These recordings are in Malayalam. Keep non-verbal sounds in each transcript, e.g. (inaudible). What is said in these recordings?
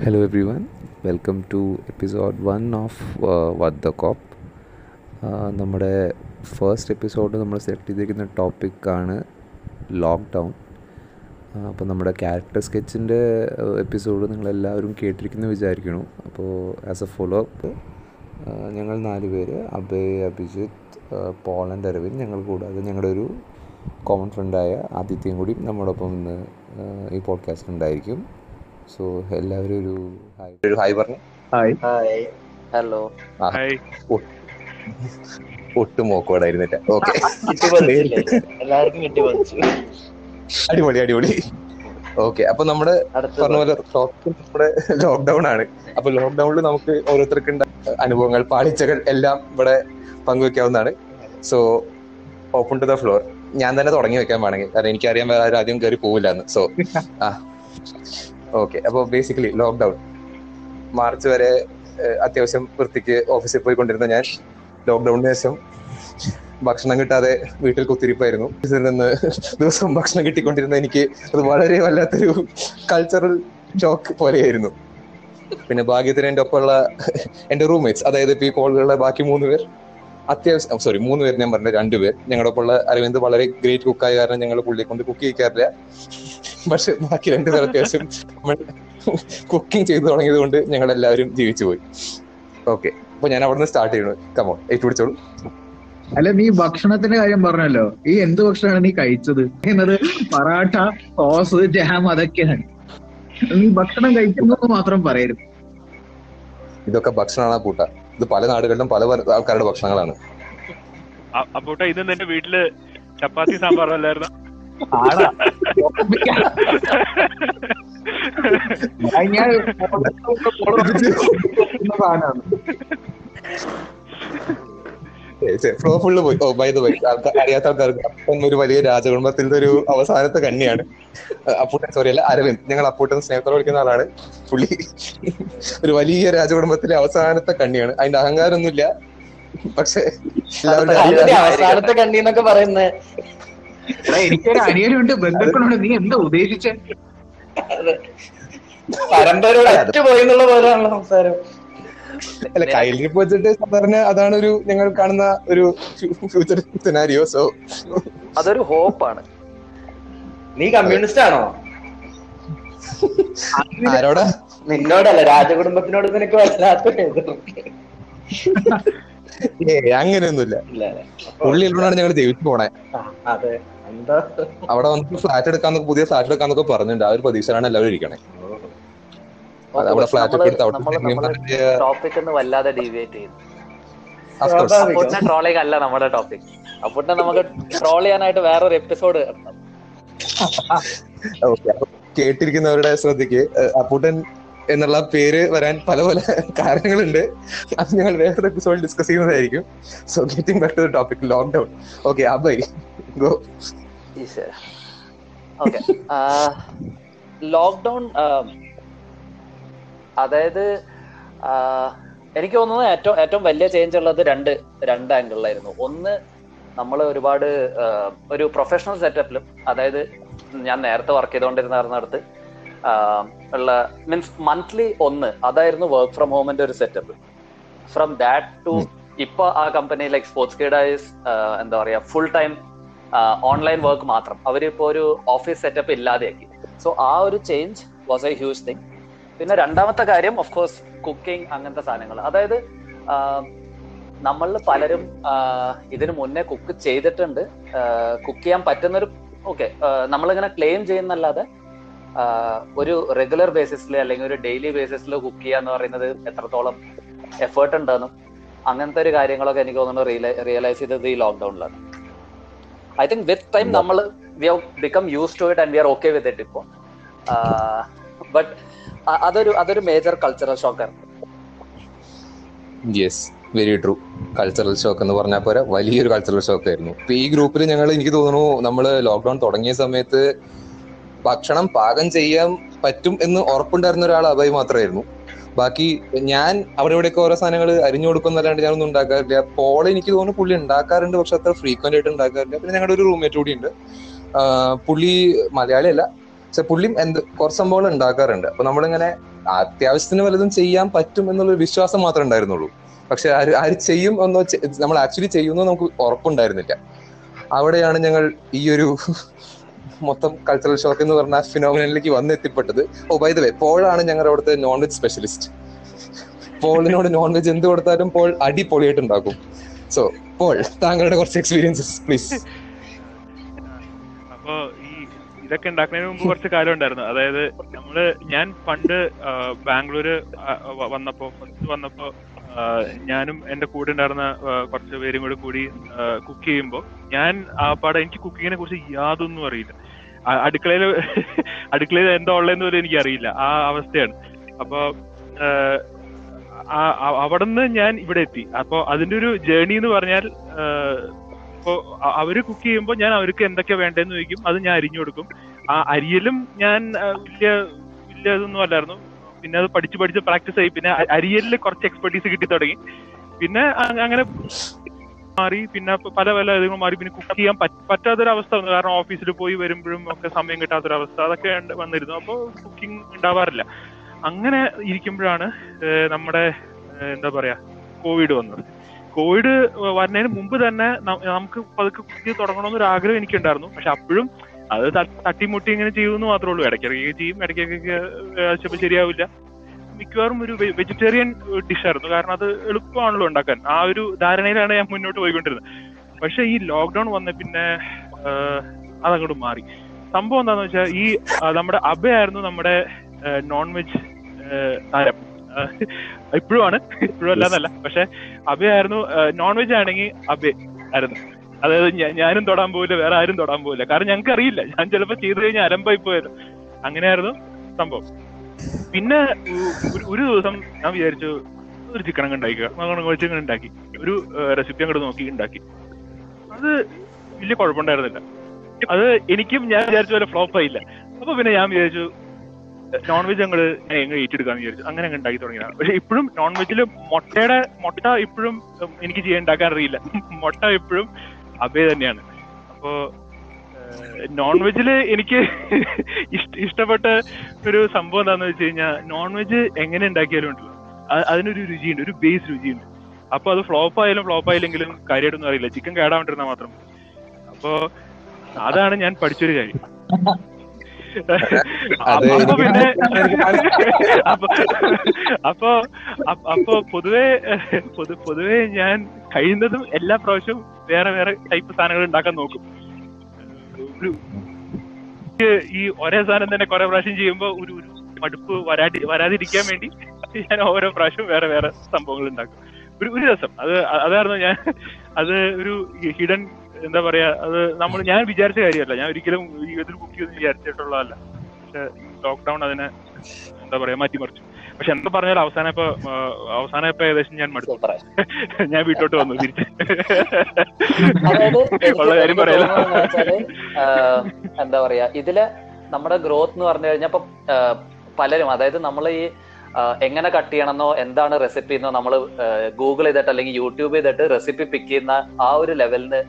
Hello everyone. Welcome to episode 1 of uh, What the Cop. Uh, നമ്മുടെ ഫസ്റ്റ് എപ്പിസോഡ് നമ്മൾ സെലക്ട് ചെയ്തിരിക്കുന്ന ടോപ്പിക്കാണ് ലോക്ക്ഡൗൺ അപ്പോൾ നമ്മുടെ ക്യാരക്ടർ സ്കെച്ചിന്റെ എപ്പിസോഡ് നിങ്ങളെല്ലാവരും കേട്ടിരിക്കുന്നു വിചാരിക്കണു അപ്പോൾ ആസ് എ ഫോളോ അപ്പ് ഞങ്ങൾ നാല് പേര് അഭയ് അഭിജിത്ത് പോൾ ആൻഡ് അരവിന്ദ് ഞങ്ങൾ കൂടാതെ ഞങ്ങളുടെ ഒരു കോമൺ ഫ്രണ്ടായ ആദിത്യം കൂടി നമ്മോടൊപ്പം ഇന്ന് ഈ പോഡ്കാസ്റ്റ് ഉണ്ടായിരിക്കും സോ എല്ലാവരും ഒരു ഹായ് ഒരു ഹായ് പറഞ്ഞു? ഹായ് ഹായ് ഹലോ ഹായ് ഒട്ടും മോക്കോടായിരുന്നില്ല ഓക്കെ (laughs) അടിപൊളി അടിപൊളി. ഓക്കെ അപ്പൊ നമ്മുടെ പറഞ്ഞ പോലെ നമ്മുടെ ലോക്ക്ഡൌൺ ആണ്. അപ്പൊ ലോക്ക്ഡൌണിൽ നമുക്ക് ഓരോരുത്തർക്ക് അനുഭവങ്ങൾ പാളിച്ചകൾ എല്ലാം ഇവിടെ പങ്കുവെക്കാവുന്നതാണ്. So open to the floor ഞാൻ തന്നെ തുടങ്ങി വെക്കാൻ വേണമെങ്കിൽ. കാരണം എനിക്കറിയാൻ വേറെ ആരും ആദ്യം കയറി പോവില്ലെന്ന്. സോ ആ. ഓക്കെ അപ്പോൾ ബേസിക്കലി ലോക്ക്ഡൗൺ മാർച്ച് വരെ അത്യാവശ്യം വൃത്തിക്ക് ഓഫീസിൽ പോയിക്കൊണ്ടിരുന്ന ഞാൻ ലോക്ക്ഡൌണിന് ശേഷം ഭക്ഷണം കിട്ടാതെ വീട്ടിൽ കുത്തിരിപ്പായിരുന്നു. ഇതിൽ നിന്ന് ദിവസവും ഭക്ഷണം കിട്ടിക്കൊണ്ടിരുന്ന എനിക്ക് അത് വളരെ വല്ലാത്തൊരു കൾച്ചറൽ ഷോക്ക് പോലെയായിരുന്നു. പിന്നെ ഭാഗ്യത്തിന് എന്റെ ഒപ്പമുള്ള എന്റെ റൂംമേറ്റ്സ് അതായത് ഇപ്പൊ ഈ കോളുകളിലെ ബാക്കി മൂന്ന് പേർ അത്യാവശ്യം സോറി മൂന്ന് പേര് ഞാൻ പറഞ്ഞ രണ്ടുപേർ ഞങ്ങളുടെ ഒപ്പമുള്ള അരവിന്ദ് വളരെ ഗ്രേറ്റ് കുക്കായ കാരണം ഞങ്ങൾ പുള്ളിയെ കൊണ്ട് കുക്ക് ചെയ്യിക്കാറില്ല. പക്ഷെ ബാക്കി രണ്ടു പേർ അത്യാവശ്യം നമ്മൾ കുക്കിംഗ് ചെയ്തു തുടങ്ങിയത് കൊണ്ട് ഞങ്ങൾ എല്ലാവരും ജീവിച്ചു പോയി. ഓക്കെ അപ്പൊ ഞാൻ അവിടെ നിന്ന് സ്റ്റാർട്ട് ചെയ്യണു കമോ ഏറ്റുപിടിച്ചോളൂ അല്ല നീ ഭക്ഷണത്തിന്റെ കാര്യം പറഞ്ഞല്ലോ. ഈ എന്ത് ഭക്ഷണമാണ് നീ കഴിച്ചത്? എന്നത് പറാട്ട സോസ് ജാം അതൊക്കെയാണ്. നീ ഭക്ഷണം കഴിക്കുന്നത് മാത്രം പറയരുത്. ഇതൊക്കെ ഭക്ഷണമാണ് കൂട്ട ഇത് പല നാടുകളിലും പല പല ആൾക്കാരുടെ ഭക്ഷണങ്ങളാണ്. അപ്പോട്ടെ ഇത് നിന്റെ വീട്ടിൽ ചപ്പാത്തി സാമ്പാർ അല്ലായിരുന്നു? ആടാ. ഞാൻ (laughs) (laughs) ഫ്ലോ ഫുള്ള് പോയി. ഓ ബൈ ദ വൈ അറിയാത്ത ആൾക്കാർക്ക് അപ്പം ഒരു വലിയ രാജകുടുംബത്തിന്റെ ഒരു അവസാനത്തെ കണ്ണിയാണ് അപ്പൂട്ടൻ സോറി അല്ല അരവിന്ദ്. ഞങ്ങൾ അപ്പൂട്ടൻ സ്നേഹത്തോടെ വിളിക്കുന്ന ആളാണ്. പുള്ളി ഒരു വലിയ രാജകുടുംബത്തിലെ അവസാനത്തെ കണ്ണിയാണ് അതിന്റെ അഹങ്കാരമൊന്നുമില്ല. പക്ഷെ അവസാനത്തെ കണ്ണി എന്നൊക്കെ പറയുന്നത്? എനിക്കൊരു അനിയനുണ്ട്. ബന്ധുക്കളുണ്ട് നീ എന്താ ഉദ്ദേശിച്ചേ? പരമ്പരയോട് അറ്റു പോയി എന്നുള്ള പോലെയാണല്ലോ സംസാരം. അല്ല കയ്യിലിരിപ്പ് വെച്ചിട്ട് സാധാരണ അതാണ് ഒരു ഞങ്ങൾ കാണുന്ന ഒരു ഫ്യൂച്ചർ സിനാരിയോ സോ അതൊരു ഹോപ്പാണ്. നീ കമ്മ്യൂണിസ്റ്റ് ആണോ? ആരോടാ? നിന്നോടല്ല രാജകുടുംബത്തിനോട് നിനക്ക്. ഏ അങ്ങനെയൊന്നുമില്ല. ഇല്ല പുള്ളി ഉള്ളതാണ് ഞങ്ങൾ ജീവിച്ചു പോണേ. അവിടെ വന്നിട്ട് ഫ്ലാറ്റ് എടുക്കാന്നൊക്കെ പുതിയ ഫ്ലാറ്റ് എടുക്കാന്നൊക്കെ പറഞ്ഞിട്ടുണ്ട്. ആ ഒരു പ്രതീക്ഷയിലാണ് എല്ലാവരും ഇരിക്കണേ അത് അവിടെ ഫ്ലാറ്റ് ഒക്കെ എടുത്ത് അവിടെ ടോപ്പിക് ഒന്ന് വല്ലാതെ ഡീവിയേറ്റ് ചെയ്തു. Of അപ്പൂട്ടിനെ ട്രോളിംഗ് അല്ല നമ്മുടെ ടോപ്പിക് അപ്പൂട്ടിനെ നമുക്ക് ട്രോൾ ചെയ്യാനായിട്ട് വേറൊരു എപ്പിസോഡ് കേട്ടിരിക്കുന്നവരുടെ ശ്രദ്ധയ്ക്ക് അപ്പൂട്ടൻ എന്നുള്ള പേര് വരാൻ പല പല കാരണങ്ങളുണ്ട്. അത് ഞങ്ങൾ വേറൊരു എപ്പിസോഡിൽ ഡിസ്കസ് ചെയ്യുന്നതായിരിക്കും. So getting back to the topic lockdown okay Abhay go okay lockdown അതായത് എനിക്ക് തോന്നുന്നത് ഏറ്റവും ഏറ്റവും വലിയ ചേഞ്ച് ഉള്ളത് രണ്ട് രണ്ട് ആംഗിളിലായിരുന്നു ഒന്ന് നമ്മൾ ഒരുപാട് ഒരു പ്രൊഫഷണൽ സെറ്റപ്പിലും അതായത് ഞാൻ നേരത്തെ വർക്ക് ചെയ്തുകൊണ്ടിരുന്നിടത്ത് ഉള്ള മീൻസ് മന്ത്ലി ഒന്ന് അതായിരുന്നു വർക്ക് ഫ്രം ഹോമിന്റെ ഒരു സെറ്റപ്പ് ഫ്രം ദാറ്റ് ടു ഇപ്പൊ ആ കമ്പനി ലൈക് സ്പോർട്സ് ഗൈഡൈസ് എന്താ പറയാ ഫുൾ ടൈം ഓൺലൈൻ വർക്ക് മാത്രം. അവരിപ്പോ ഒരു ഓഫീസ് സെറ്റപ്പ് ഇല്ലാതെയാക്കി. സോ ആ ഒരു change was a huge thing പിന്നെ രണ്ടാമത്തെ കാര്യം ഓഫ് കോഴ്സ് കുക്കിംഗ് അങ്ങനത്തെ സാധനങ്ങൾ. അതായത് നമ്മളിൽ പലരും ഇതിനു മുന്നേ കുക്ക് ചെയ്തിട്ടുണ്ട്. കുക്ക് ചെയ്യാൻ പറ്റുന്നൊരു ഓക്കെ നമ്മളിങ്ങനെ ക്ലെയിം ചെയ്യുന്നല്ലാതെ ഒരു റെഗുലർ ബേസിസിൽ അല്ലെങ്കിൽ ഒരു ഡെയിലി ബേസിസിൽ കുക്ക് ചെയ്യുക എന്ന് പറയുന്നത് എത്രത്തോളം എഫേർട്ട് ഉണ്ടെന്നും അങ്ങനത്തെ ഒരു കാര്യങ്ങളൊക്കെ എനിക്ക് തോന്നുന്നു റിയലൈസ് ചെയ്തത് ഈ ലോക്ക്ഡൌണിലാണ് ഐ തിങ്ക് വിത്ത് ടൈം നമ്മൾ we have become use to it and we are okay with it ഇപ്പോൾ. ബട്ട് അതൊരു അതൊരു major cultural ഷോക്കാണ് yes very true cultural shock എന്ന് പറഞ്ഞാൽ പോരാ വലിയൊരു കൾച്ചറൽ ഷോക്ക് ആയിരുന്നു. ഇപ്പൊ ഈ ഗ്രൂപ്പിൽ ഞങ്ങൾ എനിക്ക് തോന്നുന്നു നമ്മൾ ലോക്ക്ഡൌൺ തുടങ്ങിയ സമയത്ത് ഭക്ഷണം പാകം ചെയ്യാൻ പറ്റും എന്ന് ഉറപ്പുണ്ടായിരുന്ന ഒരാൾ അഭയ് മാത്രമായിരുന്നു ബാക്കി ഞാൻ അവിടെ ഇവിടെയൊക്കെ ഓരോ സാധനങ്ങൾ അരിഞ്ഞു കൊടുക്കുന്നല്ലാണ്ട് ഞാനൊന്നും ഉണ്ടാക്കാറില്ല. പോൾ എനിക്ക് തോന്നുന്നു പുള്ളി ഉണ്ടാക്കാറുണ്ട് പക്ഷെ അത്ര ഫ്രീക്വന്റ് ആയിട്ട് ഉണ്ടാക്കാറില്ല. പിന്നെ ഞങ്ങളുടെ ഒരു റൂംമേറ്റ് കൂടി ഉണ്ട് പുള്ളി മലയാളി അല്ല പക്ഷെ പുള്ളിയും എന്ത് കുറച്ച് സംഭവങ്ങൾ ഉണ്ടാക്കാറുണ്ട്. അപ്പൊ നമ്മളിങ്ങനെ അത്യാവശ്യത്തിന് വല്ലതും ചെയ്യാൻ പറ്റും എന്നുള്ളൊരു വിശ്വാസം മാത്രമേ ഉണ്ടായിരുന്നുള്ളൂ. പക്ഷെ ആര് ആര് ചെയ്യും എന്നോ നമ്മൾ ആക്ച്വലി ചെയ്യുന്നോ നമുക്ക് ഉറപ്പുണ്ടായിരുന്നില്ല. അവിടെയാണ് ഞങ്ങൾ ഈ ഒരു (laughs) മൊത്തം കൾച്ചറൽ ഷോക്ക് എന്ന് പറഞ്ഞ ഫിനോമിനലിലേക്ക് വന്ന് എത്തിപ്പെട്ടത്. ഓ ബൈ ദ വേ പോളാണ് ഞങ്ങളുടെ അവിടുത്തെ നോൺ വെജ് സ്പെഷ്യലിസ്റ്റ് പോളിനോട് നോൺ വെജ് എന്ത് കൊടുത്താലും പോൾ അടിപൊളിയായിട്ട് ഉണ്ടാക്കും. സോ പോൾ താങ്കളുടെ കുറച്ച് എക്സ്പീരിയൻസസ് പ്ലീസ് അപ്പൊ ഇതൊക്കെ ഉണ്ടാക്കുന്നതിന് മുമ്പ് കുറച്ച് കാലം ഉണ്ടായിരുന്നു. അതായത് നമ്മൾ ഞാൻ പണ്ട് ബാംഗ്ലൂര് വന്നപ്പോ വന്നപ്പോ ഞാനും എന്റെ കൂടെ ഉണ്ടായിരുന്ന കുറച്ച് പേരും കൂടെ കൂടി കുക്ക് ചെയ്യുമ്പോൾ ഞാൻ ആ പാടെ എനിക്ക് കുക്കിങ്ങിനെ കുറിച്ച് യാതൊന്നും അറിയില്ല. അടുക്കളയിൽ അടുക്കളയിൽ എന്താ ഉള്ളതെന്ന് പോലും എനിക്ക് അറിയില്ല. ആ അവസ്ഥയാണ്. അപ്പൊ അവിടെ നിന്ന് ഞാൻ ഇവിടെ എത്തി. അപ്പൊ അതിന്റെ ഒരു ജേണി എന്ന് പറഞ്ഞാൽ ആ, ഇപ്പോ അ- അവർ കുക്ക് ചെയ്യുമ്പോൾ ഞാൻ അവർക്ക് എന്തൊക്കെ വേണ്ടതെന്ന് ചോദിക്കും അത് ഞാൻ അരിഞ്ഞു കൊടുക്കും. ആ അരിയലും ഞാൻ വലിയ വലിയ ഇതൊന്നും അല്ലായിരുന്നു. പിന്നെ അത് പഠിച്ച് പഠിച്ച് പ്രാക്ടീസ് ആയി. പിന്നെ അരിയലിൽ കുറച്ച് എക്സ്പെർട്ടീസ് കിട്ടി തുടങ്ങി. പിന്നെ അങ്ങനെ മാറി. പിന്നെ പല പല ഇതും മാറി. പിന്നെ കുക്ക് ചെയ്യാൻ പറ്റ- പറ്റാത്തൊരവസ്ഥ വന്നു. കാരണം ഓഫീസിൽ പോയി വരുമ്പോഴും ഒക്കെ സമയം കിട്ടാത്തൊരവസ്ഥ. അതൊക്കെ വന്നിരുന്നു. അപ്പോൾ കുക്കിംഗ് ഉണ്ടാവാറില്ല. അങ്ങനെ ഇരിക്കുമ്പോഴാണ് നമ്മുടെ എന്താ പറയാ കോവിഡ് വന്നത്. കോവിഡ് വരുന്നതിന് മുമ്പ് തന്നെ നമുക്ക് പതുക്കെ ചെയ്ത് തുടങ്ങണമെന്നൊരു ആഗ്രഹം എനിക്കുണ്ടായിരുന്നു. പക്ഷെ അപ്പോഴും അത് തട്ടിമുട്ടി ഇങ്ങനെ ചെയ്യുമെന്ന് മാത്രമേ ഉള്ളൂ. ഇടയ്ക്കിടയ്ക്ക് ചെയ്യും ഇടയ്ക്കൊക്കെ ചിലപ്പോൾ ശരിയാവില്ല. മിക്കവാറും ഒരു വെജിറ്റേറിയൻ ഡിഷായിരുന്നു കാരണം അത് എളുപ്പമാണല്ലോ ഉണ്ടാക്കാൻ. ആ ഒരു ധാരണയിലാണ് ഞാൻ മുന്നോട്ട് പോയിക്കൊണ്ടിരുന്നത്. പക്ഷെ ഈ ലോക്ക്ഡൌൺ വന്ന പിന്നെ അതങ്ങോട്ട് മാറി. സംഭവം എന്താന്ന് വെച്ചാൽ ഈ നമ്മുടെ അഭയായിരുന്നു നമ്മുടെ നോൺ വെജ് താരം. ഇപ്പോഴും ആണ്. ഇപ്പോഴും അല്ലാന്നല്ല പക്ഷെ അഭയായിരുന്നു നോൺ വെജ് ആണെങ്കിൽ അഭയ ആയിരുന്നു. അതായത് ഞാനും തൊടാൻ പോവില്ല വേറെ ആരും തൊടാൻ പോവില്ല. കാരണം ഞങ്ങൾക്ക് അറിയില്ല. ഞാൻ ചിലപ്പോൾ ചെയ്തു കഴിഞ്ഞാൽ അലമ്പായി പോയാലും അങ്ങനെയായിരുന്നു സംഭവം. പിന്നെ ഒരു- ദിവസം ഞാൻ വിചാരിച്ചു ഒരു ചിക്കൻ ഉണ്ടാക്കുക ചിക്കൻ ഉണ്ടാക്കി. ഒരു റെസിപ്പി അങ്ങോട്ട് നോക്കി ഉണ്ടാക്കി. അത് വലിയ കുഴപ്പമുണ്ടായിരുന്നില്ല. അത് എനിക്കും ഞാൻ വിചാരിച്ച പോലെ ഫ്ലോപ്പ് ആയില്ല. അപ്പൊ പിന്നെ ഞാൻ വിചാരിച്ചു നോൺ വെജ് ഞങ്ങൾ എങ്ങനെ ഏറ്റെടുക്കാന്ന് വിചാരിച്ചു. അങ്ങനെ അങ്ങ് ഉണ്ടാക്കി തുടങ്ങിയതാണ്. പക്ഷെ ഇപ്പോഴും നോൺ വെജിൽ മുട്ടയുടെ മുട്ട ഇപ്പോഴും എനിക്ക് ചെയ്യാൻ ഉണ്ടാക്കാൻ അറിയില്ല. മുട്ട ഇപ്പോഴും അബേ തന്നെയാണ്. അപ്പോ നോൺ വെജിൽ എനിക്ക് ഇഷ്ടപ്പെട്ട ഒരു സംഭവം എന്താന്ന് വെച്ച് കഴിഞ്ഞാൽ നോൺ വെജ് എങ്ങനെ ഉണ്ടാക്കിയാലും ഉണ്ടല്ലോ അതിനൊരു രുചിയുണ്ട് ഒരു ബേസ് രുചിയുണ്ട്. അപ്പൊ അത് ഫ്ലോപ്പ് ആയാലും ഫ്ലോപ്പ് ആയില്ലെങ്കിലും കാര്യമായിട്ടൊന്നും അറിയില്ല. ചിക്കൻ കേടാണ്ടിരുന്നാൽ മാത്രം. അപ്പോ അതാണ് ഞാൻ പഠിച്ചൊരു കാര്യം. അപ്പൊ (laughs) പിന്നെ അപ്പൊ അപ്പൊ പൊതുവേ അപ്പൊ പൊതുവെ പൊതു പൊതുവെ ഞാൻ കഴിയുന്നതും എല്ലാ പ്രാവശ്യവും വേറെ വേറെ ടൈപ്പ് സാധനങ്ങൾ ഉണ്ടാക്കാൻ നോക്കും. ഈ- ഈ ഒരേ സാധനം തന്നെ കുറെ പ്രാവശ്യം ചെയ്യുമ്പോ ഒരു ഒരു മടുപ്പ് വരാതി വരാതിരിക്കാൻ വേണ്ടി ഞാൻ ഓരോ പ്രാവശ്യം വേറെ വേറെ സംഭവങ്ങൾ ഉണ്ടാക്കും. ഒരു ഒരു രസം. അത് അതായിരുന്നു ഞാൻ അത് ഒരു ഹിഡൻ എന്താ പറയാ അത് നമ്മൾ ഞാൻ വിചാരിച്ച കാര്യമല്ല. ഞാൻ ഒരിക്കലും ജീവിതത്തിൽ കുട്ടിയൊന്നും വിചാരിച്ചിട്ടുള്ളതല്ല. പക്ഷെ ലോക്ക്ഡൌൺ അതിനെ എന്താ പറയാ മാറ്റിമറിച്ചു. പക്ഷെ എന്താ പറഞ്ഞാൽ അവസാനം ഇപ്പൊ അവസാനം ഇപ്പൊ ഏകദേശം ഞാൻ മടുത്തു. (laughs) ഞാൻ വീട്ടോട്ട് വന്നു തിരിച്ച്. ഉള്ള കാര്യം പറയാലോ ആഹ്, എന്താ പറയാ ഇതിൽ നമ്മുടെ ഗ്രോത്ത് എന്ന് പറഞ്ഞു കഴിഞ്ഞാൽ ഇപ്പൊ പലരും അതായത് നമ്മൾ ഈ എങ്ങനെ കട്ട് ചെയ്യണമെന്നോ എന്താണ് റെസിപ്പി എന്നോ നമ്മൾ ഗൂഗിൾ ചെയ്തിട്ട് അല്ലെങ്കിൽ യൂട്യൂബ് ചെയ്തിട്ട് റെസിപ്പി പിക്ക് ചെയ്യുന്ന ആ ഒരു ലെവലിന്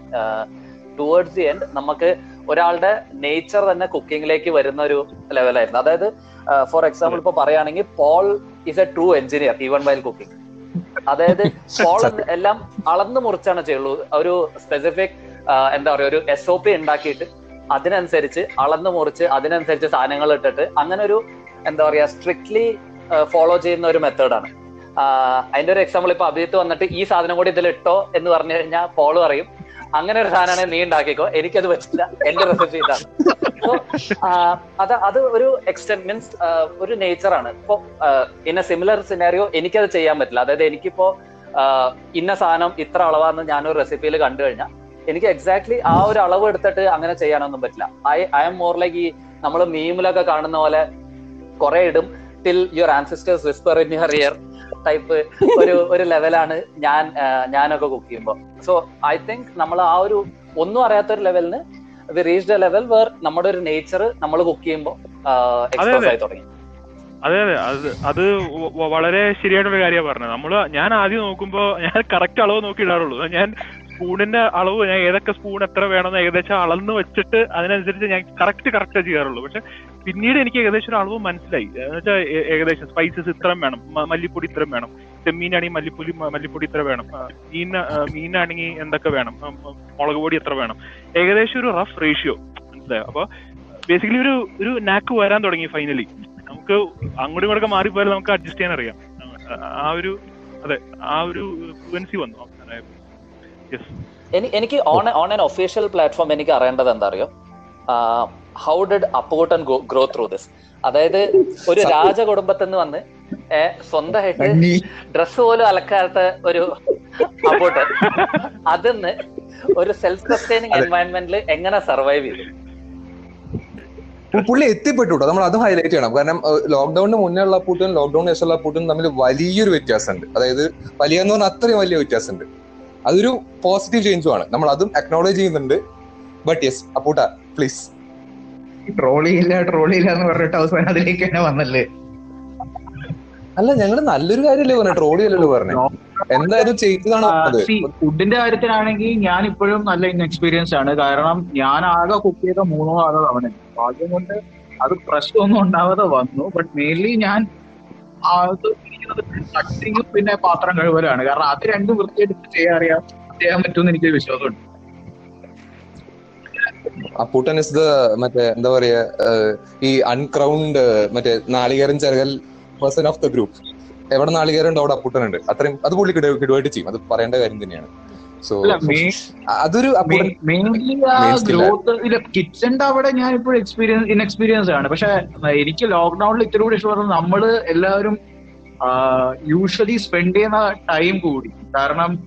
ടുവേർഡ്സ് ദി എൻഡ് നമുക്ക് ഒരാളുടെ നേച്ചർ തന്നെ കുക്കിങ്ങിലേക്ക് വരുന്ന ഒരു ലെവലായിരുന്നു അതായത് ഫോർ എക്സാമ്പിൾ ഇപ്പൊ പറയുകയാണെങ്കിൽ Paul is a true engineer even while cooking അതായത് പോൾ എല്ലാം അളന്ന് മുറിച്ചാണ് ചെയ്യുള്ളൂ. ഒരു സ്പെസിഫിക് എന്താ പറയുക ഒരു എസ് ഒ പി ഉണ്ടാക്കിയിട്ട് അതിനനുസരിച്ച് അളന്ന് മുറിച്ച് അതിനനുസരിച്ച് സാധനങ്ങൾ ഇട്ടിട്ട് അങ്ങനെ ഒരു എന്താ പറയാ സ്ട്രിക്ട്ലി ഫോളോ ചെയ്യുന്ന ഒരു മെത്തേഡാണ് അതിന്റെ ഒരു എക്സാമ്പിൾ ഇപ്പൊ അഭിജിത്ത് വന്നിട്ട് ഈ സാധനം കൂടി ഇതിൽ ഇട്ടോ എന്ന് പറഞ്ഞു കഴിഞ്ഞാൽ ഫോളോ അറിയും അങ്ങനെ ഒരു സാധനമാണ് നീ ഉണ്ടാക്കിക്കോ. എനിക്കത് പറ്റില്ല. എന്റെ റെസിപ്പി ഇതാണ്. അപ്പോ അത് അത് ഒരു എക്സ്റ്റെന്റ് മീൻസ് ഒരു നേച്ചറാണ് ഇപ്പോ ഇൻ എ സിമിലർ സിനാരിയോ എനിക്കത് ചെയ്യാൻ പറ്റില്ല. അതായത് എനിക്കിപ്പോ ഇന്ന സാധനം ഇത്ര അളവാന്ന് ഞാനൊരു റെസിപ്പിയിൽ കണ്ടു കഴിഞ്ഞാൽ എനിക്ക് എക്സാക്ട്ലി ആ ഒരു അളവ് എടുത്തിട്ട് അങ്ങനെ ചെയ്യാനൊന്നും പറ്റില്ല. I I'm more like ഈ നമ്മൾ മീമിലൊക്കെ കാണുന്ന പോലെ കുറെ ഇടും. Till your ancestors whisper in your ear type ഒരു ഒരു ലെവലാണ് ഞാൻ ഞാനൊക്കെ കുക്ക് ചെയ്യുമ്പോൾ സോ ഐ തിങ്ക് നമ്മൾ ആ ഒരു ഒന്നും അറിയാത്ത ഒരു ലെവലിന് we reach a level where നമ്മുടെ ഒരു നേച്ചർ നമ്മൾ കുക്ക് ചെയ്യുമ്പോൾ എക്സ്പോസ് ആയി തുടങ്ങി. അതെ അതെ. അത് അത് വളരെ ശരിയായിട്ടുള്ള കാര്യമാണ് പറഞ്ഞത്. നമ്മൾ ഞാൻ ആദ്യം നോക്കുമ്പോ ഞാൻ കറക്റ്റ് അളവ് നോക്കി ഇടാറുള്ളൂ. ഞാൻ സ്പൂണിന്റെ അളവ് ഞാൻ ഏതൊക്കെ സ്പൂൺ എത്ര വേണമെന്ന് ഏകദേശം അളന്ന് വെച്ചിട്ട് അതിനനുസരിച്ച് ഞാൻ കറക്റ്റ് കറക്റ്റ് ചെയ്യാറുള്ളൂ. പക്ഷെ പിന്നീട് എനിക്ക് ഏകദേശം ഒരു അളവ് മനസ്സിലായി. എന്നുവെച്ചാൽ ഏകദേശം സ്പൈസസ് ഇത്രയും വേണം. മല്ലിപ്പൊടി ഇത്രയും വേണം. ചെമ്മീനാണെങ്കിൽ മല്ലിപ്പൊടി മല്ലിപ്പൊടി ഇത്ര വേണം. മീൻ മീനാണെങ്കിൽ എന്തൊക്കെ വേണം? മുളക് പൊടി എത്ര വേണം? ഏകദേശം ഒരു റഫ് റേഷ്യോ മനസ്സിലായോ? അപ്പൊ ബേസിക്കലി ഒരു ഒരു നാക്ക് വരാൻ തുടങ്ങി ഫൈനലി നമുക്ക് അങ്ങോട്ടും ഇങ്ങോട്ടൊക്കെ മാറിപ്പോയാലും നമുക്ക് അഡ്ജസ്റ്റ് ചെയ്യാൻ അറിയാം. ആ- ഒരു അതെ ആ ഒരു ഫ്ലുവൻസി വന്നു. എനിക്ക് ഓൺ ഓൺ പ്ലാറ്റ്ഫോം എനിക്ക് അറിയേണ്ടത് എന്താ അറിയോ? How did Apputtan grow through this അതായത് ഒരു രാജകുടുംബത്തിൽ നിന്ന് വന്ന് സ്വന്തമായിട്ട് ഡ്രസ് പോലും അലക്കാത്ത ഒരു അപ്പോട്ട് അതിന്ന് ഒരു സെൽഫ് സസ്റ്റൈനിങ് എൻവയൺമെന്റിൽ എങ്ങനെ സർവൈവ് ചെയ്തു? പുള്ളി എത്തിപ്പെട്ടു കേട്ടോ നമ്മൾ അത് ഹൈലൈറ്റ് ചെയ്യണം. കാരണം ലോക്ക്ഡൌണിന് മുന്നേ ഉള്ള അപ്പൂട്ടും ലോക്ക്ഡൌണിന് ശേഷമുള്ള അപ്പൂട്ടും തമ്മിൽ വലിയൊരു വ്യത്യാസമുണ്ട്. അതായത് വലിയ എന്ന് പറഞ്ഞാൽ അത്രയും വലിയ വ്യത്യാസമുണ്ട്. അതൊരു പോസിറ്റീവ് ചേഞ്ചും ആണ്. നമ്മൾ അതും അക്നോളജ് ചെയ്യുന്നുണ്ട്. ബട്ട് യെസ് അപ്പൂട്ട പ്ലീസ് ട്രോളി ട്രോളിയില്ല ട്രോളി ഇല്ല എന്ന് പറഞ്ഞിട്ട് അവസാനം അതിലേക്ക് തന്നെ വന്നല്ലേ? അല്ല ഞങ്ങൾ നല്ലൊരു കാര്യമല്ലേ പറഞ്ഞു ട്രോളി അല്ലല്ലോ പറഞ്ഞു. എന്തായാലും ചെയ്തതാണ് അത്. ഫുഡിന്റെ കാര്യത്തിലാണെങ്കിൽ ഞാൻ ഇപ്പോഴും നല്ല ഇൻഎക്സ്പീരിയൻസ് ആണ്. കാരണം ഞാൻ ആകെ കുക്ക് ചെയ്ത മൂന്നോ ആറോ തവണ. ഭാഗ്യം കൊണ്ട് അത് പ്രശ്നമൊന്നും ഉണ്ടാവാതെ വന്നു. ബട്ട് മെയിൻലി ഞാൻ അത് കട്ടിങ്ങും പിന്നെ പാത്രം കഴുകലാണ് കാരണം അത് രണ്ടും വൃത്തിയായിട്ട് ചെയ്യാൻ അറിയാം. ചെയ്യാൻ പറ്റുമെന്ന് എനിക്ക് വിശ്വാസമുണ്ട്. അപ്പൂട്ടൻ ഇസ് ദ മറ്റേ എന്താ പറയാ ഈ അൺക്രൗണ്ട് മറ്റേ നാളികേരൻ ചെറുകൽ പേഴ്സൺ ഓഫ് ദ ഗ്രൂപ്പ് എവിടെ നാളികേരം ഉണ്ടോ അവിടെ അപ്പൂട്ടൻ ഉണ്ട് അത്രയും അത് പുള്ളി കിട- കിടുവായിട്ട് ചെയ്യും. അത് പറയേണ്ട കാര്യം തന്നെയാണ്. സോ അതൊരു കിച്ചന്റെ അവിടെ ഞാൻ ഇപ്പോൾ എക്സ്പീരിയൻസ് ഇൻഎക്സ്പീരിയൻസ് ആണ്. പക്ഷെ എനിക്ക് ലോക്ക്ഡൌണിൽ ഇത്തിരി കൂടി ഇഷ്ടപ്പെടുന്നത് നമ്മൾ എല്ലാവരും യൂഷ്വലി സ്പെൻഡ് ചെയ്യുന്ന ടൈം കൂടി. കാരണം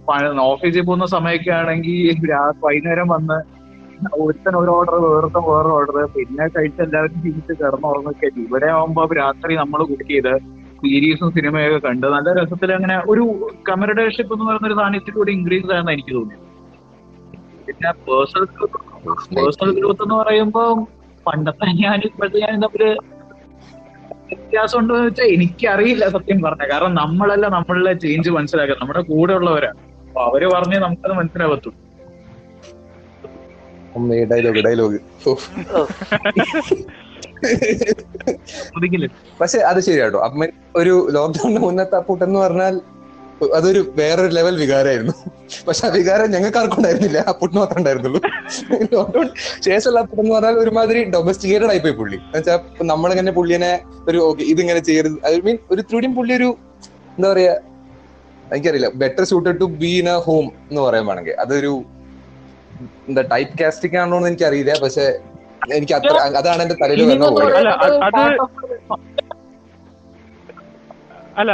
ഓഫീസിൽ പോകുന്ന സമയമൊക്കെ ആണെങ്കിൽ വൈകുന്നേരം വന്ന് ഒരുത്തൻ ഒരു ഓർഡർ വേറൊരുത്തൻ വേറെ ഓർഡർ പിന്നെ കഴിച്ച് എല്ലാവരും തിരിച്ച് കിടന്നുറങ്ങൊക്കെ ഇവിടെ ആവുമ്പോ രാത്രി നമ്മൾ കുക്ക് ചെയ്ത് സീരീസും സിനിമയൊക്കെ കണ്ട് നല്ല രസത്തിൽ അങ്ങനെ ഒരു കമറഡേഷിപ്പ് എന്ന് പറയുന്ന ഒരു സാധനം കൂടി ഇൻക്രീസ് ആയെന്ന് എനിക്ക് തോന്നി പിന്നെ പേഴ്സണൽ പേഴ്സണൽ ഗ്രോത്ത് എന്ന് പറയുമ്പോൾ പണ്ടത്തെ ഞാൻ ഇപ്പോഴത്തെ ഞാൻ തമ്മിൽ വ്യത്യാസം ഉണ്ടോ എന്ന് വെച്ചാൽ എനിക്കറിയില്ല സത്യം പറഞ്ഞ. കാരണം നമ്മളല്ല നമ്മളിലെ ചേഞ്ച് മനസ്സിലാക്കുക നമ്മുടെ കൂടെ ഉള്ളവരാണ് അപ്പൊ അവർ പറഞ്ഞേ നമുക്കത് മനസ്സിലാകത്തുള്ളൂ. ഡയലോഗ് ഡയലോഗ് ഒതുക്കില്ല? പക്ഷെ അത് ശരിയാട്ടോ. അപ്പൊ ഒരു ലോക്ക്ഡൌണിന് മുന്നത്തെ അപ്പൂട്ടൻ എന്ന് പറഞ്ഞാൽ അതൊരു വേറൊരു ലെവൽ വികാരമായിരുന്നു. പക്ഷെ ആ വികാരം ഞങ്ങൾക്ക് ആർക്കും ഉണ്ടായിരുന്നില്ല. അപ്പൂട്ടിന് മാത്രമേ ഉണ്ടായിരുന്നുള്ളൂ. ലോക്ക്ഡൌൺ ശേഷമുള്ള അപ്പൂട്ടൻ എന്ന് പറഞ്ഞാൽ ഒരുമാതിരി ഡൊമസ്റ്റിക്കേറ്റഡ് പോയി പുള്ളി. എന്നുവെച്ചാൽ നമ്മളിങ്ങനെ പുള്ളിനെ ഒരു ഇതിങ്ങനെ ചെയ്യരുത്. ഐ മീൻ ഒരു ത്രീഡിയും പുള്ളി ഒരു എന്താ പറയാ എനിക്കറിയില്ല. Better suited to be in a home എന്ന് പറയാൻ വേണമെങ്കിൽ. അതൊരു എന്താ ടൈപ്പ് കാസ്റ്റിംഗ് ആണോ എന്ന് എനിക്കറിയില്ല. പക്ഷെ എനിക്ക് അത്ര അതാണ് എന്റെ തലയിൽ വന്നു പോയത്. അല്ല,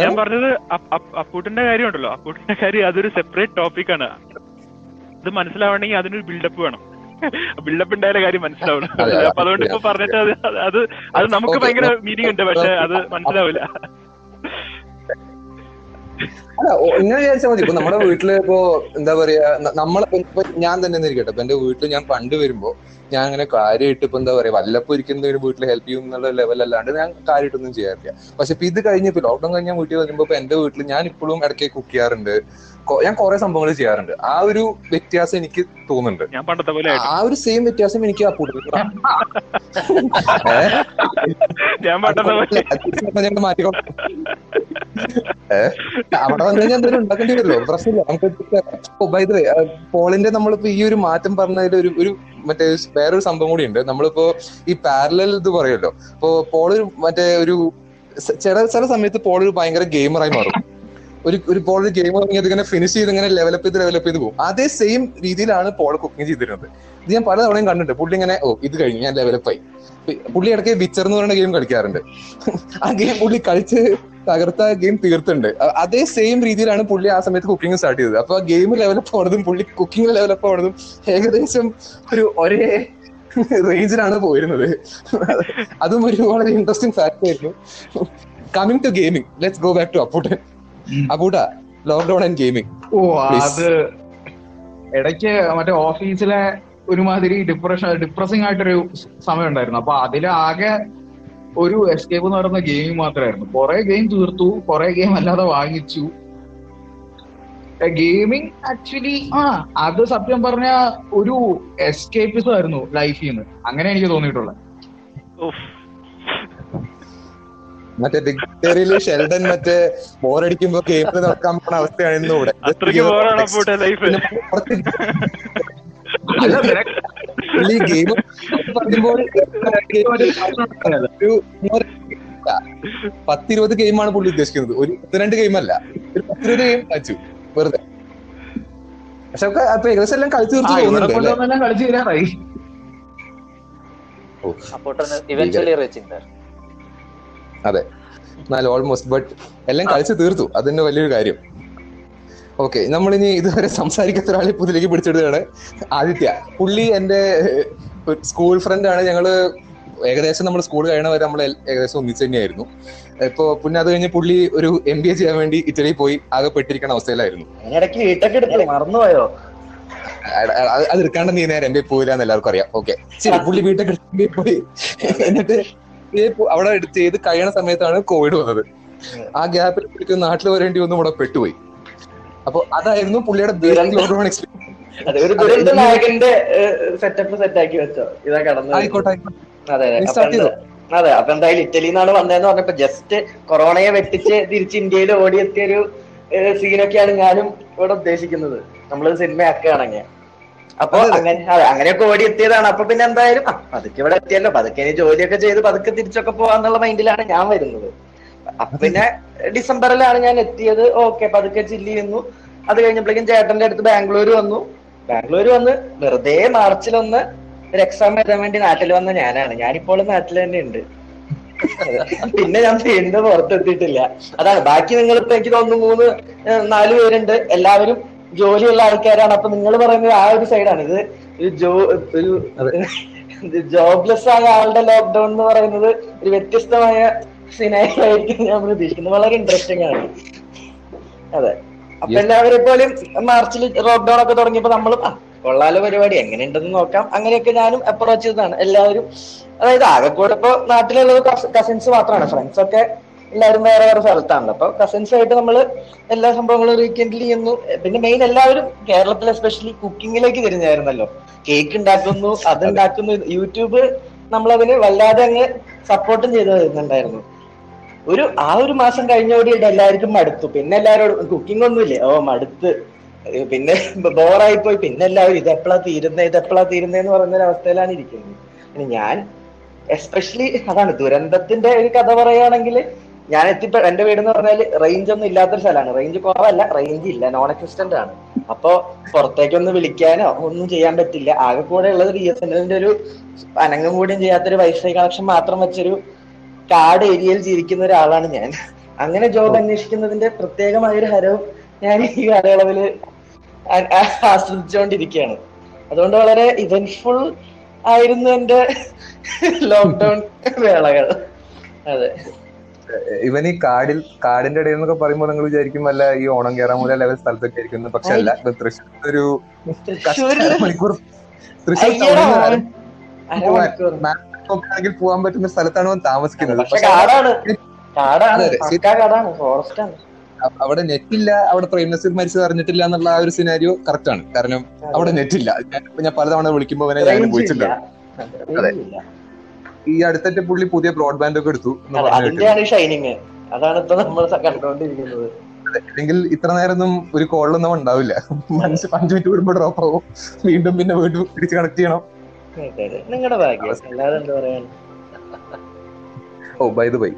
ഞാൻ പറഞ്ഞത് അപ്പ്- അപ്പ്- അപ്പൂട്ടിന്റെ കാര്യം ഉണ്ടല്ലോ അപ്പൂട്ടിന്റെ കാര്യം അതൊരു സെപ്പറേറ്റ് ടോപ്പിക്കാണ് ഇത് മനസ്സിലാവണമെങ്കിൽ അതിനൊരു ബിൽഡപ്പ് വേണം. ബിൽഡപ്പ് ഉണ്ടായാലും കാര്യം മനസ്സിലാവണം. അപ്പൊ അതുകൊണ്ട് ഇപ്പൊ പറഞ്ഞിട്ട് അത് അത് നമുക്ക്. ഭയങ്കര മീനിങ് ഉണ്ട് പക്ഷെ അത് മനസ്സിലാവില്ല. അല്ല ഇങ്ങനെ വിചാരിച്ചാൽ മതി. ഇപ്പൊ നമ്മുടെ വീട്ടിൽ ഇപ്പോ എന്താ പറയാ നമ്മളെ ഞാൻ തന്നെ ഇരിക്കട്ടെ. ഇപ്പൊ എന്റെ വീട്ടിൽ ഞാൻ പണ്ട് വരുമ്പോ ഞാൻ അങ്ങനെ കാര്യമായിട്ട് ഇപ്പൊ എന്താ പറയാ വല്ലപ്പോ ഇരിക്കുന്ന വീട്ടിൽ ഹെൽപ്പ് ചെയ്യും എന്നുള്ള ലെവലല്ലാണ്ട് ഞാൻ കാര്യമായിട്ടൊന്നും ചെയ്യാറില്ല. പക്ഷെ ഇപ്പൊ ഇത് കഴിഞ്ഞ് ഇപ്പൊ ലോക്ക്ഡൌൺ കഴിഞ്ഞ വീട്ടിൽ വരുമ്പോ ഇപ്പൊ എന്റെ വീട്ടിൽ ഞാൻ ഇപ്പോഴും ഇടയ്ക്ക് കുക്ക് ചെയ്യാറുണ്ട്. ഞാൻ കുറെ സംഭവങ്ങൾ ചെയ്യാറുണ്ട്. ആ ഒരു വ്യത്യാസം എനിക്ക് തോന്നുന്നുണ്ട്. ഞാൻ പണ്ടത്തെ പോലെ ആ ഒരു സെയിം വ്യത്യാസം എനിക്ക് ആ (laughs) ഞാൻ? അവിടെ വന്നു കഴിഞ്ഞാൽ എന്തെങ്കിലും ഉണ്ടാക്കേണ്ടി വരുമല്ലോ. പ്രശ്നമില്ല. നമുക്ക് പോളിന്റെ നമ്മളിപ്പോ ഈ ഒരു മാറ്റം പറഞ്ഞതിൽ ഒരു ഒരു മറ്റേ വേറൊരു സംഭവം കൂടി ഉണ്ട്. നമ്മളിപ്പോ ഈ പാരലൽ ഇത് പറയുമല്ലോ. അപ്പോ പോൾ മറ്റേ ഒരു ചില ചില സമയത്ത് പോളൊരു ഭയങ്കര ഗെയിമറായി മാറും. ഒരു ഒരു പോൾ ഒരു ഗെയിം തുടങ്ങിയത് ഇങ്ങനെ ഫിനിഷ് ചെയ്ത് ഇങ്ങനെ ലെവലപ്പ് ചെയ്ത് ലെവലപ്പ് ചെയ്ത് പോകും. അതേ സെയിം രീതിയിലാണ് പോൾ കുക്കിംഗ് ചെയ്തിരുന്നത്. ഇത് ഞാൻ പലതവണയും കണ്ടിട്ടുണ്ട്. പുള്ളി ഇങ്ങനെ ഓ ഇത് കഴിഞ്ഞു ഞാൻ ലെവലപ്പായി പുള്ളി ഇടയ്ക്ക് വിച്ചർ എന്ന് പറയുന്ന ഗെയിം കളിക്കാറുണ്ട്. ആ ഗെയിം പുള്ളി കളിച്ച് തകർത്ത ഗെയിം തീർത്തുണ്ട് അതേ സെയിം രീതിയിലാണ് പുള്ളി ആ സമയത്ത് കുക്കിംഗ് സ്റ്റാർട്ട് ചെയ്തത്. അപ്പൊ ആ ഗെയിം ലെവലപ്പ് ആവണതും പുള്ളി കുക്കിംഗ് ലെവലപ്പ് ആവണതും ഏകദേശം ഒരു ഒരേ റേഞ്ചിലാണ് പോയിരുന്നത്. അതും ഒരു വളരെ ഇൻട്രസ്റ്റിംഗ് ഫാക്ട് ആയിരുന്നു. Coming to gaming let's go back to Appoottan അപ്പൂട്ട lockdown and gaming ഓ അത് ഇടയ്ക്ക് മറ്റേ ഓഫീസിലെ ഒരുമാതിരി ഡിപ്രഷൻ ഡിപ്രസിംഗ് ആയിട്ടൊരു സമയം ഉണ്ടായിരുന്നു. അപ്പൊ അതിലാകെ ആകെ ഒരു എസ്കേപ്പ് എന്ന് പറയുന്ന ഗെയിമിംഗ് മാത്രമായിരുന്നു കുറെ ഗെയിം തീർത്തു കുറെ ഗെയിം അല്ലാതെ വാങ്ങിച്ചു. ഗെയിമിങ് ആക്ച്വലി ആ അത് സത്യം പറഞ്ഞ ഒരു എസ്കേപ്പിസം ആയിരുന്നു ലൈഫിൽ നിന്ന് അങ്ങനെ എനിക്ക് തോന്നിയിട്ടുള്ളത്. ഉഫ്. മറ്റേ ബിഗ് ബേറിയിൽ ഷെൽഡൻ മറ്റേ ബോറടിക്കുമ്പോ ഗെയിമിൽ നടക്കാൻ പോണ അവസ്ഥയാണ് ഇവിടെ. ഈ ഗെയിം പറയുമ്പോൾ പത്തിരുപത് ഗെയിമാണ് പുള്ളി ഉദ്ദേശിക്കുന്നത്. ഒരു പത്തിരണ്ട് ഗെയിം അല്ല. ഒരു പത്തിരുപത് ഗെയിം കളിച്ചു. വെറുതെ. പക്ഷെ അപ്പൊ ഏകദേശം എല്ലാം കളിച്ചു തീർച്ചു തോന്നുന്നുണ്ട് അല്ലേ? അതെ. എന്നാൽ ഓൾമോസ്റ്റ് ബട്ട് എല്ലാം കളിച്ച് തീർത്തു. അത് തന്നെ വലിയൊരു കാര്യം. ഓക്കെ നമ്മളിനി ഇതുവരെ സംസാരിക്കാത്ത ഒരാളെ പുതിലേക്ക് പിടിച്ചെടുത്താണ് ആദിത്യ. പുള്ളി എന്റെ സ്കൂൾ ഫ്രണ്ട് ആണ്. ഞങ്ങൾ ഏകദേശം നമ്മൾ സ്കൂൾ കഴിയണ വരെ നമ്മൾ ഏകദേശം ഒന്നിച്ച് തന്നെയായിരുന്നു. ഇപ്പൊ പിന്നെ അത് കഴിഞ്ഞ് പുള്ളി ഒരു എം ബി എ ചെയ്യാൻ വേണ്ടി ഇറ്റലി പോയി ആകെ പെട്ടിരിക്കണ അവസ്ഥയിലായിരുന്നു മറന്നുപോയോ? അത് എടുക്കാണ്ട് നീ നേരം എം ബി പോയില്ല എന്ന് എല്ലാവർക്കും അറിയാം. ഓക്കെ ശരി പുള്ളി വീട്ടൊക്കെ പോയി. എന്നിട്ട് പോ- അവിടെ എടുത്ത് ചെയ്ത് കഴിയണ സമയത്താണ് കോവിഡ് വന്നത്. ആ ഗ്യാപ്പിൽ പുള്ളിക്ക് നാട്ടിൽ വരേണ്ടി വന്നു ഇവിടെ പെട്ടുപോയി. അപ്പൊ അതായിരുന്നു പുള്ളിയുടെ. ലോക്ക്ഡൌൺ എക്സ്പീരിയൻസ് സെറ്റപ്പ് സെറ്റ് ആക്കി വെച്ചോ. ഇതാ കടന്നു ആയിക്കോട്ടെ ആയിക്കോട്ടെ. അതെ അതെ. അപ്പൊ എന്തായാലും ഇറ്റലിയിൽ നിന്നാണ് വന്നതെന്ന് പറഞ്ഞപ്പോ ജസ്റ്റ് കൊറോണയെ വെട്ടിച്ച് തിരിച്ച് ഇന്ത്യയിൽ ഓടിയെത്തിയ ഒരു സീനൊക്കെയാണ് ഞാനും ഇവിടെ ഉദ്ദേശിക്കുന്നത്. നമ്മൾ സിനിമയാക്കുകയാണെങ്കിൽ അപ്പൊ. അങ്ങനെ അങ്ങനെയൊക്കെ ഓടിയെത്തിയതാണ്. അപ്പൊ പിന്നെ എന്തായാലും പതുക്കെ ഇവിടെ എത്തിയല്ലോ. പതുക്കെ ഇനി ജോലിയൊക്കെ ചെയ്ത് പതുക്കെ തിരിച്ചൊക്കെ പോവാന്നുള്ള മൈൻഡിലാണ് ഞാൻ വരുന്നത്. അപ്പൊ പിന്നെ ഡിസംബറിലാണ് ഞാൻ എത്തിയത്. ഓക്കെ പതുക്കെ ചില്ലി ചെയ്യുന്നു അത് കഴിഞ്ഞപ്പോഴേക്കും ചേട്ടന്റെ അടുത്ത് ബാംഗ്ലൂർ വന്നു. ബാംഗ്ലൂർ വന്ന് വെറുതെ മാർച്ചിലൊന്ന് ഒരു എക്സാം എഴുതാൻ വേണ്ടി നാട്ടിൽ വന്ന ഞാനാണ്. ഞാനിപ്പോൾ നാട്ടിൽ തന്നെ ഉണ്ട് പിന്നെ ഞാൻ വീണ്ടും പുറത്തെത്തിയിട്ടില്ല. അതാണ്. ബാക്കി നിങ്ങളിപ്പോ ഇപ്പൊ എനിക്ക് തോന്നുന്നു മൂന്ന് നാല് പേരുണ്ട്. എല്ലാവരും ജോലിയുള്ള ആൾക്കാരാണ്. അപ്പൊ നിങ്ങൾ പറയുന്നത് ആ ഒരു സൈഡാണ് ഇത് ഒരു ജോ ഒരു ജോബ്ലെസ് ആയ ആളുടെ ലോക്ക്ഡൌൺ എന്ന് പറയുന്നത് ഒരു വ്യത്യസ്തമായ സിനാരി ആയിരിക്കും ഞാൻ പ്രതീക്ഷിക്കുന്നത്. വളരെ ഇൻട്രസ്റ്റിംഗ് ആണ്. അതെ. അപ്പൊ എല്ലാവരും പോലും മാർച്ചിൽ ലോക്ക്ഡൌൺ ഒക്കെ തുടങ്ങിയപ്പോ നമ്മൾ കൊള്ളാലോ പരിപാടി. എങ്ങനെയുണ്ടെന്ന് നോക്കാം. അങ്ങനെയൊക്കെ ഞാനും അപ്രോച്ച് ചെയ്തതാണ്. എല്ലാവരും അതായത് ആകെക്കൂടെ ഇപ്പൊ നാട്ടിലുള്ളത് കസിൻസ് മാത്രമാണ് ഫ്രണ്ട്സ് ഒക്കെ എല്ലാവരും വേറെ വേറെ സ്ഥലത്താണല്ലോ. അപ്പൊ കസിൻസ് ആയിട്ട് നമ്മൾ എല്ലാ സംഭവങ്ങളും വീക്കെൻഡിൽ ചെയ്യുന്നു പിന്നെ മെയിൻ എല്ലാവരും കേരളത്തിൽ എസ്പെഷ്യലി കുക്കിങ്ങിലേക്ക് തിരിഞ്ഞായിരുന്നല്ലോ. കേക്ക് ഉണ്ടാക്കുന്നു അത് ഉണ്ടാക്കുന്നു. യൂട്യൂബ് നമ്മളതിന് വല്ലാതെ അങ്ങ് സപ്പോർട്ടും ചെയ്തു തരുന്നുണ്ടായിരുന്നു ഒരു ആ ഒരു മാസം കഴിഞ്ഞോടിയിട്ട് എല്ലാവർക്കും മടുത്തു. പിന്നെ എല്ലാവരോടും കുക്കിംഗ് ഒന്നുമില്ലേ? ഓ മടുത്ത്. പിന്നെ ബോറായി പോയി പിന്നെ എല്ലാവരും ഇത് എപ്പോഴാ തീരുന്നത് ഇത് എപ്പോഴാ തീരുന്നതെന്ന് പറയുന്ന അവസ്ഥയിലാണ് ഇരിക്കുന്നത്. ഞാൻ എസ്പെഷ്യലി അതാണ് ദുരന്തത്തിന്റെ ഒരു കഥ പറയുകയാണെങ്കിൽ ഞാൻ എത്തിപ്പോ എന്റെ വീട് എന്ന് പറഞ്ഞാൽ റേഞ്ച് ഒന്നും ഇല്ലാത്തൊരു സ്ഥലമാണ്. റേഞ്ച് കുറവല്ല റേഞ്ച് ഇല്ല. നോൺ എക്സിസ്റ്റന്റ് ആണ്. അപ്പോ പുറത്തേക്കൊന്ന് വിളിക്കാനോ ഒന്നും ചെയ്യാൻ പറ്റില്ല. ആകെ കൂടെ ഉള്ളത് ബി എസ് എൻ എല്ലിന്റെ ഒരു അനങ്ങും കൂടിയും ചെയ്യാത്തൊരു വൈഫൈ കണക്ഷൻ മാത്രം വെച്ചൊരു കാട് ഏരിയയിൽ ജീവിക്കുന്ന ഒരാളാണ് ഞാൻ. അങ്ങനെ ജോബ് അന്വേഷിക്കുന്നതിന്റെ പ്രത്യേകമായ ഒരു ഹരവും ഞാൻ ഈ കാലയളവിൽ ആസ്വദിച്ചുകൊണ്ടിരിക്കുകയാണ് അതുകൊണ്ട് വളരെ ഇവന്റ്ഫുൾ ആയിരുന്നു എന്റെ ലോക്ക്ഡൌൺ വേളകൾ. അതെ. ഇവൻ ഈ കാടിൽ കാടിന്റെ ഇടയിൽ എന്നൊക്കെ പറയുമ്പോൾ നിങ്ങൾ വിചാരിക്കും അല്ല ഈ ഓണം കേറാമൂല ലെവൽ സ്ഥലത്തൊക്കെ ആയിരിക്കും പക്ഷെ അല്ല തൃശ്ശൂർ ഒരു മണിക്കൂർ തൃശ്ശൂർ പോവാൻ പോകാൻ പറ്റുന്ന സ്ഥലത്താണ് അവൻ താമസിക്കുന്നത്. അതെ, അതെ. അവിടെ നെറ്റ് ഇല്ല അവിടെ പ്രേം നസീർ മരിച്ചത് അറിഞ്ഞിട്ടില്ല എന്നുള്ള ആ ഒരു സിനാരിയോ കറക്റ്റ് ആണ്. കാരണം അവിടെ നെറ്റ് ഇല്ല ഞാൻ പലതവണ വിളിക്കുമ്പോൾ അവനെ ഞാൻ പോയിട്ടുണ്ട് ഇല്ല. ഈ അടുത്തിട്ട് പുള്ളി പുതിയ ബ്രോഡ്ബാൻഡ് ഒക്കെ എടുത്തു. അതിന്റെയാണ് ഷൈനിങ് അതാണ് ഇപ്പൊ നമ്മൾ കണ്ടുകൊണ്ടിരിക്കുന്നത്. അല്ലെങ്കിൽ ഇത്ര നേരം ഒന്നും ഒരു കോളിലൊന്നും ഉണ്ടാവില്ല. മനസ്സ് അഞ്ചു മിനിറ്റ് കൂടുമ്പോൾ ഡ്രോപ്പ് ആവും. വീണ്ടും പിന്നെ വീണ്ടും തിരിച്ച് കണക്ട് ചെയ്യണം. നിങ്ങളുടെ ഭാഗ്യം. അല്ലാതെ എന്താ പറയാ ഓ ബൈ ദ ബൈ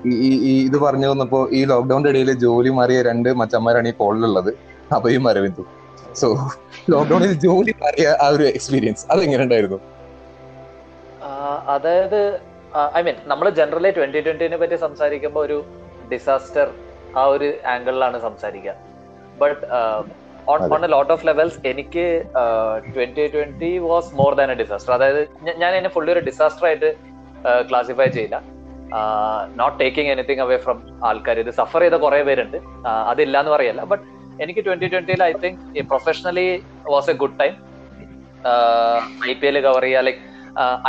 ഈ ഇത് പറഞ്ഞു വന്നപ്പോ ഈ ലോക്ക്ഡൌണിന്റെ ഇടയിൽ ജോലി മാറിയ രണ്ട് മച്ചന്മാരാണ് ഈ കോളിലുള്ളത് അഭയും അരവിന്ദും സോ ലോക്ക്ഡൌണിൽ ജോലി മാറിയ ആ ഒരു എക്സ്പീരിയൻസ് അതെങ്ങനെ ഉണ്ടായിരുന്നു ആ, അതായത് ഐ മീൻ നമ്മൾ ജനറലി ട്വന്റി ട്വന്റിനെ പറ്റി സംസാരിക്കുമ്പോൾ ഒരു ഡിസാസ്റ്റർ ആ ഒരു ആംഗിളിലാണ് സംസാരിക്കുക. But on. On a lot of levels എനിക്ക് twenty twenty was more than a disaster അതായത് ഞാൻ എന്നെ ഫുള്ളി ഒരു ഡിസാസ്റ്റർ ആയിട്ട് ക്ലാസിഫൈ ചെയ്യില്ല. Not taking anything away from ആൾക്കാർ ഇത് സഫർ ചെയ്ത കുറെ പേരുണ്ട്. അതില്ല എന്ന് പറയല്ല. ബട്ട് എനിക്ക് twenty ട്വന്റിയിൽ I think professionally was a good time I P L cover ചെയ്യുക like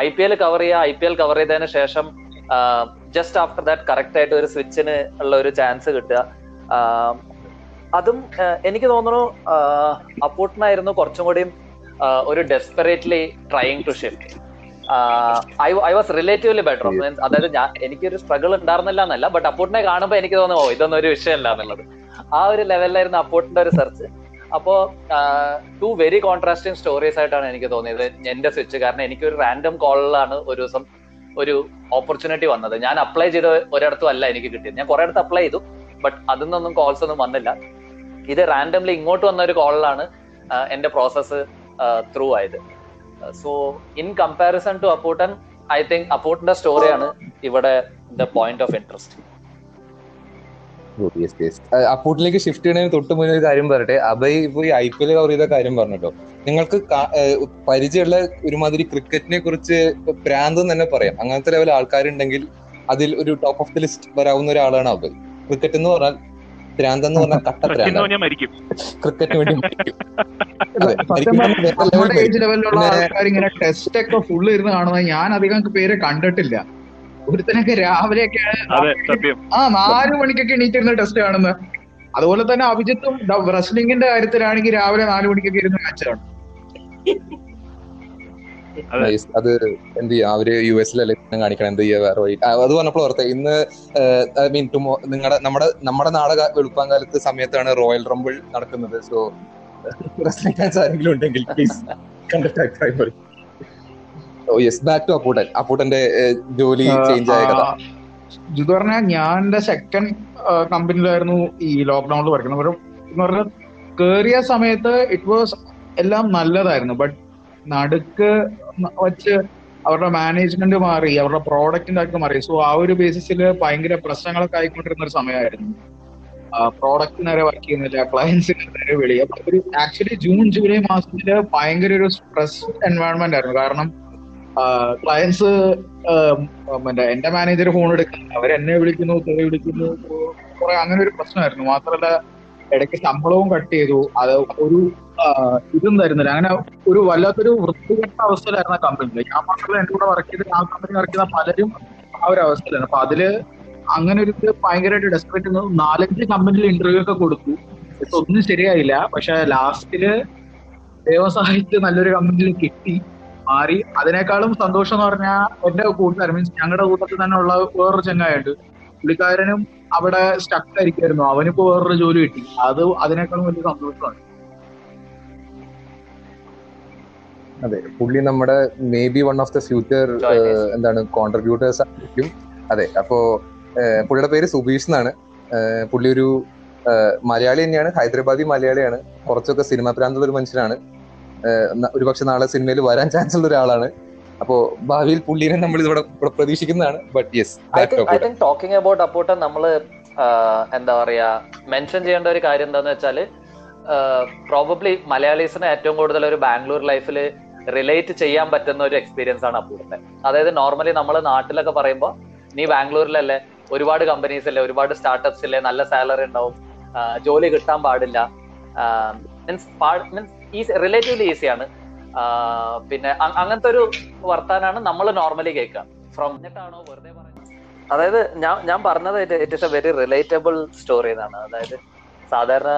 I P L cover ചെയ്യുക ഐ പി എൽ കവർ ചെയ്തതിനു ശേഷം ജസ്റ്റ് ആഫ്റ്റർ ദാറ്റ് കറക്റ്റ് ആയിട്ട് ഒരു സ്വിച്ചിന് ഉള്ള ഒരു ചാൻസ് കിട്ടുക. അതും എനിക്ക് തോന്നുന്നു അപ്പൂട്ടനായിരുന്നു കുറച്ചും കൂടിയും ഒരു desperately trying to shift I I was relatively better അതായത് ഞാൻ എനിക്കൊരു സ്ട്രഗിൾ ഉണ്ടായിരുന്നില്ല എന്നല്ല ബട്ട് അപ്പൂട്ടിനെ കാണുമ്പോൾ എനിക്ക് തോന്നുന്നു ഓ ഇതൊന്നും ഒരു വിഷയമല്ല എന്നുള്ളത്. ആ ഒരു ലെവലിലായിരുന്നു അപ്പൂട്ടിന്റെ ഒരു സെർച്ച് അപ്പോ ടു വെരി കോൺട്രാസ്റ്റിംഗ് സ്റ്റോറീസ് ആയിട്ടാണ് എനിക്ക് തോന്നിയത് എന്റെ സ്വിച്ച് കാരണം എനിക്ക് ഒരു റാൻഡം കോളിലാണ് ഒരു ദിവസം ഒരു ഓപ്പർച്യൂണിറ്റി വന്നത്. ഞാൻ അപ്ലൈ ചെയ്ത ഒരിടത്തും അല്ല എനിക്ക് കിട്ടിയത്. ഞാൻ കുറെ അടുത്ത് അപ്ലൈ ചെയ്തു ബട്ട് അതിൽ നിന്നൊന്നും കോൾസ് ഒന്നും വന്നില്ല. ഇത് റാൻഡംലി ഇങ്ങോട്ട് വന്ന ഒരു കോളിലാണ് എന്റെ പ്രോസസ്സ് ത്രൂ ആയത്. So in comparison to Apputtan I think അപ്പൂട്ടന്റെ സ്റ്റോറിയാണ് ഇവിടെ ദ പോയിന്റ് ഓഫ് ഇൻട്രസ്റ്റ് അപ്പൂട്ടിലേക്ക് ഷിഫ്റ്റ് ചെയ്യണതിന് തൊട്ട് മുന്നേ ഒരു കാര്യം പറയട്ടെ. അഭയ് ഇപ്പൊ ഈ ഐ പി എൽ കവർ ചെയ്ത കാര്യം പറഞ്ഞിട്ടോ. നിങ്ങൾക്ക് പരിചയമുള്ള ഒരുമാതിരി ക്രിക്കറ്റിനെ കുറിച്ച് പ്രാന്ത് തന്നെ പറയാം. അങ്ങനത്തെ ലെവൽ ആൾക്കാരുണ്ടെങ്കിൽ അതിൽ ഒരു ടോപ്പ് ഓഫ് ദി ലിസ്റ്റ് വരാവുന്ന ഒരാളാണ് അഭയ്. ക്രിക്കറ്റ് എന്ന് പറഞ്ഞാൽ ഭ്രാന്ത് എന്ന് പറഞ്ഞാൽ കട്ട ക്രിക്കറ്റിന് വേണ്ടി ലെവലിലുള്ള ആൾക്കാർ ഇങ്ങനെ ടെസ്റ്റ് ഒക്കെ ഫുള്ള് ഇരുന്ന് കാണുന്നത് ഞാൻ അധികം പേരെ കണ്ടിട്ടില്ല. ഒരുത്തനൊക്കെ രാവിലെയൊക്കെ ആ നാല് മണിക്കൊക്കെ എണീറ്റിരുന്ന ടെസ്റ്റ് കാണുന്നത് അതുപോലെ തന്നെ അഭിജിത്തും റെസ്ലിംഗിന്റെ കാര്യത്തിലാണെങ്കിൽ രാവിലെ നാല് മണിക്കൊക്കെ ഇരുന്ന് മാച്ച് കാണും. അതെ. എന്ത് ചെയ്യാ? അവർ യു എസിലല്ലേ കാണിക്കണം? എന്ത് ചെയ്യാ? വേറെ വഴി അത് പറഞ്ഞപ്പോൾ ഓർത്തെ ഇന്ന് ഐ മീൻ ടുമോ നിങ്ങളുടെ നമ്മുടെ നമ്മുടെ നാടക വെളുപ്പാൻ കാലത്ത് സമയത്താണ് റോയൽ റംബിൾ നടക്കുന്നത്. സോ റെസ്ലിംഗ് ഫാൻസ് ആരെങ്കിലും ഉണ്ടെങ്കിൽ പ്ലീസ് കണ്ടിട്ട് oh yes back to Apputtan. അപ്പൂട്ടന്റെ ജോലി ചേഞ്ച് ആയ കഥ. ഇത് പറഞ്ഞാൽ ഞാൻ എന്റെ സെക്കൻഡ് കമ്പനിയിലായിരുന്നു ഈ ലോക്ക്ഡൌണിൽ വർക്കുന്നത് ഒരു എന്ന് പറഞ്ഞാൽ കേറിയ സമയത്ത് ഇറ്റ് വാസ് എല്ലാം നല്ലതായിരുന്നു. ബട്ട് നടുക്ക് വച്ച് അവരുടെ മാനേജ്മെന്റ് മാറി അവരുടെ പ്രോഡക്റ്റിന്റെ ഒക്കെ മാറി. സോ ആ ഒരു ബേസിസിൽ ഭയങ്കര പ്രശ്നങ്ങളൊക്കെ ആയിക്കൊണ്ടിരുന്ന ഒരു സമയമായിരുന്നു. പ്രോഡക്റ്റ് നേരെ വർക്ക് ചെയ്യുന്നില്ല ക്ലയൻസിന് നേരെ വിളി അപ്പൊ ഒരു ആക്ച്വലി ജൂൺ ജൂലൈ മാസത്തിൽ ഭയങ്കര ഒരു സ്ട്രെസ് എൻവയോൺമെന്റ് ആയിരുന്നു. കാരണം ക്ലയൻസ് മറ്റേ എന്റെ മാനേജർ ഫോൺ എടുക്കുന്നു അവർ എന്നെ വിളിക്കുന്നു തെറി വിളിക്കുന്നു കുറെ അങ്ങനെ ഒരു പ്രശ്നമായിരുന്നു. മാത്രമല്ല ഇടയ്ക്ക് ശമ്പളവും കട്ട് ചെയ്തു. അത് ഒരു ഇതും തരുന്നില്ല. അങ്ങനെ ഒരു വല്ലാത്തൊരു വൃത്തികെട്ട അവസ്ഥയിലായിരുന്നു ആ കമ്പനിയിൽ ഞാൻ മാത്രമല്ല എന്റെ കൂടെ വർക്ക് ചെയ്ത് ആ കമ്പനി വർക്ക് ചെയ്ത പലരും ആ ഒരു അവസ്ഥയിലാണ് അപ്പൊ അതിൽ അങ്ങനെ ഒരു ഭയങ്കരമായിട്ട് ഡെസ്പെക്ട് നാലഞ്ച് കമ്പനിയിൽ ഇന്റർവ്യൂ ഒക്കെ കൊടുത്തു. ഒന്നും ശരിയായില്ല. പക്ഷെ ലാസ്റ്റിൽ ദൈവസഹായിച്ച് നല്ലൊരു കമ്പനിയിൽ കിട്ടി. മാറി. അതിനേക്കാളും സന്തോഷം എന്ന് പറഞ്ഞാൽ എന്റെ കൂട്ടുകാരൻ മീൻസ് ഞങ്ങളുടെ കൂട്ടത്തിൽ തന്നെ ഉള്ള വേറൊരു ചങ്ങായുണ്ട് പുള്ളിക്കാരനും അവിടെ സ്റ്റക്ക് ആയിരിക്കായിരുന്നു അവനിപ്പോ വേറൊരു ജോലി കിട്ടി. അത് അതിനേക്കാളും വലിയ സന്തോഷമാണ്. അതെ. പുള്ളി നമ്മുടെ may be one of the future എന്താണ് കോൺട്രിബ്യൂട്ടേഴ്സ് ആയിരിക്കും. അതെ. അപ്പോ പുള്ളിയുടെ പേര് സുബീഷ് എന്നാണ്. പുള്ളി ഒരു മലയാളി തന്നെയാണ്. ഹൈദരാബാദി മലയാളിയാണ്. കുറച്ചൊക്കെ സിനിമ പ്രാന്തമുള്ള ഒരു മനുഷ്യനാണ്. ഒരുപക്ഷെ നാളെ സിനിമയിൽ വരാൻ ചാൻസ് ഉള്ള ഒരാളാണ്. അപ്പോ ഭാവിയിൽ പുള്ളിനെ നമ്മൾ ഇവിടെ പ്രതീക്ഷിക്കുന്നതാണ്. ബട്ട് യെസ് ടോക്കിംഗ് അബൌട്ട് അപ്പോട്ട് നമ്മൾ എന്താ പറയാ മെൻഷൻ ചെയ്യേണ്ട ഒരു കാര്യം എന്താന്ന് വെച്ചാൽ പ്രോബബ്ലി മലയാളീസിന് ഏറ്റവും കൂടുതൽ ഒരു ബാംഗ്ലൂർ ലൈഫിൽ റിലേറ്റ് ചെയ്യാൻ പറ്റുന്ന ഒരു എക്സ്പീരിയൻസ് ആണ് അപ്പൂട്ടന്റെ അതായത് നോർമലി നമ്മൾ നാട്ടിലൊക്കെ പറയുമ്പോൾ നീ ബാംഗ്ലൂരിലല്ലേ? ഒരുപാട് കമ്പനീസ് അല്ലേ ഒരുപാട് സ്റ്റാർട്ടപ്സ് ഇല്ലേ? നല്ല സാലറി ഉണ്ടാവും. ജോലി കിട്ടാൻ പാടില്ല. മീൻസ് മീൻസ് ഈസി റിലേറ്റീവ്ലി ഈസിയാണ് പിന്നെ അങ്ങനത്തെ ഒരു വർത്താനാണ് നമ്മൾ നോർമലി കേൾക്കുക ഫ്രം എന്നിട്ടാണോ വെറുതെ പറയുന്നത്? അതായത് ഞാൻ ഞാൻ പറഞ്ഞത് it is a very relatable story എന്നാണ്. അതായത് സാധാരണ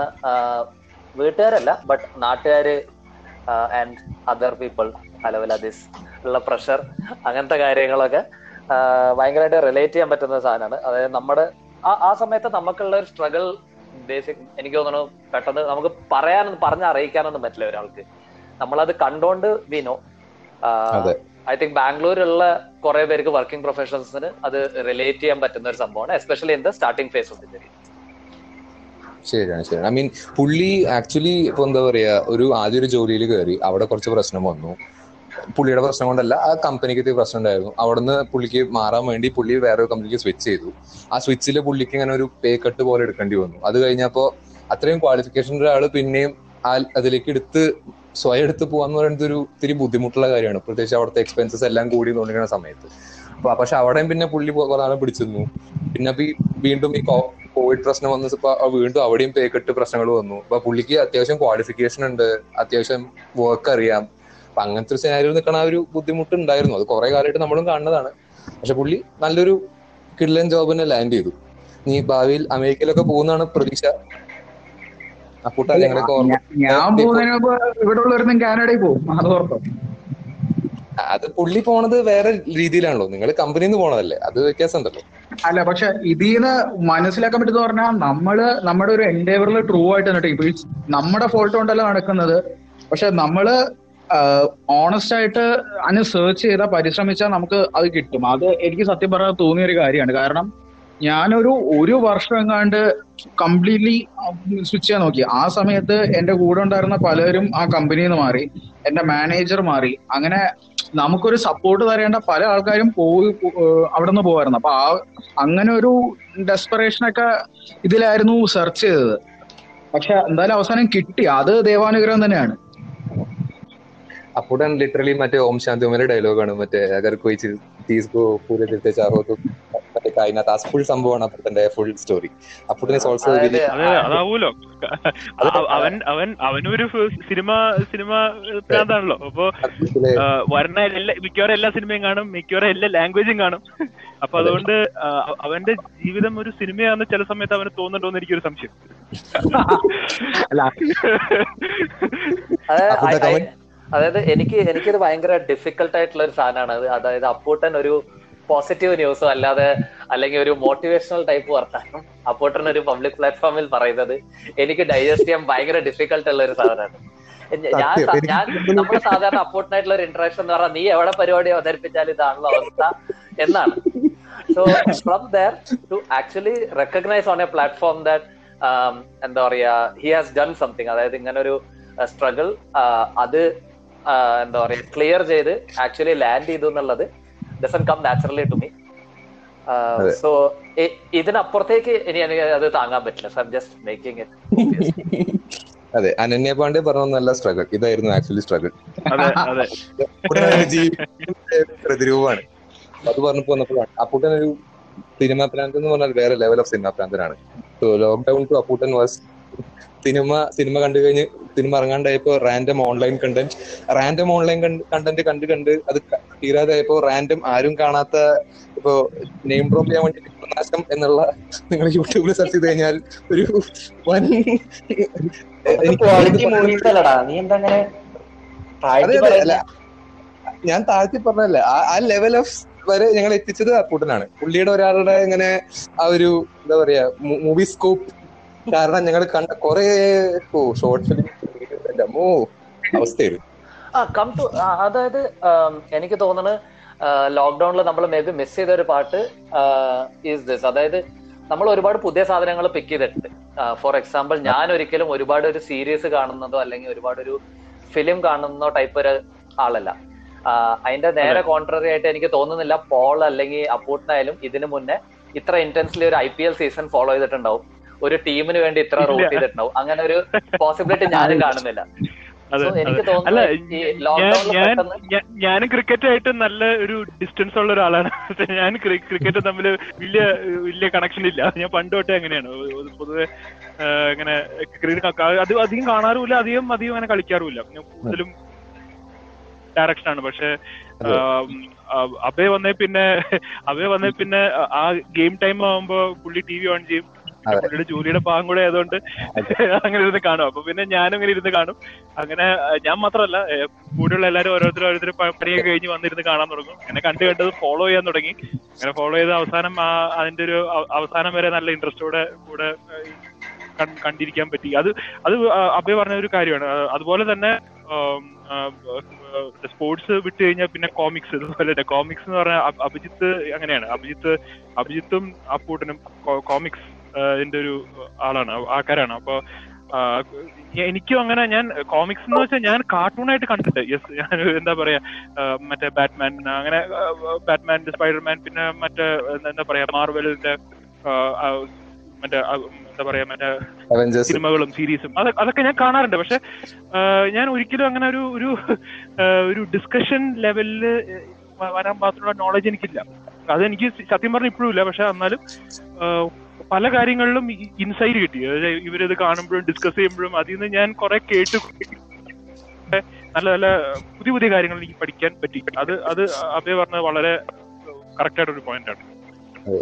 വീട്ടുകാരല്ല ബട്ട് നാട്ടുകാര് ആൻഡ് അതർ പീപ്പിൾ അലവൽ അതിസ് ഉള്ള പ്രഷർ അങ്ങനത്തെ കാര്യങ്ങളൊക്കെ ഭയങ്കരമായിട്ട് റിലേറ്റ് ചെയ്യാൻ പറ്റുന്ന സാധനമാണ്. അതായത് നമ്മുടെ ആ ആ സമയത്ത് നമുക്കുള്ള ഒരു സ്ട്രഗിൾ ബേസിക് എനിക്ക് തോന്നുന്നു പെട്ടെന്ന് നമുക്ക് പറയാനൊന്നും പറഞ്ഞ് അറിയിക്കാനൊന്നും പറ്റില്ല ഒരാൾക്ക്. നമ്മളത് കണ്ടോണ്ട് വിനോ. ഐ തിങ്ക് ബാംഗ്ലൂരിലുള്ള കുറെ പേർക്ക് വർക്കിംഗ് പ്രൊഫഷണൽസിന് അത് റിലേറ്റ് ചെയ്യാൻ പറ്റുന്ന ഒരു സംഭവമാണ് especially in the starting phase of career ശരിയാണ് ശരിയാണ്. ഐ മീൻ പുള്ളി ആക്ച്വലി ഇപ്പൊ എന്താ പറയാ ഒരു ആദ്യ ഒരു ജോലിയിൽ കയറി അവിടെ കുറച്ച് പ്രശ്നം വന്നു. പുള്ളിയുടെ പ്രശ്നം കൊണ്ടല്ല ആ കമ്പനിക്ക് ഇത് പ്രശ്നം ഉണ്ടായിരുന്നു. അവിടുന്ന് പുള്ളിക്ക് മാറാൻ വേണ്ടി പുള്ളി വേറെ ഒരു കമ്പനിക്ക് സ്വിച്ച് ചെയ്തു. ആ സ്വിച്ചിൽ പുള്ളിക്ക് ഇങ്ങനെ ഒരു പേ കട്ട് പോലെ എടുക്കേണ്ടി വന്നു. അത് കഴിഞ്ഞപ്പോ അത്രയും ക്വാളിഫിക്കേഷൻ ഒരാൾ പിന്നെയും ആ അതിലേക്ക് എടുത്ത് സ്വയം എടുത്ത് പോകാന്ന് പറയുന്നത് ഒരു ഇത്തിരി ബുദ്ധിമുട്ടുള്ള കാര്യമാണ്. പ്രത്യേകിച്ച് അവിടുത്തെ എക്സ്പെൻസസ് എല്ലാം കൂടി തോന്നിക്കുന്ന സമയത്ത്. അപ്പൊ പക്ഷെ അവിടെയും പിന്നെ പുള്ളി കുറെ പിടിച്ചിരുന്നു. പിന്നെ വീണ്ടും ഈ കോവിഡ് പ്രശ്നം വന്നപ്പോ വീണ്ടും അവിടെയും പേ കെട്ട് പ്രശ്നങ്ങൾ വന്നു. അപ്പൊ പുള്ളിക്ക് അത്യാവശ്യം ക്വാളിഫിക്കേഷൻ ഉണ്ട് അത്യാവശ്യം വർക്ക് അറിയാം. അപ്പൊ അങ്ങനത്തെ ഒരു സിനാരിയിൽ നിൽക്കണ ആ ഒരു ബുദ്ധിമുട്ട് ഉണ്ടായിരുന്നു അത് കുറെ കാലമായിട്ട് നമ്മളും കാണുന്നതാണ്. പക്ഷെ പുള്ളി നല്ലൊരു കിഡ്ലൻ ജോബിനെ ലാൻഡ് ചെയ്തു. നീ ഭാവിയിൽ അമേരിക്കയിലൊക്കെ പോകുന്നതാണ് പ്രതീക്ഷ. ഞങ്ങളൊക്കെ ഓർമ്മ ഞാൻ പോകുന്നതിന് ഇവിടെ കാനഡയിൽ പോകും. അത് അത് പുള്ളി പോണത് വേറെ രീതിയിലാണല്ലോ. നിങ്ങൾ കമ്പനിയിൽ നിന്ന് പോണതല്ലേ. അത് വ്യത്യാസം ഉണ്ടല്ലോ അല്ല പക്ഷെ ഇതിന്ന് മനസ്സിലാക്കാൻ പറ്റുന്ന പറഞ്ഞാൽ നമ്മൾ നമ്മുടെ ഒരു എൻഡേവറിൽ ട്രൂ ആയിട്ട് നിന്നിട്ട് ഇപ്പൊ ഈ നമ്മുടെ ഫോൾട്ട് കൊണ്ടല്ല നടക്കുന്നത്. പക്ഷെ നമ്മൾ ഓണസ്റ്റ് ആയിട്ട് അതിന് സെർച്ച് ചെയ്താൽ പരിശ്രമിച്ചാൽ നമുക്ക് അത് കിട്ടും. അത് എനിക്ക് സത്യം പറയാൻ തോന്നിയ ഒരു കാര്യമാണ്. കാരണം ഞാനൊരു ഒരു വർഷം എങ്ങാണ്ട് കംപ്ലീറ്റ്ലി സ്വിച്ച് ചെയ്യാൻ നോക്കി. ആ സമയത്ത് എന്റെ കൂടെ ഉണ്ടായിരുന്ന പലരും ആ കമ്പനിയിൽ നിന്ന് മാറി എന്റെ മാനേജർ മാറി. അങ്ങനെ നമുക്കൊരു സപ്പോർട്ട് തരേണ്ട പല ആൾക്കാരും പോയി അവിടെ നിന്ന് പോകായിരുന്നു അപ്പൊ ആ അങ്ങനെ ഒരു ഡെസ്പറേഷൻ ഒക്കെ ഇതിലായിരുന്നു സെർച്ച് ചെയ്തത്. പക്ഷെ എന്തായാലും അവസാനം കിട്ടി. അത് ദേവാനുഗ്രഹം തന്നെയാണ്. അപ്പോഴാണ് ലിറ്ററലി മറ്റേ ഓം ശാന്തി ശാന്തിമയുടെ ഡയലോഗാണ് മറ്റേ അഗർ കോയി പൂരെ ചാഹോ മറ്റേ ആ ഫുൾ സംഭവമാണ് അപ്പുറത്തെ ഫുൾ സ്റ്റോറി ഓൾസോ അതാവൂലോ. അവൻ അവൻ അവനൊരു സിനിമ സിനിമ ഭ്രാന്താണല്ലോ. അപ്പൊ വരണ എല്ലാ മിക്കവാറും എല്ലാ സിനിമയും കാണും. മിക്കവാറും എല്ലാ ലാംഗ്വേജും കാണും. അപ്പൊ അതുകൊണ്ട് അവന്റെ ജീവിതം ഒരു സിനിമയാണെന്ന് ചില സമയത്ത് അവന് തോന്നുന്നുണ്ടോന്ന് എനിക്കൊരു സംശയം. അല്ല (laughs) അതായത് എനിക്ക് എനിക്കിത് ഭയങ്കര ഡിഫിക്കൽട്ട് ആയിട്ടുള്ള ഒരു സാധനമാണ്. അത് അതായത് അപ്പൂട്ടൻ ഒരു പോസിറ്റീവ് ന്യൂസോ അല്ലാതെ അല്ലെങ്കിൽ ഒരു മോട്ടിവേഷണൽ ടൈപ്പ് വർത്താനം അപ്പൂട്ടൻ ഒരു പബ്ലിക് പ്ലാറ്റ്ഫോമിൽ പറയുന്നത് എനിക്ക് ഡൈജസ്റ്റ് ചെയ്യാൻ ഭയങ്കര ഡിഫിക്കൽട്ട് ഉള്ള ഒരു സാധനമാണ് ഞാൻ ഞാൻ നമ്മൾ സാധാരണ അപ്പൂട്ടനായിട്ടുള്ള ഒരു ഇന്ററാക്ഷൻ എന്ന് പറഞ്ഞാൽ നീ എവിടെ പരിപാടി അവതരിപ്പിച്ചാലും ഇതാണല്ലോ അവസ്ഥ എന്നാണ്. So from there to actually recognise on a platform that എന്താ പറയാ ഹി ഹാസ് ഡൺ സംതിങ് അതായത് ഇങ്ങനെ ഒരു സ്ട്രഗിൾ അത് എന്താ പറയാ ക്ലിയർ ചെയ്ത് ആക്ച്വലി ലാൻഡ് ചെയ്തു എന്നുള്ളത് doesn't come naturally to me so ഇതിനപ്പുറത്തേക്ക് ഇനി എനിക്ക് അത് താങ്ങാൻ പറ്റില്ല സർ ജസ്റ്റ് മേക്കിംഗ് ഇറ്റ് അതെ അനന്യ പാണ്ഡെ പറഞ്ഞ നല്ല സ്ട്രഗിൾ ഇതായിരുന്നു ആക്ച്വലി സ്ട്രഗിൾ അതെ (laughs) അതെ. പ്രതിരൂപമാണ്. അത് പറഞ്ഞപ്പോ വന്നപ്പോഴാണ് അപ്പൂട്ടൻ ഒരു സിനിമ പ്രാന്ത് എന്ന് പറഞ്ഞാൽ വേറെ level of cinema പ്രാന്തനാണ്. So lockdown to Apputtan was cinema cinema കണ്ടു കഴിഞ്ഞ് cinema ഇറങ്ങാണ്ടായപ്പോ random online content random online content കണ്ട് കണ്ട് അത് തീരാതായപ്പോ റാൻഡം ആരും കാണാത്ത ഇപ്പോ നെയിം ഡ്രോപ്പ് ചെയ്യാൻ വേണ്ടി നാശം എന്നുള്ള നിങ്ങൾ യൂട്യൂബിൽ സെർച്ച് ചെയ്ത് കഴിഞ്ഞാൽ ഒരു വൻ? ഞാൻ താഴ്ത്തി പറഞ്ഞല്ല ആ ആ ലെവൽ ഓഫ് വരെ ഞങ്ങൾ എത്തിച്ചത് അക്കൂട്ടനാണ് പുള്ളിയുടെ ഒരാളുടെ ഇങ്ങനെ ആ ഒരു എന്താ പറയാ മൂവി സ്കോപ്പ് കാരണം ഞങ്ങൾ കണ്ട കൊറേ ഷോർട്ട് ഫിലിം ഓ അവസ്ഥയായിരുന്നു. ആ കം ടു അതായത് എനിക്ക് തോന്നുന്നത് ലോക്ക്ഡൌണിൽ നമ്മൾ മേ ബി മിസ് ചെയ്ത ഒരു പാട്ട് ഈസ് ദിസ് അതായത് നമ്മൾ ഒരുപാട് പുതിയ സാധനങ്ങൾ പിക്ക് ചെയ്തിട്ടുണ്ട്. ഫോർ എക്സാമ്പിൾ ഞാൻ ഒരിക്കലും ഒരുപാട് ഒരു സീരീസ് കാണുന്നതോ അല്ലെങ്കിൽ ഒരുപാട് ഒരു ഫിലിം കാണുന്നതോ ടൈപ്പ് ഒരു ആളല്ല. അതിന്റെ നേരെ കോൺട്രറി ആയിട്ട് എനിക്ക് തോന്നുന്നില്ല പോൾ അല്ലെങ്കിൽ അപ്പൂട്ടിനായാലും ഇതിനു മുന്നേ ഇത്ര ഇന്റൻസ്ലി ഒരു I P L season follow ചെയ്തിട്ടുണ്ടാവും. ഒരു ടീമിന് വേണ്ടി ഇത്ര. റൂട്ട് ചെയ്തിട്ടുണ്ടാവും. അങ്ങനെ ഒരു പോസിബിലിറ്റി ഞാനും കാണുന്നില്ല. ഞാനും ക്രിക്കറ്റ് ആയിട്ട് നല്ല ഒരു ഡിസ്റ്റൻസ് ഉള്ള ഒരാളാണ്. ഞാൻ ക്രിക്കറ്റ് തമ്മിൽ വലിയ വലിയ കണക്ഷൻ ഇല്ല. ഞാൻ പണ്ട് തൊട്ടേ അങ്ങനെയാണ്. പൊതുവെ ഇങ്ങനെ ക്രിക്കറ്റ് അത് അധികം കാണാറുമില്ല. അധികം അധികം അങ്ങനെ കളിക്കാറുമില്ല. ഞാൻ കൂടുതലും ഡയറക്ഷൻ ആണ്. പക്ഷെ അബേ വന്നേ പിന്നെ അബേ വന്നേ പിന്നെ ആ ഗെയിം ടൈം ആവുമ്പോ പുള്ളി ടി വി ഓൺ ചെയ്യും. പുള്ളിയുടെ ജോലിയുടെ ഭാഗം കൂടെ ആയതുകൊണ്ട് അങ്ങനെ ഇരുന്ന് കാണും. അപ്പൊ പിന്നെ ഞാനും ഇങ്ങനെ ഇരുന്ന് കാണും. അങ്ങനെ ഞാൻ മാത്രമല്ല കൂടെയുള്ള എല്ലാവരും ഓരോരുത്തരും ഓരോരുത്തർ പണിയൊക്കെ കഴിഞ്ഞ് വന്നിരുന്ന് കാണാൻ തുടങ്ങും. അങ്ങനെ കണ്ടു കണ്ടത് ഫോളോ ചെയ്യാൻ തുടങ്ങി. അങ്ങനെ ഫോളോ ചെയ്ത് അവസാനം ആ അതിന്റെ ഒരു അവസാനം വരെ നല്ല ഇൻട്രസ്റ്റോടെ കൂടെ കണ്ടിരിക്കാൻ പറ്റി. അത് അത് അഭയ പറഞ്ഞ ഒരു കാര്യമാണ്. അതുപോലെ തന്നെ സ്പോർട്സ് വിട്ട് കഴിഞ്ഞാൽ പിന്നെ കോമിക്സ് ഇതുപോലെ തന്നെ. കോമിക്സ് എന്ന് പറഞ്ഞാൽ അഭ- അഭിജിത്ത് അങ്ങനെയാണ്. അഭിജിത്ത് അഭിജിത്തും അപ്പൂട്ടനും കോമിക്സ്. ഇതിന്റെ ഒരു ആളാണ് ആൾക്കാരാണ്. അപ്പൊ എനിക്കും അങ്ങനെ ഞാൻ കോമിക്സ് എന്ന് വെച്ചാൽ ഞാൻ കാർട്ടൂണായിട്ട് കണ്ടിട്ട് യെസ് ഞാൻ എന്താ പറയാ മറ്റേ ബാറ്റ്മാൻ അങ്ങനെ ബാറ്റ്മാൻ സ്പൈഡർമാൻ പിന്നെ മറ്റേ എന്താ- പറയാ മാർവലിന്റെ മറ്റേ എന്താ പറയാ മറ്റേ സിനിമകളും സീരീസും അത് അതൊക്കെ ഞാൻ കാണാറുണ്ട്. പക്ഷെ ഞാൻ ഒരിക്കലും അങ്ങനെ ഒരു ഒരു ഒരു ഡിസ്കഷൻ ലെവലിൽ വരാൻ പാത്രമുള്ള നോളജ് എനിക്കില്ല. അതെനിക്ക് സത്യം പറഞ്ഞ ഇപ്പോഴും ഇല്ല. പക്ഷെ എന്നാലും പല കാര്യങ്ങളിലും ഇൻസൈറ്റ് കിട്ടി. ഇവരത് കാണുമ്പോഴും ഡിസ്കസ് ചെയ്യുമ്പോഴും അതിൽ നിന്ന് ഞാൻ കുറെ കേട്ട് നല്ല നല്ല പുതിയ പുതിയ കാര്യങ്ങൾ എനിക്ക് പഠിക്കാൻ പറ്റി. അത് അത് അഭയ പറഞ്ഞത് വളരെ കറക്റ്റ് ആയിട്ടൊരു പോയിന്റ് ആണ്.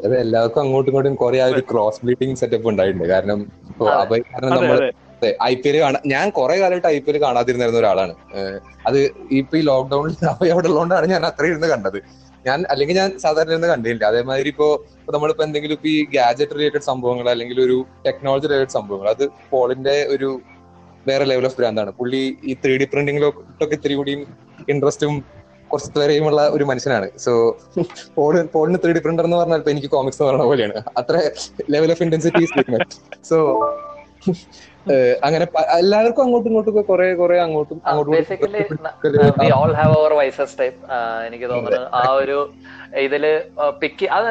അതെ, എല്ലാവർക്കും അങ്ങോട്ടും ഇങ്ങോട്ടും കുറെ ആ ഒരു ക്രോസ് ബ്ലീഡിംഗ് സെറ്റപ്പ് ഉണ്ടായിട്ടുണ്ട്. കാരണം. അഭയ് കാരണം നമ്മൾ ഐ പി എൽ കാണാൻ ഞാൻ കുറെ കാലമായിട്ട് ഐ പി എൽ കാണാതിരുന്നിരുന്ന ഒരാളാണ്. അത് ഇപ്പൊ ഈ ലോക്ക്ഡൌണിൽ അവയോടുള്ളതുകൊണ്ടാണ് ഉള്ളതുകൊണ്ടാണ് ഞാൻ അത്ര ഇരുന്ന് കണ്ടത്. ഞാൻ അല്ലെങ്കിൽ ഞാൻ സാധാരണ ഒന്നും കണ്ടില്ല അതേമാതിരി ഇപ്പോ നമ്മളിപ്പോ എന്തെങ്കിലും ഇപ്പൊ ഈ ഗാജറ്റ് റിലേറ്റഡ് സംഭവങ്ങൾ അല്ലെങ്കിൽ ഒരു ടെക്നോളജി റിലേറ്റഡ് സംഭവങ്ങൾ അത് പോളിന്റെ ഒരു വേറെ ലെവൽ ഓഫ് ബ്രാൻഡാണ് പുള്ളി ഈ ത്രീ ഡി പ്രിന്റിങ്ങിലൊക്കെ ഇത്തിരി കൂടിയും ഇൻട്രസ്റ്റും കുറച്ച് വരെയുമുള്ള ഒരു മനുഷ്യനാണ്. സോ പോൾ പോളിന് ത്രീ ഡി പ്രിന്റർ എന്ന് പറഞ്ഞാൽ എനിക്ക് കോമിക്സ് എന്ന് പറഞ്ഞ പോലെയാണ്. അത്ര ലെവൽ ഓഫ് ഇന്റൻസിറ്റി സോ (laughs) അങ്ങനെ എല്ലാവർക്കും അങ്ങോട്ടും ഇങ്ങോട്ടും കുറെ കുറെ അങ്ങോട്ടും അങ്ങോട്ടും we all have our vices type എനിക്ക് തോന്നുന്നത് ആ ഒരു ഇതിൽ പിക്ക് അത്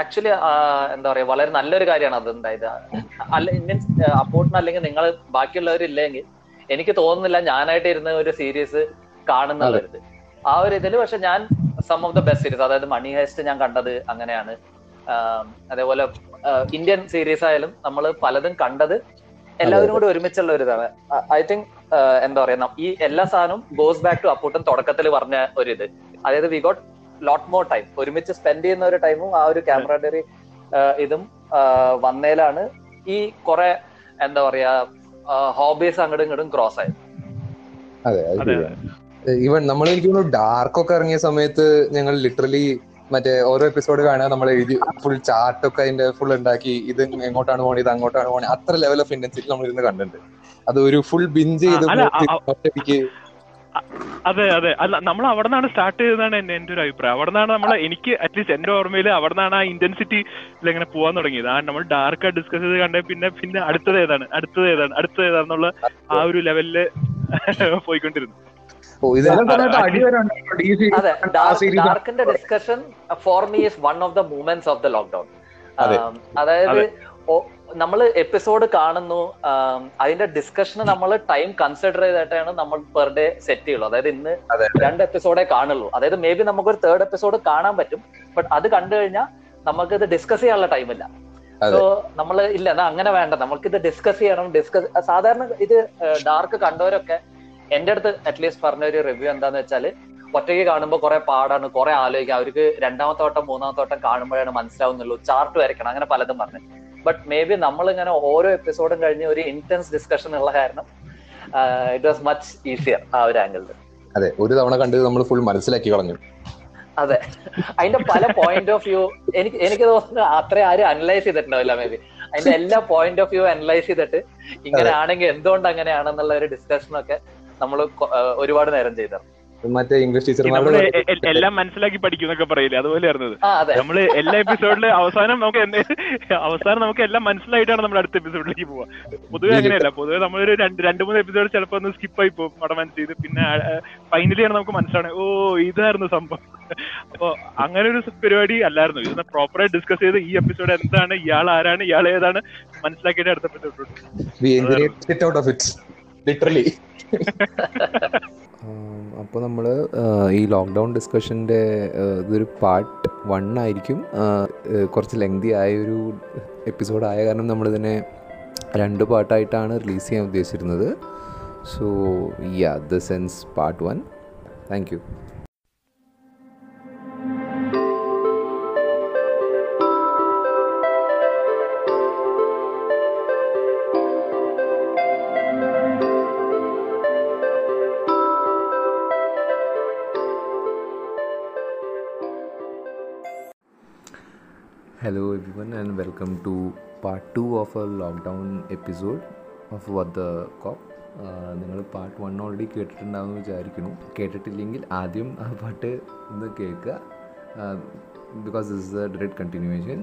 ആക്ച്വലി എന്താ പറയാ വളരെ നല്ലൊരു കാര്യമാണ് അത് ഉണ്ടായത്. അല്ല മീൻസ് അപ്പോർട്ടിന് അല്ലെങ്കിൽ നിങ്ങൾ ബാക്കിയുള്ളവരില്ലെങ്കിൽ എനിക്ക് തോന്നുന്നില്ല ഞാനായിട്ട് ഇരുന്ന ഒരു സീരീസ് കാണുന്നുള്ളത്. ആ ഒരു ഇതിൽ പക്ഷെ ഞാൻ some of the best series അതായത് മണി ഹേസ്റ്റ് ഞാൻ കണ്ടത് അങ്ങനെയാണ്. അതേപോലെ ഇന്ത്യൻ സീരീസ് ആയാലും നമ്മൾ പലതും കണ്ടത് എല്ലാവരും കൂടി ഒരുമിച്ചുള്ള ഒരു ഇതാണ് ഐ തിങ്ക് എന്താ പറയാ ഈ എല്ലാ സാധനവും ഗോസ് ബാക്ക് ടു അപ്പൂട്ടൻ തുടക്കത്തിൽ പറഞ്ഞ ഒരു ഇത് അതായത് we got lot more time ഒരുമിച്ച് സ്പെൻഡ് ചെയ്യുന്ന ഒരു ടൈമും ആ ഒരു ക്യാമറഡറി ഇതും വന്നേലാണ്. ഈ കുറെ എന്താ പറയാ ഹോബീസ് അങ്ങോട്ടും ഇങ്ങോട്ടും ക്രോസ് ആയത്. അതെ അതെ ഇവൻ ഈവൻ നമ്മൾ എനിക്ക് ഡാർക്ക് ഒക്കെ ഇറങ്ങിയ സമയത്ത് ഞങ്ങൾ ലിറ്ററലി മറ്റേ ഓരോ എപ്പിസോഡ് കാണുക നമ്മൾ എഴുതി ഫുൾ ചാർട്ടൊക്കെ അതിന്റെ ഫുൾ ഉണ്ടാക്കി ഇത് എങ്ങോട്ടാണ് പോണത് ഇത് അങ്ങോട്ടാണ് പോണത് അത്ര ലെവൽ ഓഫ് ഇന്റൻസിറ്റി നമ്മൾ ഇരുന്ന് കണ്ടിട്ടുണ്ട്. അത് ഒരു ഫുൾ ബിഞ്ച് ചെയ്ത് ഒറ്റയ്ക്ക്. അതെ അതെ. അല്ല നമ്മൾ അവിടെ നിന്നാണ് സ്റ്റാർട്ട് ചെയ്തതാണ് എന്റെ എന്റെ ഒരു അഭിപ്രായം. അവിടെ നിന്നാണ് നമ്മൾ എനിക്ക് അറ്റ്ലീസ്റ്റ് എന്റെ ഓർമ്മയിൽ അവിടെ നിന്നാണ് ആ ഇന്റൻസിറ്റി ഇങ്ങനെ പോവാൻ തുടങ്ങിയത്. ആ നമ്മൾ ഡാർക്ക് ഡിസ്കസ് ചെയ്ത് കണ്ടേ പിന്നെ പിന്നെ അടുത്തത് ഏതാണ് അടുത്തത് ഏതാണ് അടുത്തത് ഏതാണെന്നുള്ള ആ ഒരു ലെവലിൽ (laughs) പോയിക്കൊണ്ടിരുന്നു. അതെ ഡാർക്കിന്റെ discussion for me is one of the moments of the lockdown അതായത് അതെ. നമ്മൾ എപ്പിസോഡ് കാണുന്നു. അതിന്റെ ഡിസ്കഷന് നമ്മൾ ടൈം കൺസിഡർ ചെയ്തിട്ടാണ് നമ്മൾ പെർ ഡേ സെറ്റ് ചെയ്യുള്ളൂ. അതായത് ഇന്ന് രണ്ട് എപ്പിസോഡേ കാണുള്ളൂ. അതായത് മേ ബി നമുക്കൊരു തേർഡ് എപ്പിസോഡ് കാണാൻ പറ്റും. ബട്ട് അത് കണ്ടു കഴിഞ്ഞാൽ നമുക്ക് ഇത് ഡിസ്കസ് ചെയ്യാനുള്ള ടൈം ഇല്ല. സോ നമ്മൾ ഇല്ല അങ്ങനെ വേണ്ട. നമുക്ക് ഇത് ഡിസ്കസ് ചെയ്യണം. ഡിസ്കസ് സാധാരണ ഇത് ഡാർക്ക് കണ്ടവരൊക്കെ എന്റെ അടുത്ത് അറ്റ്ലീസ്റ്റ് പറഞ്ഞ ഒരു റിവ്യൂ എന്താന്ന് വെച്ചാൽ ഒറ്റയ്ക്ക് കാണുമ്പോൾ കുറെ പാടാണ് കുറെ ആലോചിക്കുക അവർക്ക് രണ്ടാമത്തെ വട്ടം മൂന്നാമത്തെ വട്ടം കാണുമ്പോഴാണ് മനസ്സിലാവുന്നുള്ളൂ. ചാർട്ട് വരയ്ക്കണം അങ്ങനെ പലതും പറഞ്ഞു. ബട്ട് മേ ബി നമ്മൾ ഇങ്ങനെ ഓരോ എപ്പിസോഡും കഴിഞ്ഞ് ഒരു ഇന്റൻസ് ഡിസ്കഷൻ ഉള്ള കാരണം ഇറ്റ് വാസ് മച്ച് ഈസിയർ ആ ഒരു ആംഗിളിൽ അതെ ഒരു തവണ കണ്ട് നമ്മൾ ഫുൾ മനസ്സിലാക്കി കളഞ്ഞു. അതെ. അതിന്റെ പല പോയിന്റ് ഓഫ് വ്യൂ എനിക്ക് എനിക്ക് തോന്നുന്നു അത്ര ആരും അനലൈസ് ചെയ്തിട്ടുണ്ടാവില്ല മേ ബി അതിന്റെ എല്ലാ പോയിന്റ് ഓഫ് വ്യൂ അനലൈസ് ചെയ്തിട്ട് ഇങ്ങനെ ആണെങ്കിൽ എന്തുകൊണ്ട് അങ്ങനെയാണെന്നുള്ള ഒരു ഡിസ്കഷനൊക്കെ നമ്മൾ ഒരുപാട് നേരം ചെയ്തത്. മറ്റേ ഇംഗ്ലീഷ് നമ്മൾ ടീച്ചർമാരുടെ എല്ലാം മനസ്സിലാക്കി പഠിക്കുന്നൊക്കെ പറയില്ലേ? അതുപോലെ ആയിരുന്നത് നമ്മൾ എല്ലാ എപ്പിസോഡിൽ അവസാനം നമുക്ക് (laughs) അവസാനം നമുക്ക് എല്ലാം മനസ്സിലായിട്ടാണ് നമ്മൾ അടുത്ത എപ്പിസോഡിലേക്ക് പോവാ. പൊതുവെ അങ്ങനെയല്ല. പൊതുവെ നമ്മളൊരു രണ്ട് രണ്ട് മൂന്ന് എപ്പിസോഡ് ചിലപ്പോ ഒന്ന് സ്കിപ്പ് ആയി പോകും അവിടെ മനസ്സിൽ പിന്നെ ഫൈനലിയാണ് ആണ് നമുക്ക് മനസ്സിലാണ് ഓ ഇതായിരുന്നു സംഭവം. അപ്പൊ അങ്ങനെ ഒരു പരിപാടി അല്ലായിരുന്നു. ഇത് പ്രോപ്പറായി ഡിസ്കസ് ചെയ്ത് ഈ എപ്പിസോഡ് എന്താണ് ഇയാൾ ആരാണ് ഇയാൾ ഏതാണ് മനസ്സിലാക്കിയിട്ട് അടുത്ത എപ്പിസോഡ് ലിറ്ററലി അപ്പോൾ നമ്മൾ ഈ ലോക്ക്ഡൗൺ ഡിസ്കഷന്റെ ഇതൊരു പാർട്ട് വൺ ആയിരിക്കും. കുറച്ച് ലെങ്തി ആയൊരു എപ്പിസോഡ് ആയ കാരണം നമ്മളിതിനെ രണ്ട് പാർട്ടായിട്ടാണ് റിലീസ് ചെയ്യാൻ ഉദ്ദേശിച്ചിരുന്നത്. So yeah the sense part one thank you Hello everyone and welcome to part 2 of a lockdown episode of What the Cop. നിങ്ങൾ പാർട്ട് വൺ ഓൾറെഡി കേട്ടിട്ടുണ്ടാവുമെന്ന് വിചാരിക്കുന്നു. കേട്ടിട്ടില്ലെങ്കിൽ ആദ്യം ആ പാട്ട് ഒന്ന് കേൾക്കുക. Because this is a direct continuation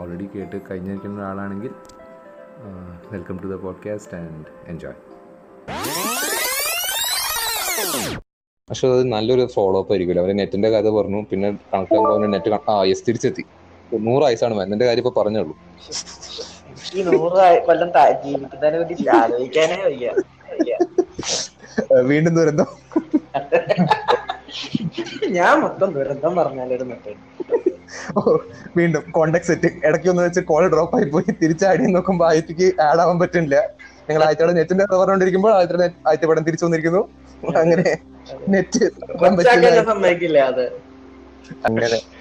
already കേട്ട് കഴിഞ്ഞിരിക്കുന്ന ഒരാളാണെങ്കിൽ welcome to the podcast and enjoy പക്ഷെ അത് നല്ലൊരു ഫോളോ അപ്പ് ആയിരിക്കുമല്ലോ. അവർ നെറ്റിന്റെ കഥ പറഞ്ഞു പിന്നെ കണക്ട് നെറ്റ് ആ യെസ് തിരിച്ചെത്തി. നൂറ് വയസ്സാണ് മരുന്നിന്റെ കാര്യം ഇപ്പൊ പറഞ്ഞുള്ളൂ. ഈ നൂറ് ആയി- കൊല്ലം താ- ജീവിക്കുന്നതിനെ പറ്റി ആലോചിക്കാനേ വയ്യ. വയ്യ. വീണ്ടും ദുരന്തം. ഞാൻ മൊത്തം ദുരന്തം പറഞ്ഞാലിരുന്നിട്ട് ഓ, വീണ്ടും കോണ്ടാക്ട് സെറ്റ് ഇടയ്ക്ക് ഒന്ന് വെച്ച് കോൾ ഡ്രോപ്പ് ആയി പോയി. തിരിച്ചാടി നോക്കുമ്പോ ആയിട്ട് ആഡ് ആവാൻ പറ്റുന്നില്ല നിങ്ങൾ ആദ്യത്തെ നെറ്റിന്റെ കഥ പറഞ്ഞുകൊണ്ടിരിക്കുമ്പോൾ ആയിട്ട് ആദ്യത്തെ പടം തിരിച്ചു വന്നിരിക്കുന്നു. അങ്ങനെ നെറ്റ് അങ്ങനെ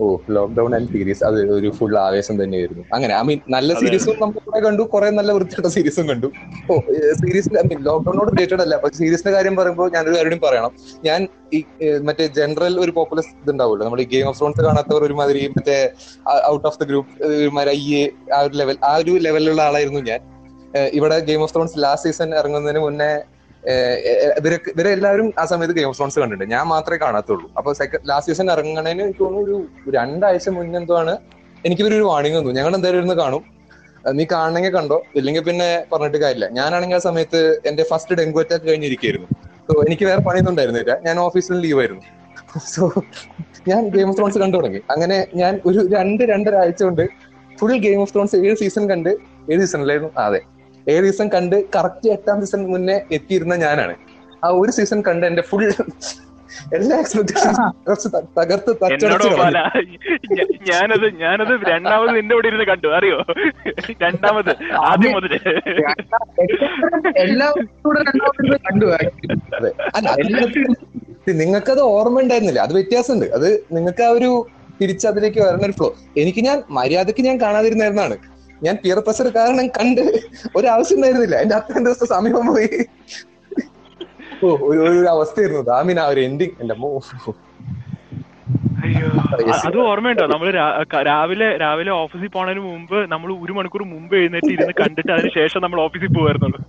ഓ ലോക്ക്ഡൌൺ ആൻഡ് സീരീസ് അത് ഒരു ഫുൾ ആവേശം തന്നെയായിരുന്നു. അങ്ങനെ ഐ മീൻ നല്ല സീരീസും നമുക്ക് കുറെ കണ്ടു കുറെ നല്ല വൃത്തിയുടെ സീരീസും കണ്ടു. ഓ സീരീസ് ഐ മീൻ ലോക്ക്ഡൌണോട് റിലേറ്റഡ് അല്ല പക്ഷെ സീരീസിന്റെ കാര്യം പറയുമ്പോൾ ഞാനൊരു കാര്യം പറയണം. ഞാൻ ഈ മറ്റേ ജനറൽ ഒരു പോപ്പുലർ ഇതുണ്ടാവുമല്ലോ നമ്മൾ ഗെയിം ഓഫ് ത്രോൺസ് കാണാത്തവർ ഒരുമാതിരി മറ്റേ ഔട്ട് ഓഫ് ദ ഗ്രൂപ്പ് ഒരുമാതിരി അയ്യേ ആ ഒരു ലെവൽ ആ ഒരു ലെവലിലുള്ള ആളായിരുന്നു ഞാൻ. ഇവിടെ Game of Thrones last season ഇറങ്ങുന്നതിന് മുന്നേ ഇവരൊക്കെ ഇവരെല്ലാവരും ആ സമയത്ത് ഗെയിം ഓഫ് ത്രോൺസ് കണ്ടിട്ടുണ്ട്. ഞാൻ മാത്രമേ കാണാത്തുള്ളൂ. അപ്പൊ സെക്കൻഡ് ലാസ്റ്റ് സീസൺ ഇറങ്ങണേന് എനിക്ക് തോന്നുന്നു ഒരു രണ്ടാഴ്ച മുന്നേ എന്തോ ആണ് എനിക്ക് ഇവരൊരു വാണിംഗ് തന്നു. ഞങ്ങൾ എന്തായാലും ഇരുന്ന് കാണും. നീ കാണണമെങ്കിൽ കണ്ടോ? ഇല്ലെങ്കിൽ പിന്നെ പറഞ്ഞിട്ട് കാര്യമില്ല. ഞാനാണെങ്കിൽ ആ സമയത്ത് എന്റെ ഫസ്റ്റ് ഡെങ്കു അറ്റാക്ക് കഴിഞ്ഞിരിക്കുന്നു സോ എനിക്ക് വേറെ പണിയൊന്നും ഞാൻ ഓഫീസിൽ ലീവ് ആയിരുന്നു. സോ ഞാൻ ഗെയിം ഓഫ് ത്രോൺസ് കണ്ടു തുടങ്ങി. അങ്ങനെ ഞാൻ ഒരു രണ്ട് രണ്ടര ആഴ്ച കൊണ്ട് ഫുൾ ഗെയിം ഓഫ് ത്രോൺസ് ഏഴ് സീസൺ കണ്ട് ഏഴ് സീസണിലായിരുന്നു അതെ. ഏഴ് സീസൺ കണ്ട് കറക്റ്റ് എട്ടാം സീസൺ മുന്നേ എത്തിയിരുന്ന ഞാനാണ്. ആ ഒരു സീസൺ കണ്ട് എന്റെ ഫുൾ എല്ലാ എക്സ്പെക്ടേഷൻസ് തകർത്ത് ഞാനത് ഞാനത് രണ്ടാമത് നിന്റെ കൂടെ ഇരുന്ന് കണ്ടു അറിയോ? രണ്ടാമത് ആദ്യം മുതൽ. കണ്ടു അതെ. അല്ല അത് നിങ്ങൾക്കത് ഓർമ്മ ഉണ്ടായിരുന്നില്ല. അത് വ്യത്യാസമുണ്ട്. അത് നിങ്ങൾക്ക് ആ ഒരു തിരിച്ചതിലേക്ക് വരുന്ന ഒരു ഫ്ലോ എനിക്ക് ഞാൻ മര്യാദയ്ക്ക് ഞാൻ കാണാതിരുന്നായിരുന്നാണ്. ഞാൻ പിയർ പ്രഷർ കാരണം കണ്ട് ഒരാവശ്യം ഉണ്ടായിരുന്നില്ല. എന്റെ അത്രയും ദിവസത്തെ സമയം പോയി. ഓ ഒരു ഒരു അവസ്ഥയായിരുന്നു ദാമിൻ ആ ഒരു എൻഡിങ് എന്റെ മോ അയ്യോ. അത് ഓർമ്മയുണ്ടോ? നമ്മൾ രാവിലെ രാവിലെ ഓഫീസിൽ പോണതിന് മുമ്പ് നമ്മൾ ഒരു മണിക്കൂർ മുമ്പ് എഴുന്നേറ്റ് ഇരുന്ന് കണ്ടിട്ട് അതിന് ശേഷം നമ്മൾ ഓഫീസിൽ പോകുമായിരുന്നുള്ളൂ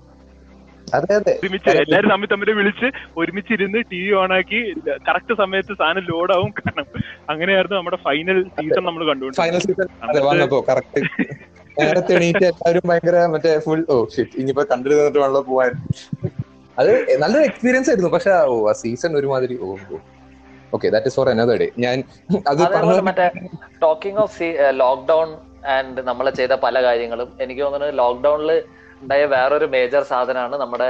ഒരുമിച്ച് എല്ലാരും തമ്മിൽ തമ്മിൽ വിളിച്ച് ഒരുമിച്ച് ഇരുന്ന് ടി വി ഓൺ ആക്കി കറക്റ്റ് സമയത്ത് സാധനം ലോഡ് ആവും. കാരണം അങ്ങനെയായിരുന്നു നമ്മുടെ ഫൈനൽ സീസൺ നമ്മൾ കണ്ടുകൊണ്ട് ഫൈനൽ സീസൺ അതെ വന്നപ്പോ കറക്റ്റ് നേരത്തെ എണീറ്റ് എല്ലാവരും ഭയങ്കര മറ്റേ ഫുൾ ഓ ഷിറ്റ് ഇനിയിപ്പോ കണ്ടിട്ട് നിന്നിട്ട് വേണമല്ലോ പോവാൻ. അത് നല്ലൊരു എക്സ്പീരിയൻസ് ആയിരുന്നു. പക്ഷെ ഓ ആ സീസൺ ഒരുമാതിരി ഓ okay that is for another day ഞാൻ അത് മറ്റേ ടോക്കിംഗ് ഓഫ് ലോക്ക്ഡൌൺ ആൻഡ് നമ്മൾ ചെയ്ത പല കാര്യങ്ങളും എനിക്ക് തോന്നുന്നത് ലോക്ക്ഡൌണിൽ ഉണ്ടായ വേറൊരു മേജർ സാധനമാണ് നമ്മുടെ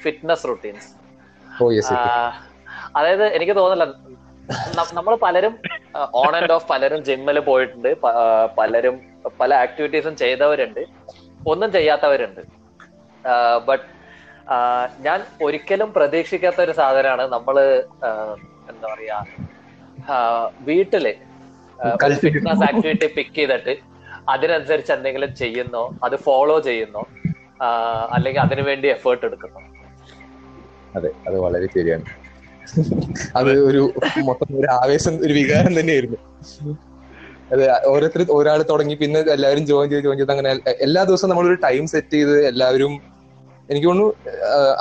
ഫിറ്റ്നസ് റുട്ടീൻസ് അതായത് എനിക്ക് തോന്നില്ല നമ്മൾ പലരും ഓൺ ആൻഡ് ഓഫ് പലരും ജിമ്മിൽ പോയിട്ടുണ്ട് പലരും പല ആക്ടിവിറ്റീസും ചെയ്തവരുണ്ട് ഒന്നും ചെയ്യാത്തവരുണ്ട്. ബട്ട് ഞാൻ ഒരിക്കലും പ്രതീക്ഷിക്കാത്ത ഒരു സാധനമാണ് നമ്മൾ എന്താ പറയാ വീട്ടിൽ ഫിറ്റ്നസ് ആക്ടിവിറ്റി പിക്ക് ചെയ്തിട്ട് അതിനനുസരിച്ച് എന്തെങ്കിലും ചെയ്യുന്നോ അത് ഫോളോ ചെയ്യുന്നോ അല്ലെങ്കിൽ അതിനുവേണ്ടി എഫേർട്ട് എടുക്കുന്നു? അതെ അത് വളരെ ശരിയാണ്. അത് ഒരു മൊത്തം ഒരു ആവേശം ഒരു വികാരം തന്നെയായിരുന്നു. അതെ ഓരോരുത്തർ ഒരാൾ തുടങ്ങി പിന്നെ എല്ലാവരും ജോയിൻ ചെയ്ത് ജോയിൻ ചെയ്ത് അങ്ങനെ എല്ലാ ദിവസവും നമ്മളൊരു ടൈം സെറ്റ് ചെയ്ത് എല്ലാവരും എനിക്ക് തോന്നുന്നു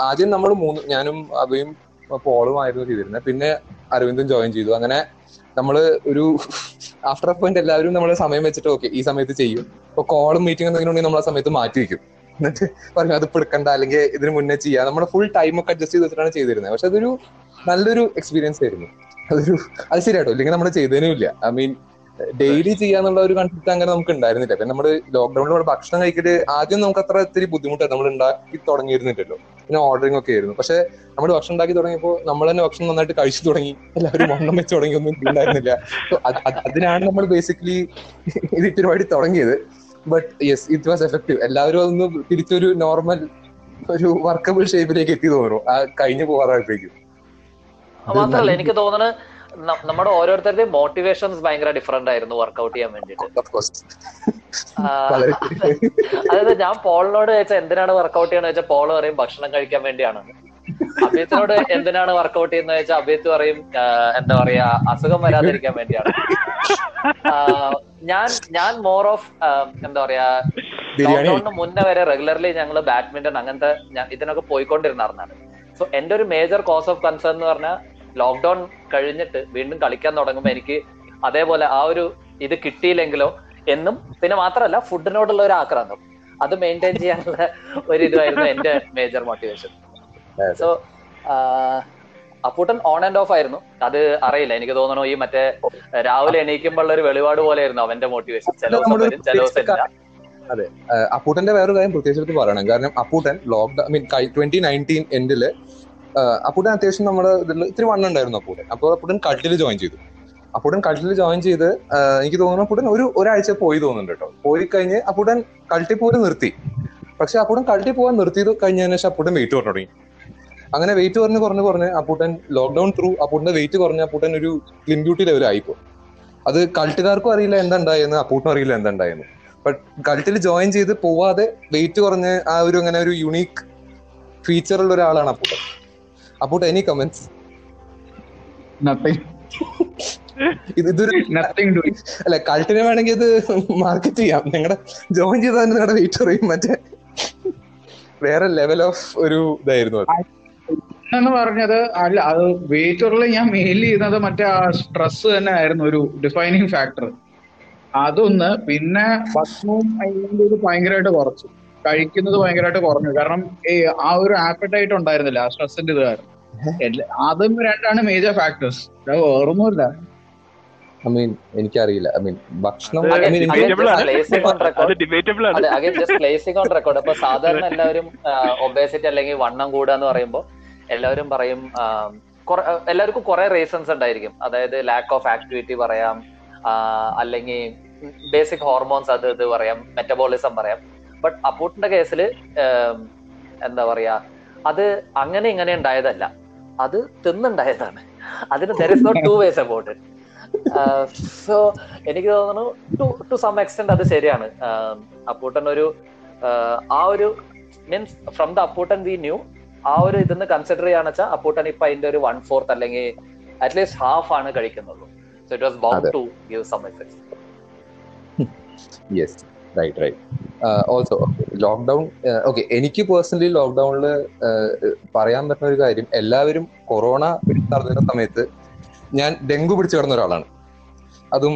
ആദ്യം നമ്മൾ മൂന്ന് ഞാനും അഭയും പോളുമായിരുന്നു ചെയ്തിരുന്നത്. പിന്നെ അരവിന്ദും ജോയിൻ ചെയ്തു. അങ്ങനെ നമ്മൾ ഒരു ആഫ്റ്റർ പോയിന്റ് എല്ലാവരും നമ്മൾ സമയം വെച്ചിട്ട് ഓക്കെ ഈ സമയത്ത് ചെയ്യും. ഇപ്പൊ കോളും മീറ്റിംഗ് എന്തെങ്കിലും ഉണ്ടെങ്കിൽ നമ്മൾ ആ സമയത്ത് മാറ്റി വെക്കും. എന്നിട്ട് പറഞ്ഞു അത് പിടുക്കണ്ട അല്ലെങ്കിൽ ഇതിന് മുന്നേ ചെയ്യാം. നമ്മുടെ ഫുൾ ടൈം ഒക്കെ അഡ്ജസ്റ്റ് ചെയ്ത് വെച്ചിട്ടാണ് ചെയ്തിരുന്നത്. പക്ഷെ അതൊരു നല്ലൊരു എക്സ്പീരിയൻസ് ആയിരുന്നു. അതൊരു അത് ശരിയാട്ടോ. ഇല്ലെങ്കിൽ നമ്മൾ ചെയ്തതിനും ഇല്ല ഐ മീൻ ഡെയിലി ചെയ്യാന്നുള്ള ഒരു കൺസെപ്റ്റ് അങ്ങനെ നമുക്ക് ഉണ്ടായിരുന്നില്ല. പിന്നെ നമ്മൾ ലോക്ക്ഡൌണിൽ നമ്മൾ ഭക്ഷണം കഴിക്കൽ ആദ്യം നമുക്ക് അത്ര ഇത്തിരി ബുദ്ധിമുട്ടാണ് നമ്മൾ ഉണ്ടാക്കി തുടങ്ങിയിരുന്നില്ലല്ലോ. പിന്നെ ഓർഡറിംഗ് ഒക്കെ ആയിരുന്നു. പക്ഷെ നമ്മൾ ഭക്ഷണം ഉണ്ടാക്കി തുടങ്ങിയപ്പോൾ നമ്മൾ തന്നെ ഭക്ഷണം നന്നായിട്ട് കഴിച്ചു തുടങ്ങി. എല്ലാവരും വണ്ണം വെച്ച് തുടങ്ങി. ഒന്നും ഉണ്ടായിരുന്നില്ല അതിനാണ് നമ്മൾ ബേസിക്കലി ഇത് പരിപാടി തുടങ്ങിയത്. But yes it was effective എല്ലാവരും അതൊന്ന് തിരിച്ചൊരു നോർമൽ ഒരു വർക്കബിൾ ഷേപ്പിലേക്ക് എത്തി തോന്നുന്നു. ആ കഴിഞ്ഞു പോകാറായപ്പോഴേക്കും മാത്രല്ല എനിക്ക് തോന്നുന്നത് നമ്മുടെ ഓരോരുത്തരുടെയും മോട്ടിവേഷൻസ് ഭയങ്കര ഡിഫറെന്റ് ആയിരുന്നു വർക്ക്ഔട്ട് ചെയ്യാൻ വേണ്ടിട്ട് അതായത് ഞാൻ പോളിനോട് ചോദിച്ചാൽ എന്തിനാണ് വർക്ക്ഔട്ട് ചെയ്യണമെന്ന് വെച്ചാൽ പോൾ പറയും ഭക്ഷണം കഴിക്കാൻ വേണ്ടിയാണ്. അഭിയത്തിനോട് എന്തിനാണ് വർക്ക്ഔട്ട് ചെയ്യുന്നത് വെച്ചാൽ അഭിയത്ത് പറയും എന്താ പറയാ അസുഖം വരാതിരിക്കാൻ വേണ്ടിയാണ്. ഞാൻ ഞാൻ മോർ ഓഫ് എന്താ പറയാ ലോക്ക്ഡൌണിന് മുന്നേ വരെ റെഗുലർലി ഞങ്ങൾ ബാഡ്മിന്റൺ അങ്ങനത്തെ ഇതിനൊക്കെ പോയിക്കൊണ്ടിരുന്നാർന്നാണ് സോ എന്റെ ഒരു മേജർ കോസ് ഓഫ് കൺസേൺ എന്ന് പറഞ്ഞാൽ ലോക്ക്ഡൌൺ കഴിഞ്ഞിട്ട് വീണ്ടും കളിക്കാൻ തുടങ്ങുമ്പോൾ എനിക്ക് അതേപോലെ ആ ഒരു ഇത് കിട്ടിയില്ലെങ്കിലോ എന്നും പിന്നെ മാത്രമല്ല ഫുഡിനോടുള്ള ഒരു ആക്രാന്തം. അത് മെയിന്റെയിൻ ചെയ്യാനുള്ള ഒരു ഇതായിരുന്നു എന്റെ major motivation so Apputtan on and off ആയിരുന്നു. അത് അറിയില്ല. എനിക്ക് തോന്നുന്നു ഈ മറ്റേ രാവിലെ എണീക്കുമ്പോൾ ഒരു വെളിപാട് പോലെ ആയിരുന്നു അവന്റെ മോട്ടിവേഷൻ ചില ദിവസം അതെ വരും ചില ദിവസം ഇല്ല ഏഹ് അപ്പൂട്ടന്റെ വേറൊരു കാര്യം പ്രത്യേകിച്ച് എടുത്ത് പറയണം. കാരണം Apputtan lockdown I mean twenty nineteen എൻഡിൽ അപ്പൂട്ടൻ അത്യാവശ്യം നമ്മുടെ ഇതിൽ ഇത്തിരി വണ്ണുണ്ടായിരുന്നു അപ്പൂട്ടൻ അപ്പോൾ അപ്പൂട്ടൻ കട്ടിൽ ജോയിൻ ചെയ്തു. അപ്പൂട്ടൻ കട്ടിൽ ജോയിൻ ചെയ്ത് എനിക്ക് തോന്നുന്നു അപ്പൂട്ടൻ ഒരു ഒരാഴ്ച പോയി തോന്നുന്നുണ്ട് കേട്ടോ. പോയി കഴിഞ്ഞ് അപ്പൂട്ടൻ കൾട്ടി പോലും നിർത്തി. പക്ഷെ അപ്പൂട്ടൻ കൾട്ടി പോകാൻ നിർത്തിയത് കഴിഞ്ഞതിന് ശേഷം അപ്പൂട്ടൻ വെയിറ്റ് കുറഞ്ഞു തുടങ്ങി. അങ്ങനെ വെയിറ്റ് കുറഞ്ഞ് കുറഞ്ഞ് കുറഞ്ഞ് അപ്പൂട്ടൻ ലോക്ക്ഡൌൺ ത്രൂ അപ്പൂട്ടന്റെ വെയിറ്റ് കുറഞ്ഞ അപ്പൂട്ടൻ ഒരു സ്ലിം ബ്യൂട്ടി ലെവൽ ആയിപ്പോ അത് കൾട്ടുകാർക്കും അറിയില്ല എന്തുണ്ടായെന്ന് അപ്പൂട്ടും അറിയില്ല എന്തുണ്ടായെന്ന്. ബട്ട് കൾട്ടിൽ ജോയിൻ ചെയ്ത് പോവാതെ വെയിറ്റ് കുറഞ്ഞ് ആ ഒരു അങ്ങനെ ഒരു യുണീക്ക് ഫീച്ചർ ഉള്ള ഒരാളാണ് Apputtan Apputta any comments nothing. ഇതൊരു നത്തിങ് അല്ല കൾട്ടിനെ വേണമെങ്കിൽ ഇത് മാർക്കറ്റ് ചെയ്യാം. നിങ്ങളുടെ ജോയിൻ ചെയ്താൽ നിങ്ങളുടെ വെയിറ്റ് അറിയും മറ്റേ വേറെ ലെവൽ ഓഫ് ഒരു ഇതായിരുന്നു എന്ന് പറഞ്ഞത് അല്ല അത് വെയിറ്ററിൽ ഞാൻ മെയിൻലി ചെയ്യുന്നത് മറ്റേ ആ സ്ട്രെസ് തന്നെ ആയിരുന്നു ഒരു ഡിഫൈനിങ് ഫാക്ടർ അതൊന്ന് പിന്നെ ഭക്ഷണവും ഭയങ്കരമായിട്ട് കുറച്ചു. കഴിക്കുന്നത് ഭയങ്കരമായിട്ട് കുറഞ്ഞു. കാരണം ഈ ആ ഒരു ആപ്പറ്റൈറ്റ് ഉണ്ടായിരുന്നില്ല ആ സ്ട്രെസ്സിന്റെ ഇത് കാരണം. അതും രണ്ടാണ് മേജർ ഫാക്ടേഴ്സ് വേറൊന്നുമില്ല. ഐ മീൻ എനിക്കറിയില്ല. ഐ മീൻ ഭക്ഷണം അത് ഐ മീൻ എനിക്ക് debatable ആണ്. Placing on record. ഡിബേറ്റബിൾ ആണ്. Again just placing on record അപ്പൊ സാധാരണ എല്ലാവരും ഒബേസിറ്റി അല്ലെങ്കിൽ വണ്ണം കൂടുക എന്ന് പറയുമ്പോൾ എല്ലാവരും പറയും എല്ലാവർക്കും കുറെ റീസൺസ് ഉണ്ടായിരിക്കും. അതായത് ലാക്ക് ഓഫ് ആക്ടിവിറ്റി പറയാം അല്ലെങ്കിൽ ബേസിക് ഹോർമോൺസ് അത് ഇത് പറയാം മെറ്റബോളിസം പറയാം. ബട്ട് അപ്പൂട്ടിന്റെ കേസിൽ എന്താ പറയാ അത് അങ്ങനെ ഇങ്ങനെ ഉണ്ടായതല്ല. അത് തിന്നുണ്ടായതാണ്. അതിന് there is not two ways about it so എനിക്ക് തോന്നുന്നു ടു ടു സം എക്സ്റ്റെന്റ് അത് ശരിയാണ്. അപ്പൂട്ടൻ ഒരു ആ ഒരു means from the Apputtan we knew ആ ഒരു ഇതെന്ന് കൺസിഡർ ചെയ്യാന്ന് വെച്ചാൽ അപ്പൂട്ടൻ ഇപ്പൊ അതിന്റെ ഒരു വൺ ഫോർത്ത് അല്ലെങ്കിൽ അറ്റ്ലീസ്റ്റ് ഹാഫ് ആണ് കഴിക്കുന്നുള്ളൂ. So it was bound. To give some effects yes right right also lockdown okay എനിക്ക് പേഴ്സണലി ലോക്ക്ഡൌണിൽ പറയാൻ പറ്റുന്ന ഒരു കാര്യം എല്ലാവരും കൊറോണ പിടിച്ചറിഞ്ഞ സമയത്ത് ഞാൻ ഡെങ്കു പിടിച്ചു കിടന്ന ഒരാളാണ്. അതും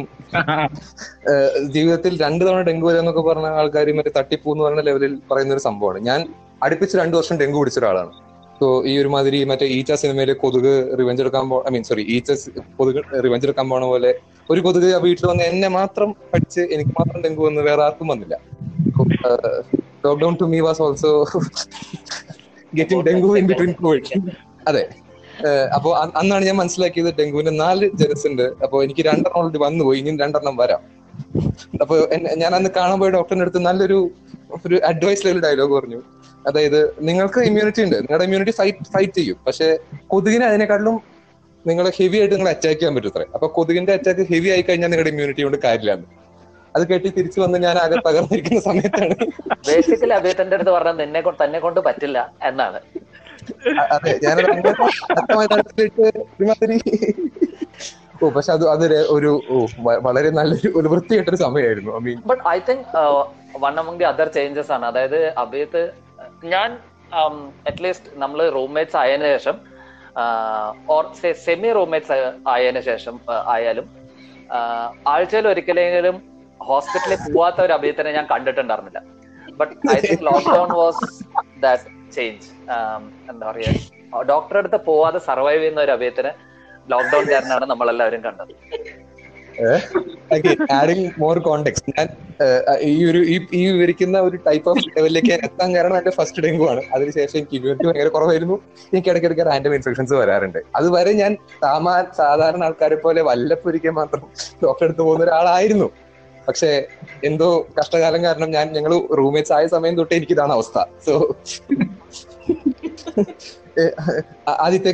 ഏഹ്, (laughs) ജീവിതത്തിൽ രണ്ടു തവണ ഡെങ്കു വരാന്നൊക്കെ പറഞ്ഞ ആൾക്കാർ മറ്റേ തട്ടിപ്പൂ എന്ന് പറയുന്ന ലെവലിൽ പറയുന്ന ഒരു സംഭവമാണ്. ഞാൻ അടുപ്പിച്ച് രണ്ടു വർഷം ഡെങ്കു പിടിച്ച ഒരാളാണ്. സോ ഈ ഒരു മാതിരി മറ്റേ ഈച്ച സിനിമയിലെ കൊതുക് റിവെഞ്ച് എടുക്കാൻ പോ ഐ മീൻ സോറി ഈച്ച കൊതുക് റിവെഞ്ച് എടുക്കാൻ പോണ പോലെ ഒരു കൊതുക് വീട്ടിൽ വന്ന് എന്നെ മാത്രം പഠിച്ച് എനിക്ക് മാത്രം ഡെങ്കു വന്ന് വേറെ ആർക്കും വന്നില്ല. Lockdown to me was also getting dengue in between Covid അതെ. അപ്പോ അന്നാണ് ഞാൻ മനസ്സിലാക്കിയത് ഡെങ്കുവിന്റെ നാല് ജനസ് ഉണ്ട്. അപ്പോ എനിക്ക് രണ്ടെണ്ണം ഓൾറെഡി വന്നു പോയി. ഇനി രണ്ടെണ്ണം വരാം. അപ്പൊ ഞാൻ അന്ന് കാണാൻ പോയ ഡോക്ടറിന്റെ അടുത്ത് നല്ലൊരു ഒരു അഡ്വൈസ് ലെവൽ ഡയലോഗ് പറഞ്ഞു. അതായത് നിങ്ങൾക്ക് ഇമ്മ്യൂണിറ്റി ഉണ്ട്. നിങ്ങളുടെ ഇമ്മ്യൂണിറ്റി ഫൈറ്റ് ഫൈറ്റ് ചെയ്യും. പക്ഷെ കൊതുകിനെ അതിനെക്കാട്ടിലും നിങ്ങളെ ഹെവി ആയിട്ട് നിങ്ങൾ അറ്റാക്ക് ചെയ്യാൻ പറ്റും അത്രേ അപ്പൊ കൊതുകിന്റെ അറ്റാക്ക് ഹെവി ആയി കഴിഞ്ഞാൽ നിങ്ങളുടെ ഇമ്മ്യൂണിറ്റി കൊണ്ട് കാര്യമില്ലാന്ന്. അത് കേട്ടി തിരിച്ചു വന്ന് ഞാൻ ആകെ തകർന്നിരിക്കുന്ന സമയത്താണ്. ബേസിക്കലി അദ്ദേഹത്തിന്റെ അടുത്ത് പറഞ്ഞാൽ നിന്നെ തന്നെ കൊണ്ട് പറ്റില്ല എന്നാണ്. അതെ ഞാൻ ഒരുമാതിരി. ഓ പക്ഷെ അത് അതൊരു ഒരു വളരെ നല്ലൊരു ഒരു വൃത്തികെട്ടൊരു സമയമായിരുന്നു. I mean but I think one among the other changes ആണ്. അതായത് അഭിയത്ത് ഞാൻ അറ്റ്ലീസ്റ്റ് നമ്മൾ റൂംമേറ്റ്സ് ആയതിനു ശേഷം ഓർ സെമി റൂംമേറ്റ്സ് ആയതിനു ശേഷം ആയാലും ആഴ്ചയിൽ ഒരിക്കലെങ്കിലും ഹോസ്പിറ്റലിൽ പോവാത്ത ഒരു അഭിയത്തിനെ ഞാൻ കണ്ടിട്ടുണ്ടായിരുന്നില്ല. But I think lockdown was that change എന്താ പറയുക ഡോക്ടറെ അടുത്ത് പോവാതെ സർവൈവ് ചെയ്യുന്ന ഒരു അഭിയത്തിനെ ലോക്ക്ഡൌൺ കാരനാണ് നമ്മളെല്ലാവരും കണ്ടത്. ആഡിങ് മോർ കോണ്ടെക്സ്റ്റ് ഞാൻ ഈ ഒരു ഈ വിവരിക്കുന്ന ഒരു ടൈപ്പ് ഓഫ് ലെവലിലേക്ക് എത്താൻ കാരണം എന്റെ ഫസ്റ്റ് ഡെങ്കു ആണ്. അതിനുശേഷം എനിക്ക് ഇമ്മ്യൂണിറ്റി ഭയങ്കര കുറവായിരുന്നു. എനിക്ക് ഇടയ്ക്കിടയ്ക്ക് റാൻഡം ഇൻഫെക്ഷൻസ് വരാറുണ്ട്. അതുവരെ ഞാൻ സാമാ സാധാരണ ആൾക്കാരെ പോലെ വല്ലപ്പൊരിക്കൽ മാത്രം ഡോക്ടറെ അടുത്ത് പോകുന്ന ഒരാളായിരുന്നു. പക്ഷേ എന്തോ കഷ്ടകാലം കാരണം ഞാൻ ഞങ്ങൾ റൂംമേറ്റ്സ് ആയ സമയം തൊട്ട് എനിക്ക് ഇതാണ് അവസ്ഥ. സോ ആദ്യത്തെ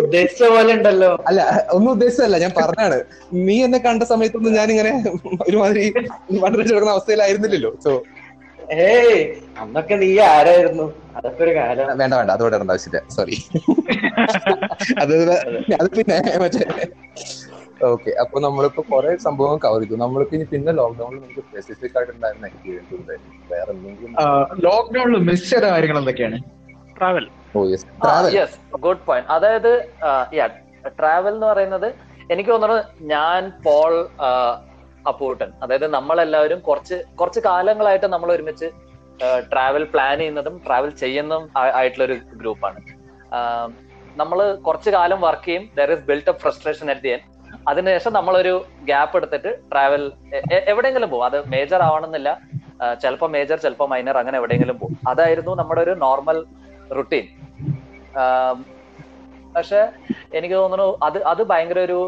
ഉദ്ദേശിച്ച പോലെ ഉണ്ടല്ലോ. അല്ല ഒന്നും ഉദ്ദേശിച്ചല്ല ഞാൻ പറഞ്ഞാണ്. നീ എന്നെ കണ്ട സമയത്തൊന്നും ഞാൻ ഇങ്ങനെ ഒരുമാതിരി വളരെ കിടക്കുന്ന അവസ്ഥയിലായിരുന്നില്ലല്ലോ സോ ഏയ് അന്നൊക്കെ നീ ആരായിരുന്നു? അതൊക്കെ ഒരു കാലം. വേണ്ട വേണ്ട അതോടെ ആവശ്യമില്ല സോറി (laughs) അത് അത്. പിന്നെ മറ്റേ ഓക്കെ അപ്പൊ നമ്മളിപ്പോ കുറെ സംഭവം കവർ ചെയ്തു. നമ്മൾക്ക് ഇനി പിന്നെ ലോക്ക്ഡൌണിൽ നമുക്ക് സ്പെസിഫിക് ആയിട്ട് ഉണ്ടായിരുന്ന എക്സ്പീരിയൻസ് ഉണ്ട് വേറെ എന്തെങ്കിലും ലോക്ക്ഡൌണിൽ മിസ് ചെയ്ത കാര്യങ്ങൾ എന്തൊക്കെയാണ്? ട്രാവൽ യെസ് ഗുഡ് പോയിന്റ് അതായത് ട്രാവൽ എന്ന് പറയുന്നത് എനിക്ക് തോന്നുന്നത് ഞാൻ പോൾ അപ്പൂട്ടൻ. അതായത് നമ്മളെല്ലാവരും കുറച്ച് കുറച്ച് കാലങ്ങളായിട്ട് നമ്മൾ ഒരുമിച്ച് ട്രാവൽ പ്ലാൻ ചെയ്യുന്നതും ട്രാവൽ ചെയ്യുന്നതും ആയിട്ടുള്ള ഒരു ഗ്രൂപ്പാണ്. നമ്മൾ കുറച്ച് കാലം വർക്ക് ചെയ്യും. There is built up frustration at the end അതിനുശേഷം നമ്മളൊരു ഗ്യാപ്പ് എടുത്തിട്ട് ട്രാവൽ എവിടെയെങ്കിലും പോകും അത് മേജർ ആവണമെന്നില്ല. ചിലപ്പോൾ മേജർ ചിലപ്പോൾ മൈനർ അങ്ങനെ എവിടെയെങ്കിലും പോകും അതായിരുന്നു നമ്മുടെ ഒരു നോർമൽ റുട്ടീൻ പക്ഷെ എനിക്ക് തോന്നുന്നു അത് അത് ഭയങ്കര ഒരു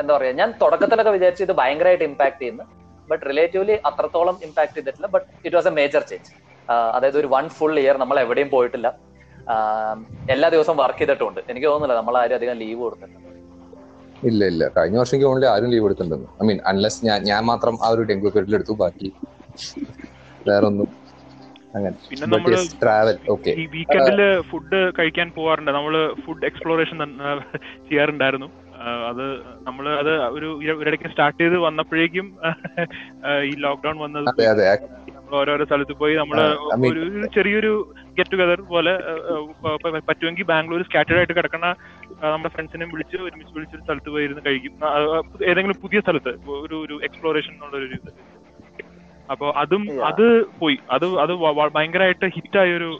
എന്താ പറയാ ഞാൻ തുടക്കത്തിലൊക്കെ വിചാരിച്ചു ഇത് ഭയങ്കരമായിട്ട് ഇമ്പാക്ട് ചെയ്യുന്നു. ബട്ട് റിലേറ്റീവ്ലി അത്രത്തോളം ഇമ്പാക്ട് ചെയ്തിട്ടില്ല. But it was a major change അതായത് ഒരു വൺ ഫുൾ ഇയർ നമ്മൾ എവിടെയും പോയിട്ടില്ല. എല്ലാ ദിവസവും വർക്ക് ചെയ്തിട്ടുണ്ട്. എനിക്ക് തോന്നുന്നില്ല നമ്മൾ ആരും അധികം ലീവ് കൊടുത്തിട്ടുണ്ട് ഇല്ല ഇല്ല. കഴിഞ്ഞ വർഷം ഓൺലി ആരും ലീവ് എടുത്തിട്ടുണ്ടെന്ന് ഐ മീൻ അൺലെസ് ഞാൻ ഞാൻ മാത്രം ആ ഒരു ഡെങ്കു പീരീഡിൽ ബാക്കി വേറെ ഒന്നും അങ്ങനെ പിന്നെ നമ്മൾ ട്രാവൽ ഓക്കെ ഈ വീക്കെൻഡിൽ ഫുഡ് കഴിക്കാൻ പോവാറുണ്ട്. നമ്മൾ ഫുഡ് എക്സ്പ്ലോറേഷൻ ചെയ്യാറുണ്ടായിരുന്നു. അത് നമ്മൾ അത് ഒരു ഇടയ്ക്ക് ഒരിടയ്ക്ക് സ്റ്റാർട്ട് ചെയ്ത് വന്നപ്പോഴേക്കും ഈ ലോക്ക്ഡൌൺ വന്നത് നമ്മൾ ഓരോരോ സ്ഥലത്ത് പോയി നമ്മൾ ഒരു ചെറിയൊരു ഗെറ്റ് ടുഗദർ പോലെ പറ്റുമെങ്കിൽ ബാംഗ്ലൂർ സ്കാറ്റേഡ് ആയിട്ട് കിടക്കുന്ന നമ്മുടെ ഫ്രണ്ട്സിനെ വിളിച്ച് ഒരുമിച്ച് വിളിച്ചൊരു സ്ഥലത്ത് പോയി ഇരുന്ന് കഴിക്കും ഏതെങ്കിലും പുതിയ സ്ഥലത്ത് ഒരു ഒരു എക്സ്പ്ലോറേഷൻ എന്നുള്ള ഒരു ഇത്. അപ്പൊ അതും അത് പോയി. അത് അത് ഭയങ്കരമായിട്ട് ഹിറ്റായ ഒരു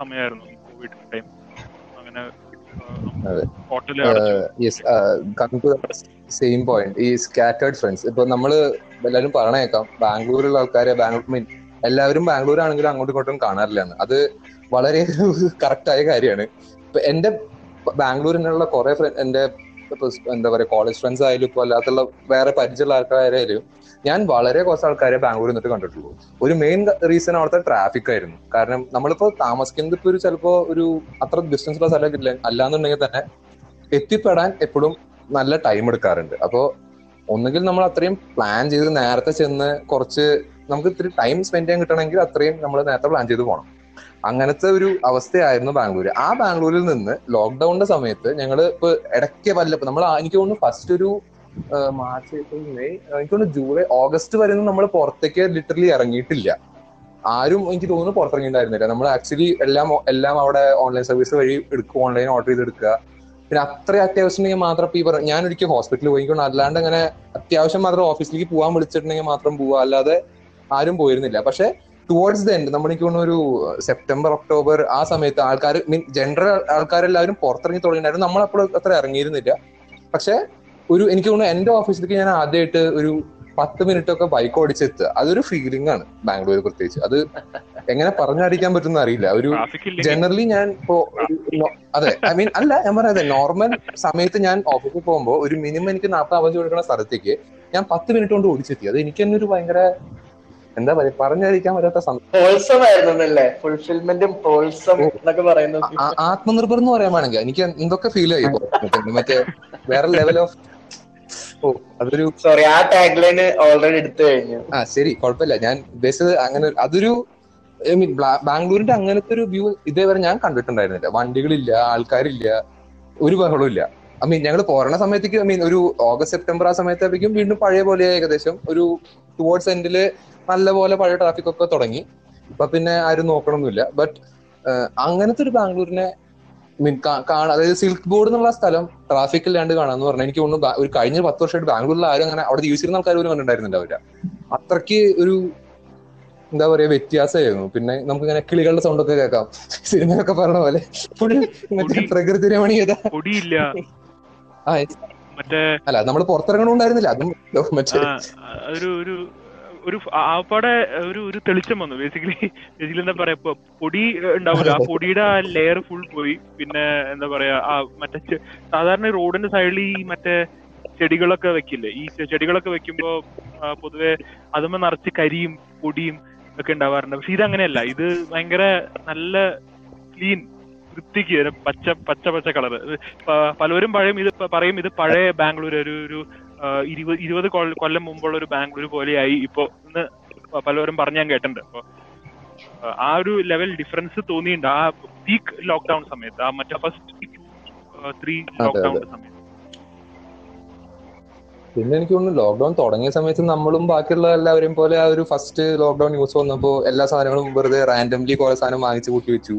സമയമായിരുന്നു കോവിഡ് ടൈം അങ്ങനെ സെയിം പോയിന്റ്. ഈ സ്കാറ്റേർഡ് ഫ്രണ്ട്സ്. ഇപ്പൊ നമ്മൾ എല്ലാവരും പറഞ്ഞേക്കാം ബാംഗ്ലൂരിലുള്ള ആൾക്കാരെ ബാംഗ്ലൂർ മീൻ എല്ലാവരും ബാംഗ്ലൂർ ആണെങ്കിലും അങ്ങോട്ടും ഇങ്ങോട്ടും കാണാറില്ല അത് വളരെ (laughs) കറക്റ്റ് ആയ കാര്യമാണ്. ഇപ്പൊ എന്റെ ബാംഗ്ലൂരിനുള്ള കുറെ എന്റെ എന്താ പറയുക കോളേജ് ഫ്രണ്ട്സ് ആയാലും ഇപ്പൊ അല്ലാത്തുള്ള വേറെ പരിചയമുള്ള ആൾക്കാരായാലും ഞാൻ വളരെ കുറച്ച് ആൾക്കാരെ ബാംഗ്ലൂരിൽ നിന്നിട്ട് കണ്ടിട്ടുള്ളൂ. ഒരു മെയിൻ റീസൺ അവിടുത്തെ ട്രാഫിക് ആയിരുന്നു. കാരണം നമ്മളിപ്പോ താമസിക്കുന്നത് ഇപ്പൊ ഒരു ചിലപ്പോ ഒരു അത്ര ഡിസ്റ്റൻസ് ഉള്ള സ്ഥലം ഇല്ല അല്ലാന്നുണ്ടെങ്കിൽ തന്നെ എത്തിപ്പെടാൻ എപ്പോഴും നല്ല ടൈം എടുക്കാറുണ്ട്. അപ്പോൾ ഒന്നുകിൽ നമ്മൾ അത്രയും പ്ലാൻ ചെയ്ത് നേരത്തെ ചെന്ന് കുറച്ച് നമുക്ക് ഇത്തിരി ടൈം സ്പെൻഡ് ചെയ്യാൻ കിട്ടണമെങ്കിൽ അത്രയും നമ്മൾ നേരത്തെ പ്ലാൻ ചെയ്ത് പോകണം അങ്ങനത്തെ ഒരു അവസ്ഥയായിരുന്നു ബാംഗ്ലൂർ ആ ബാംഗ്ലൂരിൽ നിന്ന് ലോക്ക്ഡൌണിന്റെ സമയത്ത് ഞങ്ങൾ ഇപ്പൊ ഇടയ്ക്ക് വല്ലപ്പോ നമ്മൾ എനിക്ക് തോന്നുന്നു ഫസ്റ്റ് ഒരു മാർച്ച് ഏപ്രിൽ മെയ് എനിക്ക് തോന്നുന്നു ജൂലൈ ഓഗസ്റ്റ് വരെ നമ്മൾ പുറത്തേക്ക് ലിറ്ററലി ഇറങ്ങിയിട്ടില്ല. ആരും എനിക്ക് തോന്നുന്നു പുറത്തിറങ്ങിയിട്ടുണ്ടായിരുന്നില്ല. നമ്മൾ ആക്ച്വലി എല്ലാം എല്ലാം അവിടെ ഓൺലൈൻ സർവീസ് വഴി എടുക്കുക ഓൺലൈൻ ഓർഡർ ചെയ്ത് എടുക്കുക. പിന്നെ അത്ര അത്യാവശ്യമുണ്ടെങ്കിൽ മാത്രം ഈ പറഞ്ഞു ഞാൻ ഒരിക്കൽ ഹോസ്പിറ്റലിൽ പോയിക്കൊണ്ട് അല്ലാണ്ട് അങ്ങനെ അത്യാവശ്യം മാത്രം ഓഫീസിലേക്ക് പോകാൻ വിളിച്ചിട്ടുണ്ടെങ്കിൽ മാത്രം പോവുക അല്ലാതെ ആരും പോയിരുന്നില്ല. പക്ഷെ ടുവേർഡ്സ് ദ എൻഡ് നമ്മൾ എനിക്ക് തോന്നുന്നു ഒരു സെപ്റ്റംബർ ഒക്ടോബർ ആ സമയത്ത് ആൾക്കാർ മീൻ ജനറൽ ആൾക്കാരെല്ലാവരും പുറത്തിറങ്ങി തുടങ്ങിയിട്ടുണ്ടായിരുന്നു. നമ്മളപ്പോൾ അത്ര ഇറങ്ങിയിരുന്നില്ല. പക്ഷെ ഒരു എനിക്ക് തോന്നുന്നു എന്റെ ഓഫീസിലേക്ക് ഞാൻ ആദ്യമായിട്ട് ഒരു പത്ത് മിനിറ്റ് ഒക്കെ ബൈക്ക് ഓടിച്ചെത്തുക. അതൊരു ഫീലിംഗ് ആണ് ബാംഗ്ലൂർ പ്രത്യേകിച്ച്. അത് എങ്ങനെ പറഞ്ഞറിയിക്കാൻ പറ്റുന്ന അറിയില്ല. ഒരു ജനറലി ഞാൻ ഇപ്പോ അതെ ഐ മീൻ അല്ല ഞാൻ പറയാതെ നോർമൽ സമയത്ത് ഞാൻ ഓഫീസിൽ പോകുമ്പോൾ ഒരു മിനിമം എനിക്ക് നാൽപ്പത് അവധി കൊടുക്കുന്ന സ്ഥലത്തേക്ക് ഞാൻ പത്ത് മിനിറ്റ് കൊണ്ട് ഓടിച്ചെത്തി. അത് എനിക്ക് തന്നെ ഒരു ഭയങ്കര എന്താ പറയാ പറഞ്ഞറിയിക്കാൻ പറ്റാത്ത സംഭവം ആത്മനിർഭർ എന്ന് പറയാൻ വേണമെങ്കിൽ എനിക്ക് എന്തൊക്കെ ഫീൽ ആയി. മറ്റേ- വേറെ ലെവൽ ഓഫ് ഓ അതൊരു സോറി ആ ടാഗ് ലൈൻ ഓൾറെഡി എടുത്തു കഴിഞ്ഞു. ആ ശരി കുഴപ്പമില്ല. ഞാൻ ഉദ്ദേശിച്ചത് അങ്ങനെ അതൊരു ഐ മീൻ ബാംഗ്ലൂരിന്റെ അങ്ങനത്തെ ഒരു വ്യൂ ഇതേവരെ ഞാൻ കണ്ടിട്ടുണ്ടായിരുന്നില്ല. വണ്ടികളില്ല ആൾക്കാരില്ല ഒരു ബഹളവും ഇല്ല. ഐ മീൻ ഞങ്ങൾ പോരണ സമയത്തേക്ക് ഐ മീൻ ഒരു ഓഗസ്റ്റ് സെപ്റ്റംബർ ആ സമയത്തായിരിക്കും വീണ്ടും പഴയ പോലെ ഏകദേശം ഒരു ടുവേർഡ്സ് എൻഡിൽ നല്ലപോലെ പഴയ ട്രാഫിക് ഒക്കെ തുടങ്ങി. അപ്പൊ പിന്നെ ആരും നോക്കണമൊന്നുമില്ല ബട്ട് അങ്ങനത്തെ ഒരു ബാംഗ്ലൂരിനെ കാണാൻ അതായത് സിൽക്ക് ബോർഡ് എന്നുള്ള സ്ഥലം ട്രാഫിക് ഇല്ലാണ്ട് കാണാന്ന് പറഞ്ഞാൽ എനിക്ക് തോന്നുന്നു ഒരു കഴിഞ്ഞ പത്ത് വർഷമായിട്ട് ബാംഗ്ലൂരിൽ ആരും അങ്ങനെ അവിടെ യൂസ് ചെയ്യുന്ന ആൾക്കാർ പോലും കണ്ടിട്ടുണ്ടായിരുന്നില്ല. അത്രയ്ക്ക് ഒരു എന്താ പറയാ വ്യത്യാസമായിരുന്നു. പിന്നെ നമുക്ക് ഇങ്ങനെ കിളികളുടെ സൗണ്ട് ഒക്കെ കേൾക്കാം. സിനിമയൊക്കെ പറഞ്ഞ പോലെ. ഫുൾ പ്രകൃതി രമണീയത. മറ്റേ അല്ല നമ്മൾ പുറത്തിറങ്ങണുണ്ടായിരുന്നില്ല അതും ഒരു ഒരു ഒരു ആപ്പാടെ ഒരു ഒരു തെളിച്ചം വന്നു. ബേസിക്കലി ബേസിക്കലി എന്താ പറയാ ഇപ്പൊ പൊടി ഉണ്ടാവില്ല ആ (laughs) പൊടിയുടെ ആ ലെയർ ഫുൾ പോയി. പിന്നെ എന്താ പറയാ ആ മറ്റേ സാധാരണ റോഡിന്റെ സൈഡിൽ ഈ മറ്റേ ചെടികളൊക്കെ വെക്കില്ലേ? ഈ ചെടികളൊക്കെ വെക്കുമ്പോ പൊതുവെ അതുമ്മ നിറച്ച് കരിയും പൊടിയും ഒക്കെ ഉണ്ടാവാറുണ്ട്. പക്ഷെ ഇത് അങ്ങനെയല്ല ഇത് ഭയങ്കര നല്ല ക്ലീൻ വൃത്തിക്ക് വരും പച്ച പച്ച പച്ച കളർ പലരും പഴയും ഇത് പറയും ഇത് പഴയ ബാംഗ്ലൂർ ഒരു ഒരു ഇരുപത് ഇരുപത് കൊല്ല- മുമ്പുള്ള ഒരു ബാംഗ്ലൂർ പോലെയായി ഇപ്പോ ഇന്ന് പലരും പറഞ്ഞു ഞാൻ കേട്ടിട്ടുണ്ട്. അപ്പൊ ആ, ഒരു ലെവൽ ഡിഫറൻസ് തോന്നിയിട്ടുണ്ട് ആ പീക്ക് ലോക്ക്ഡൌൺ സമയത്ത് ആ മറ്റേ ഫസ്റ്റ് ത്രീ ലോക്ക്ഡൌൺ സമയത്ത്. പിന്നെ എനിക്ക് തോന്നുന്നു ലോക്ക്ഡൌൺ തുടങ്ങിയ സമയത്ത് നമ്മളും ബാക്കിയുള്ള എല്ലാവരെയും പോലെ ആ ഒരു ഫസ്റ്റ് ലോക്ക്ഡൌൺ ന്യൂസ് വന്നപ്പോ എല്ലാ സാധനങ്ങളും വെറുതെ റാൻഡംലി കുറെ സാധനം വാങ്ങിച്ചു കൂട്ടി വെച്ചു.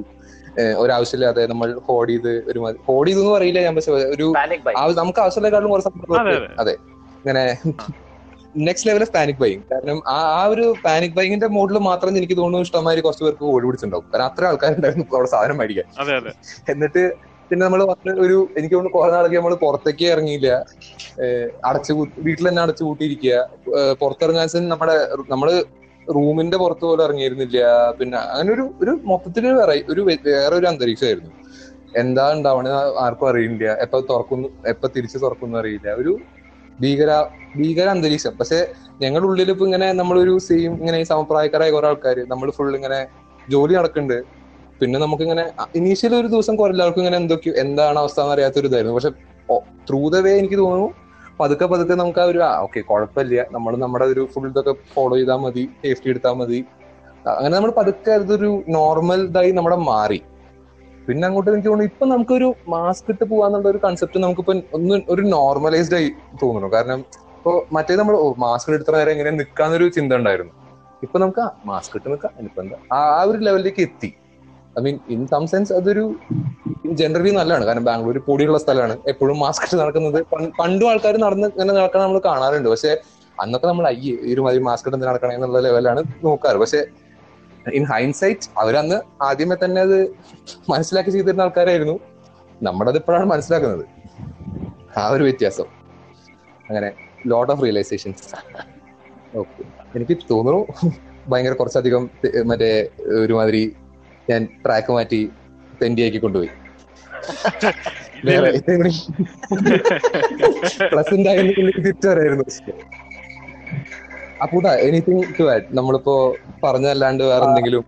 ഒരാവശ്യമില്ലാതെ നമ്മൾ ഹോഡ് ചെയ്ത് ഒരു ഹോഡ് ചെയ്തെന്ന് പറയില്ല ഞാൻ പക്ഷെ ഒരു നമുക്ക് ആവശ്യമുള്ളതിനെക്കാളും കുറച്ച് അതെ, ഇങ്ങനെ next level of panic buying കാരണം ആ ആ ഒരു പാനിക് ബൈങ്ങിന്റെ മോഡിൽ മാത്രം എനിക്ക് തോന്നുന്നു ഇഷ്ടമാതിരി കുറച്ച് പേർക്ക് ഓടി പിടിച്ചിട്ടുണ്ടാവും. കാരണം അത്ര ആൾക്കാരുണ്ടായിരുന്നു അവിടെ സാധനം മേടിക്കാൻ. അതെ അതെ. എന്നിട്ട് പിന്നെ നമ്മൾ വന്ന് ഒരു എനിക്ക് തോന്നുന്നു കുറെ നാളൊക്കെ നമ്മൾ പുറത്തേക്ക് ഇറങ്ങിയില്ല. അടച്ചു വീട്ടിൽ തന്നെ അടച്ചു കൂട്ടിയിരിക്കുക പുറത്തിറങ്ങാൻ നമ്മുടെ നമ്മൾ റൂമിന്റെ പുറത്ത് പോലും ഇറങ്ങിയിരുന്നില്ല. പിന്നെ അങ്ങനെ ഒരു ഒരു മൊത്തത്തിൽ ഒരു വേറെ ഒരു അന്തരീക്ഷമായിരുന്നു. എന്താ ഉണ്ടാവണ ആർക്കും അറിയില്ല. എപ്പൊ തുറക്കുന്നു എപ്പൊ തിരിച്ചു തുറക്കുന്നു അറിയില്ല. ഒരു ഭീകര ഭീകര അന്തരീക്ഷം. പക്ഷെ ഞങ്ങളുടെ ഉള്ളിൽ ഇപ്പൊ ഇങ്ങനെ നമ്മളൊരു സെയിം ഇങ്ങനെ സമപ്രായക്കാരായ കുറെ ആൾക്കാർ നമ്മൾ ഫുൾ ഇങ്ങനെ ജോലി നടക്കുന്നുണ്ട് പിന്നെ നമുക്ക് ഇങ്ങനെ ഇനീഷ്യൽ ഒരു ദിവസം കുറെ എല്ലാവർക്കും ഇങ്ങനെ എന്തൊക്കെയോ എന്താണ് അവസ്ഥ എന്ന് അറിയാത്തൊരു ഇതായിരുന്നു പക്ഷെ ത്രൂ ദ വേ എനിക്ക് തോന്നുന്നു പതുക്കെ പതുക്കെ നമുക്ക് ആ ഒരു ഓക്കെ കുഴപ്പമില്ല. നമ്മൾ നമ്മുടെ ഒരു ഫുൾ ഇതൊക്കെ ഫോളോ ചെയ്താൽ മതി സേഫ്റ്റി എടുത്താൽ മതി. അങ്ങനെ നമ്മൾ പതുക്കെ അതൊരു നോർമൽ ഇതായി നമ്മുടെ മാറി. പിന്നെ അങ്ങോട്ട് എനിക്ക് തോന്നുന്നു ഇപ്പൊ നമുക്കൊരു മാസ്ക് ഇട്ട് പോവാന്നുള്ള ഒരു കൺസെപ്റ്റ് നമുക്കിപ്പോ ഒന്ന് ഒരു നോർമലൈസ്ഡ് ആയി തോന്നുന്നു. കാരണം ഇപ്പൊ മറ്റേ നമ്മൾ മാസ്ക് എടുത്ത നേരം എങ്ങനെ നിൽക്കാന്നൊരു ചിന്ത ഉണ്ടായിരുന്നു. ഇപ്പൊ നമുക്ക് മാസ്ക് ഇട്ട് നിൽക്കാം ഇനിയിപ്പോ എന്താ? ആ ഒരു ലെവലിലേക്ക് എത്തി. I mean in some sense അതൊരു ജനറലി നല്ലതാണ്. കാരണം ബാംഗ്ലൂർ പൊടിയുള്ള സ്ഥലമാണ്. എപ്പോഴും മാസ്ക് ഇട്ട് നടക്കുന്നത് പണ്ട് ആൾക്കാർ നടന്ന് ഇങ്ങനെ നടക്കണം നമ്മൾ കാണാറുണ്ട്. പക്ഷെ അന്നൊക്കെ നമ്മൾ ഈ ഒരു മാതിരി മാസ്ക് ഇട്ട് നടക്കണം എന്നുള്ള ലെവലാണ് നോക്കാറ്. പക്ഷെ ഇൻ ഹൈൻസൈറ്റ് അവരന്ന് ആദ്യമേ തന്നെ അത് മനസ്സിലാക്കി ചെയ്തിരുന്ന ആൾക്കാരായിരുന്നു. നമ്മളത് ഇപ്പോഴാണ് മനസ്സിലാക്കുന്നത്. ആ ഒരു വ്യത്യാസം. അങ്ങനെ ലോട്ട് ഓഫ് റിയലൈസേഷൻസ് ഓക്കെ എനിക്ക് തോന്നുന്നു ഭയങ്കര കുറച്ചധികം മറ്റേ ഒരുമാതിരി ഞാൻ ട്രാക്ക് മാറ്റി തെന്റിയാക്കി കൊണ്ടുപോയി. പ്ലസന്റ് ആയിരുന്നു തിരിച്ചു വരായിരുന്നു അപ്പൂട്ടാ എനിത്തിങ് ടു ആഡ് നമ്മളിപ്പോ പറഞ്ഞല്ലാണ്ട് വേറെ എന്തെങ്കിലും?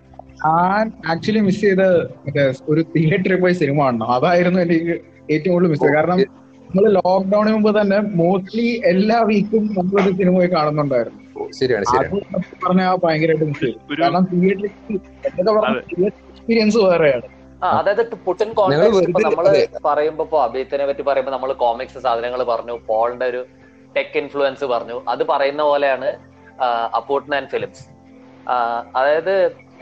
ഞാൻ ആക്ച്വലി മിസ് ചെയ്ത മറ്റേ ഒരു തിയേറ്ററിൽ പോയി സിനിമ കാണണം അതായിരുന്നു എനിക്ക് ഏറ്റവും കൂടുതൽ മിസ് ചെയ്തത്. കാരണം നമ്മൾ ലോക്ക്ഡൌണിന് മുമ്പ് തന്നെ മോസ്റ്റ്ലി എല്ലാ വീക്കും നമ്മളൊരു സിനിമ പോയി കാണുന്നുണ്ടായിരുന്നു. ശരിയാണ് ശരിയാണ്. ഭയങ്കരമായിട്ട് കാരണം തിയേറ്ററിൽ എന്തൊക്കെ പറഞ്ഞ തിയേറ്റർ എക്സ്പീരിയൻസ് വേറെയാണ്. ആ അതായത് കോൺടാക്ട് ഇപ്പൊ നമ്മൾ പറയുമ്പോ ഇപ്പൊ അഭിയത്തിനെ പറ്റി പറയുമ്പോ നമ്മൾ കോമിക്സ് സാധനങ്ങൾ പറഞ്ഞു പോളിന്റെ ഒരു ടെക് ഇൻഫ്ലുവൻസ് പറഞ്ഞു. അത് പറയുന്ന പോലെയാണ് അപ്പൂട്ടൻ ആൻഡ് ഫിലിംസ്. അതായത്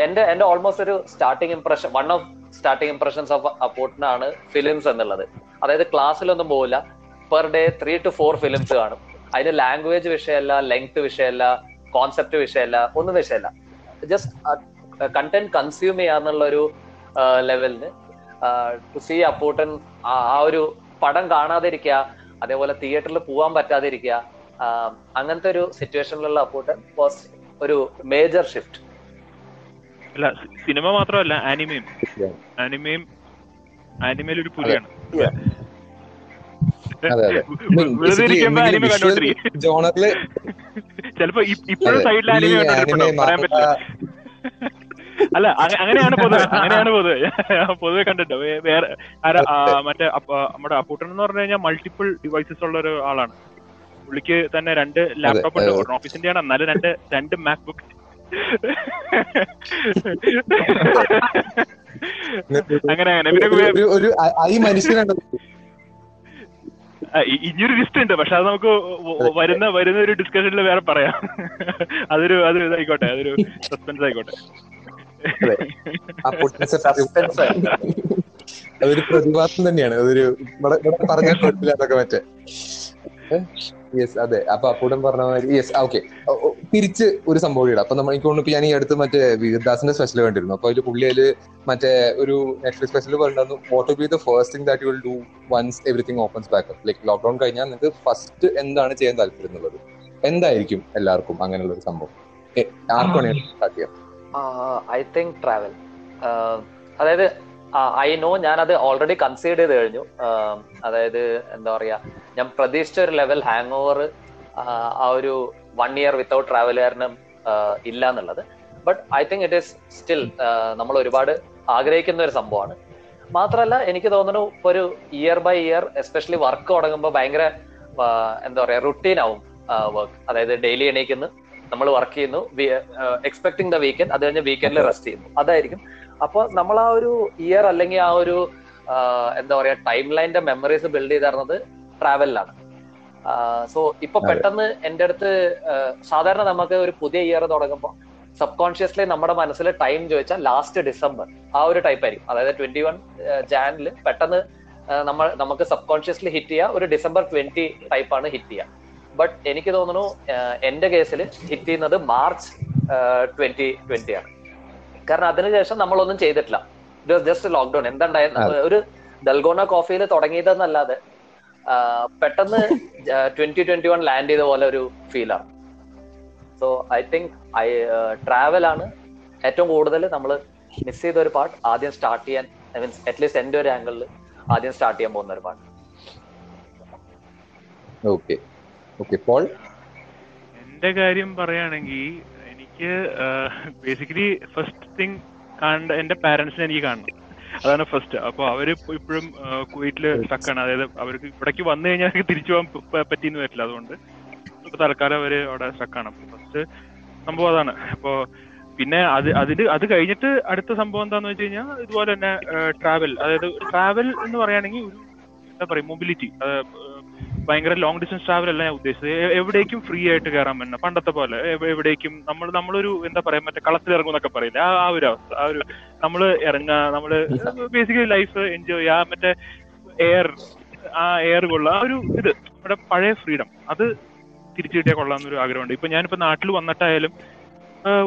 എന്റെ എന്റെ ഓൾമോസ്റ്റ് ഒരു starting impression one of starting impressions of അപ്പൂട്ടനാണ് films എന്നുള്ളത്. അതായത് ക്ലാസ്സിലൊന്നും പോകില്ല per day three to four films കാണും. അതിന് ലാംഗ്വേജ് വിഷയമല്ല ലെങ്ത് വിഷയമല്ല കോൺസെപ്റ്റ് വിഷയമല്ല ഒന്നും വിഷയമല്ല. ജസ്റ്റ് കണ്ടന്റ് കൺസ്യൂം ചെയ്യാന്നുള്ള ഒരു ലെവലിന് ടു സി അപ്പൂട്ടൻ ആ ആ ഒരു പടം കാണാതിരിക്കുക അതേപോലെ തിയേറ്ററിൽ പോവാൻ പറ്റാതിരിക്കുക അങ്ങനത്തെ ഒരു സിറ്റുവേഷനിലുള്ള അപ്പൂട്ടൻ വാസ് ഒരു മേജർ ഷിഫ്റ്റ് അല്ല സിനിമ മാത്രമല്ല ആനിമയും ആനിമയും ആനിമയിൽ ഒരു പുലിയാണ്. അതെ (laughs) (laughs) ജോണറിൽ ചിലപ്പോ ഇപ്പോഴും. സൈഡിൽ ആനിമ അല്ല അങ്ങനെയാണ് പൊതുവെ അങ്ങനെയാണ് പൊതുവെ. (laughs) പൊതുവെ കണ്ടിട്ടോ വേറെ ആരാ മറ്റേ നമ്മുടെ അപ്പൂട്ടൻ എന്ന് പറഞ്ഞു കഴിഞ്ഞാൽ മൾട്ടിപ്പിൾ ഡിവൈസസ് ഉള്ള ഒരു ആളാണ്. പുള്ളിക്ക് തന്നെ രണ്ട് ലാപ്ടോപ്പ് ഉണ്ട്. ഒരെണ്ണം ഓഫീസിന്റെ ആണ് എന്നാലും രണ്ട് രണ്ട് മാക് ബുക്ക് അങ്ങനെ അങ്ങനെ പിന്നെ ഒരു- ഐ- മനുഷ്യനാണ്. ഇനിയൊരു ലിസ്റ്റ് ഉണ്ട്. പക്ഷെ അത് നമുക്ക് വരുന്ന വരുന്ന ഒരു ഡിസ്കഷനിൽ വേറെ പറയാം. അതൊരു അതൊരു ഇതായിക്കോട്ടെ. അതൊരു സസ്പെൻസ് ആയിക്കോട്ടെ. അതൊരു പ്രതിഭാസം തന്നെയാണ്. അതൊരു പറഞ്ഞാൽ കുഴപ്പമില്ല മറ്റേ. യെസ് അതെ. അപ്പൊ അപ്പൂടൻ പറഞ്ഞ മാതിരി യെസ് ഓക്കെ തിരിച്ച് ഒരു സംഭവം ഇടാം. അപ്പൊ നമ്മൾ എനിക്ക് തോന്നുന്നു ഞാൻ ഈ അടുത്ത് മറ്റേ വീരദാസിന്റെ സ്പെഷ്യൽ കണ്ടിരുന്നു. അപ്പൊ അതിൽ പുള്ളി അതിൽ മറ്റേ ഒരു നെറ്റ്ഫ്ലിക്സ് സ്പെഷ്യൽ പറഞ്ഞിരുന്നു what be the first thing that you will do once everything opens back like lockdown കഴിഞ്ഞാൽ നിങ്ങൾക്ക് ഫസ്റ്റ് എന്താണ് ചെയ്യാൻ താല്പര്യം എന്നുള്ളത്. എന്തായിരിക്കും എല്ലാവർക്കും അങ്ങനെയുള്ള ഒരു സംഭവം? ആർക്കാണ് ആർക്കും സ്റ്റാർട്ട് ചെയ്യാം ഐ തിങ്ക് ട്രാവൽ അതായത് ഐ നോ ഞാനത് ഓൾറെഡി കൺസീഡ് ചെയ്ത് കഴിഞ്ഞു. അതായത് എന്താ പറയാ ഞാൻ പ്രതീക്ഷിച്ച ഒരു ലെവൽ ഹാങ് ഓവർ ആ ഒരു വൺ ഇയർ വിത്തൗട്ട് ട്രാവൽ കാരണം ഇല്ല എന്നുള്ളത്. But I think it is still നമ്മൾ ഒരുപാട് ആഗ്രഹിക്കുന്ന ഒരു സംഭവമാണ്. മാത്രമല്ല എനിക്ക് തോന്നുന്നു ഇപ്പൊ ഒരു year by year especially work തുടങ്ങുമ്പോൾ ഭയങ്കര എന്താ പറയാ റുട്ടീൻ ആവും വർക്ക് അതായത് ഡെയിലി എണീക്കുന്നു നമ്മൾ വർക്ക് ചെയ്യുന്നു എക്സ്പെക്ടിങ് ദ വീക്കെൻഡ് അത് കഴിഞ്ഞ് വീക്കെൻഡിൽ റെസ്റ്റ് ചെയ്യുന്നു. അതായിരിക്കും അപ്പോൾ നമ്മൾ ആ ഒരു ഇയർ അല്ലെങ്കിൽ ആ ഒരു എന്താ പറയാ ടൈം ലൈനിന്റെ മെമ്മറീസ് ബിൽഡ് ചെയ്ത് തരുന്നത് ട്രാവലിലാണ് സോ ഇപ്പൊ പെട്ടെന്ന് എന്റെ അടുത്ത് സാധാരണ നമുക്ക് ഒരു പുതിയ ഇയർ തുടങ്ങുമ്പോൾ സബ് കോൺഷ്യസ്ലി നമ്മുടെ മനസ്സിൽ ടൈം ചോദിച്ചാൽ ലാസ്റ്റ് ഡിസംബർ ആ ഒരു ടൈപ്പ് ആയിരിക്കും. അതായത് ട്വന്റി വൺ ജാനിൽ പെട്ടെന്ന് നമ്മൾ നമുക്ക് സബ് കോൺഷ്യസ്ലി ഹിറ്റ് ചെയ്യുക ഒരു ഡിസംബർ ട്വന്റി ആണ് ഹിറ്റ് ചെയ്യുക ബട്ട് എനിക്ക് തോന്നുന്നു എന്റെ കേസിൽ ഹിറ്റ് ചെയ്യുന്നത് മാർച്ച് ട്വന്റി ട്വന്റി ആണ്. കാരണം അതിനുശേഷം നമ്മളൊന്നും ചെയ്തിട്ടില്ല. ഇറ്റ് വാസ് ജസ്റ്റ് ലോക്ക്ഡൌൺ എന്തുണ്ടായത്? ഒരു ഡൽഗോണ കോഫിയിൽ തുടങ്ങിയതെന്നല്ലാതെ പെട്ടെന്ന് ട്വന്റി ട്വന്റി വൺ ലാൻഡ് ചെയ്ത പോലെ ഒരു ഫീലാണ് so I think I travel ആണ് ഏറ്റവും കൂടുതൽ നമ്മൾ മിസ് ചെയ്ത ഒരു പാർട്ട് ആദ്യം സ്റ്റാർട്ട് ചെയ്യാൻ ഐ മീൻസ് അറ്റ്ലീസ്റ്റ് എന്റെ ഒരു ആംഗിളിൽ ആദ്യം സ്റ്റാർട്ട് ചെയ്യാൻ പോകുന്ന ഒരു പാട്ട് ഓക്കെ ഓക്കെ പോൾ എന്റെ കാര്യം പറയുകയാണെങ്കിൽ എനിക്ക് ബേസിക്കലി ഫസ്റ്റ് തിങ് കാണേണ്ട എന്റെ പാരന്റ്സിനെ എനിക്ക് കാണണം. അതാണ് ഫസ്റ്റ് അപ്പൊ അവർ ഇപ്പൊ ഇപ്പോഴും കുവൈറ്റിൽ സ്റ്റക്കാണ് അതായത് അവർക്ക് ഇവിടേക്ക് വന്നു കഴിഞ്ഞാൽ അവർക്ക് തിരിച്ചു പോകാൻ പറ്റിയെന്ന് വരില്ല അതുകൊണ്ട് ഇപ്പൊ തൽക്കാലം അവർ അവിടെ സ്റ്റക്കാണ് ഫസ്റ്റ് സംഭവം അതാണ്. അപ്പോ പിന്നെ അത് അതിന് അത് കഴിഞ്ഞിട്ട് അടുത്ത സംഭവം എന്താന്ന് വെച്ച് കഴിഞ്ഞാൽ ഇതുപോലെ തന്നെ ട്രാവൽ അതായത് ട്രാവൽ എന്ന് പറയുകയാണെങ്കിൽ ഒരു എന്താ പറയാ മൊബിലിറ്റി ഭയങ്കര ലോങ് ഡിസ്റ്റൻസ് ട്രാവൽ അല്ല ഞാൻ ഉദ്ദേശിച്ചത്. എവിടേക്കും ഫ്രീ ആയിട്ട് കയറാൻ പറ്റുന്ന പണ്ടത്തെ പോലെ എവിടേക്കും നമ്മൾ നമ്മളൊരു എന്താ പറയാ മറ്റേ കളത്തിൽ ഇറങ്ങുന്നൊക്കെ പറയില്ല? ആ ആ ഒരു അവസ്ഥ ആ ഒരു നമ്മൾ ഇറങ്ങുക നമ്മൾ ബേസിക്കലി ലൈഫ് എൻജോയ് ചെയ്യുക. ആ മറ്റേ എയർ ആ എയർ കൊള്ളുക ആ ഒരു ഇത് നമ്മുടെ പഴയ ഫ്രീഡം അത് തിരിച്ചു കിട്ടിയാൽ കൊള്ളാം എന്നൊരു ആഗ്രഹമുണ്ട്. ഇപ്പൊ ഞാനിപ്പോ നാട്ടിൽ വന്നിട്ടായാലും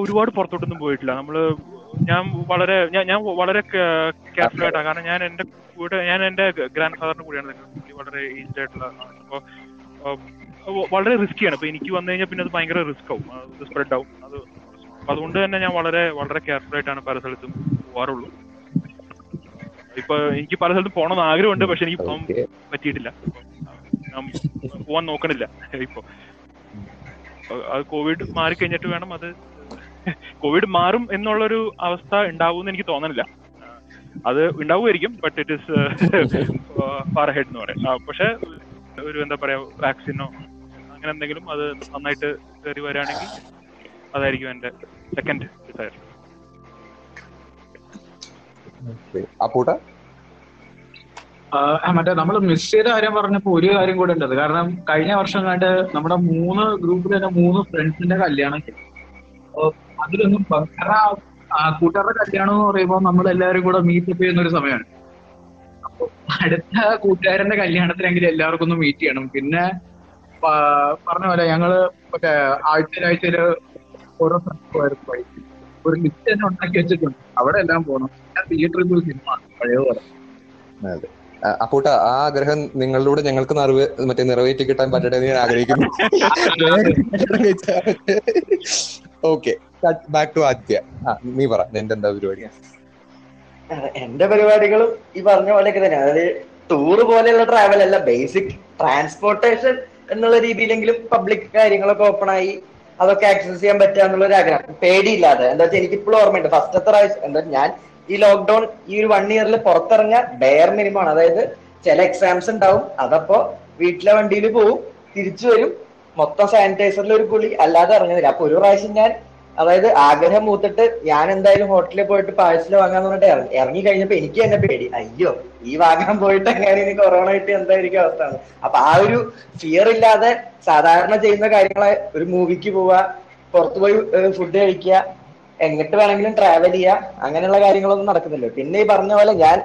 ഒരുപാട് പുറത്തോട്ടൊന്നും പോയിട്ടില്ല. നമ്മൾ ഞാൻ വളരെ ഞാൻ ഞാൻ വളരെ കെയർഫുൾ ആയിട്ടാണ് കാരണം ഞാൻ എന്റെ കൂടെ ഞാൻ എന്റെ ഗ്രാൻഡ് ഫാദറിന്റെ കൂടെയാണ്. വളരെ ഏജ്ഡ് ആയിട്ടുള്ള ആളാണ്. അപ്പൊ വളരെ വളരെ റിസ്ക്കിയാണ് അപ്പൊ എനിക്ക് വന്നു കഴിഞ്ഞാൽ പിന്നെ അത് ഭയങ്കര റിസ്ക് ആവും. അത് സ്പ്രെഡ് ആവും. അത് അതുകൊണ്ട് തന്നെ ഞാൻ വളരെ വളരെ കെയർഫുൾ ആയിട്ടാണ് പല സ്ഥലത്തും പോവാറുള്ളൂ. ഇപ്പൊ എനിക്ക് പല സ്ഥലത്തും പോകണമെന്ന് ആഗ്രഹമുണ്ട് പക്ഷെ എനിക്ക് പോകാൻ പറ്റിയിട്ടില്ല. ഞാൻ പോവാൻ നോക്കണില്ല ഇപ്പൊ. അത് കോവിഡ് മാറി കഴിഞ്ഞിട്ട് വേണം അത് കോവിഡ് മാറും എന്നുള്ളൊരു അവസ്ഥ ഉണ്ടാവും എനിക്ക് തോന്നണില്ല. അത് ഉണ്ടാവുമായിരിക്കും but it is far head എന്ന് പറയാം. പക്ഷെ ഒരു എന്താ പറയാ വാക്സിനോ അങ്ങനെ എന്തെങ്കിലും അത് നന്നായിട്ട് കയറി വരാണെങ്കിൽ അതായിരിക്കും എന്റെ സെക്കൻഡ് ഡിസയർ അപ്പൂട്ട മറ്റേ നമ്മൾ മിസ് ചെയ്ത കാര്യം പറഞ്ഞപ്പോ ഒരു കാര്യം കൂടെ ഉണ്ടത് കാരണം കഴിഞ്ഞ വർഷം കണ്ട് നമ്മുടെ മൂന്ന് ഗ്രൂപ്പിൽ തന്നെ മൂന്ന് ഫ്രണ്ട്സിന്റെ കല്യാണം. അപ്പൊ അതിലൊന്നും കാരണം കൂട്ടുകാരുടെ കല്യാണം എന്ന് പറയുമ്പോൾ നമ്മൾ എല്ലാവരും കൂടെ മീറ്റപ്പ് ചെയ്യുന്ന ഒരു സമയമാണ് അപ്പൊ അടുത്ത കൂട്ടുകാരന്റെ കല്യാണത്തിനെങ്കിലും എല്ലാവർക്കും ഒന്ന് മീറ്റ് ചെയ്യണം. പിന്നെ പറഞ്ഞ പോലെ ഞങ്ങൾ മറ്റേ ആഴ്ചയിൽ ആഴ്ചയിൽ ഓരോ സ്ഥലത്തുമായിരുന്നു ഒരു ലിസ്റ്റ് തന്നെ ഉണ്ടാക്കി വെച്ചിട്ടുണ്ട്. അവിടെ എല്ലാം പോകണം തിയേറ്ററിൽ പോയി സിനിമ പഴയതുപോലെ അപ്പൂട്ട ആ ആഗ്രഹം നിങ്ങളിലൂടെ ഞങ്ങൾക്ക് നിറവേ മറ്റേ നിറവേറ്റി കിട്ടാൻ പറ്റട്ടെ എന്ന് ഞാൻ ആഗ്രഹിക്കുന്നു. (laughs) (laughs) ഓക്കെ. ബാക്ക് ടു ആദ്യ. നീ പറ നിന്റെ എന്താ പരിപാടി എന്റെ പരിപാടികളും ഈ പറഞ്ഞ പോലെയൊക്കെ തന്നെ. അതായത് ടൂർ പോലെയുള്ള ട്രാവൽ അല്ല ബേസിക് ട്രാൻസ്പോർട്ടേഷൻ എന്നുള്ള രീതിയിലെങ്കിലും പബ്ലിക് കാര്യങ്ങളൊക്കെ ഓപ്പൺ ആയി അതൊക്കെ ആക്സസ് ചെയ്യാൻ പറ്റുക എന്നുള്ള ഒരു ആഗ്രഹം. പേടിയില്ലാതെ. എന്താ വെച്ചാൽ എനിക്ക് ഇപ്പോഴും ഓർമ്മയുണ്ട് ഫസ്റ്റത്തെ പ്രാവശ്യം എന്താ ഞാൻ ഈ ലോക്ക്ഡൌൺ ഈ ഒരു വൺ ഇയറിൽ പുറത്തിറങ്ങാൻ ബെയർ മിനിമം ആണ്. അതായത് ചില എക്സാംസ് ഉണ്ടാവും. അതപ്പോ വീട്ടിലെ വണ്ടിയിൽ പോവും തിരിച്ചു വരും. മൊത്തം സാനിറ്റൈസറിൽ ഒരു കുളി അല്ലാതെ ഇറങ്ങുന്നില്ല. അപ്പൊ ഒരു പ്രാവശ്യം ഞാൻ അതായത് ആഗ്രഹം മൂത്തിട്ട് ഞാൻ എന്തായാലും ഹോട്ടലിൽ പോയിട്ട് പാഴ്സൽ വാങ്ങാന്ന് പറഞ്ഞിട്ട് ഇറങ്ങി കഴിഞ്ഞപ്പോ എനിക്ക് തന്നെ പേടി. അയ്യോ ഈ വാങ്ങാൻ പോയിട്ട് എങ്ങനെ ഇനി കൊറോണ ആയിട്ട് എന്തായിരിക്കും അവസ്ഥ? അപ്പൊ ആ ഒരു ഫിയർ ഇല്ലാതെ സാധാരണ ചെയ്യുന്ന കാര്യങ്ങളെ ഒരു മൂവിക്ക് പോവാ പുറത്തു പോയി ഫുഡ് കഴിക്കുക എങ്ങോട്ട് വേണമെങ്കിലും ട്രാവൽ ചെയ്യുക അങ്ങനെയുള്ള കാര്യങ്ങളൊന്നും നടക്കുന്നില്ല. പിന്നെ ഈ പറഞ്ഞ പോലെ ഞാൻ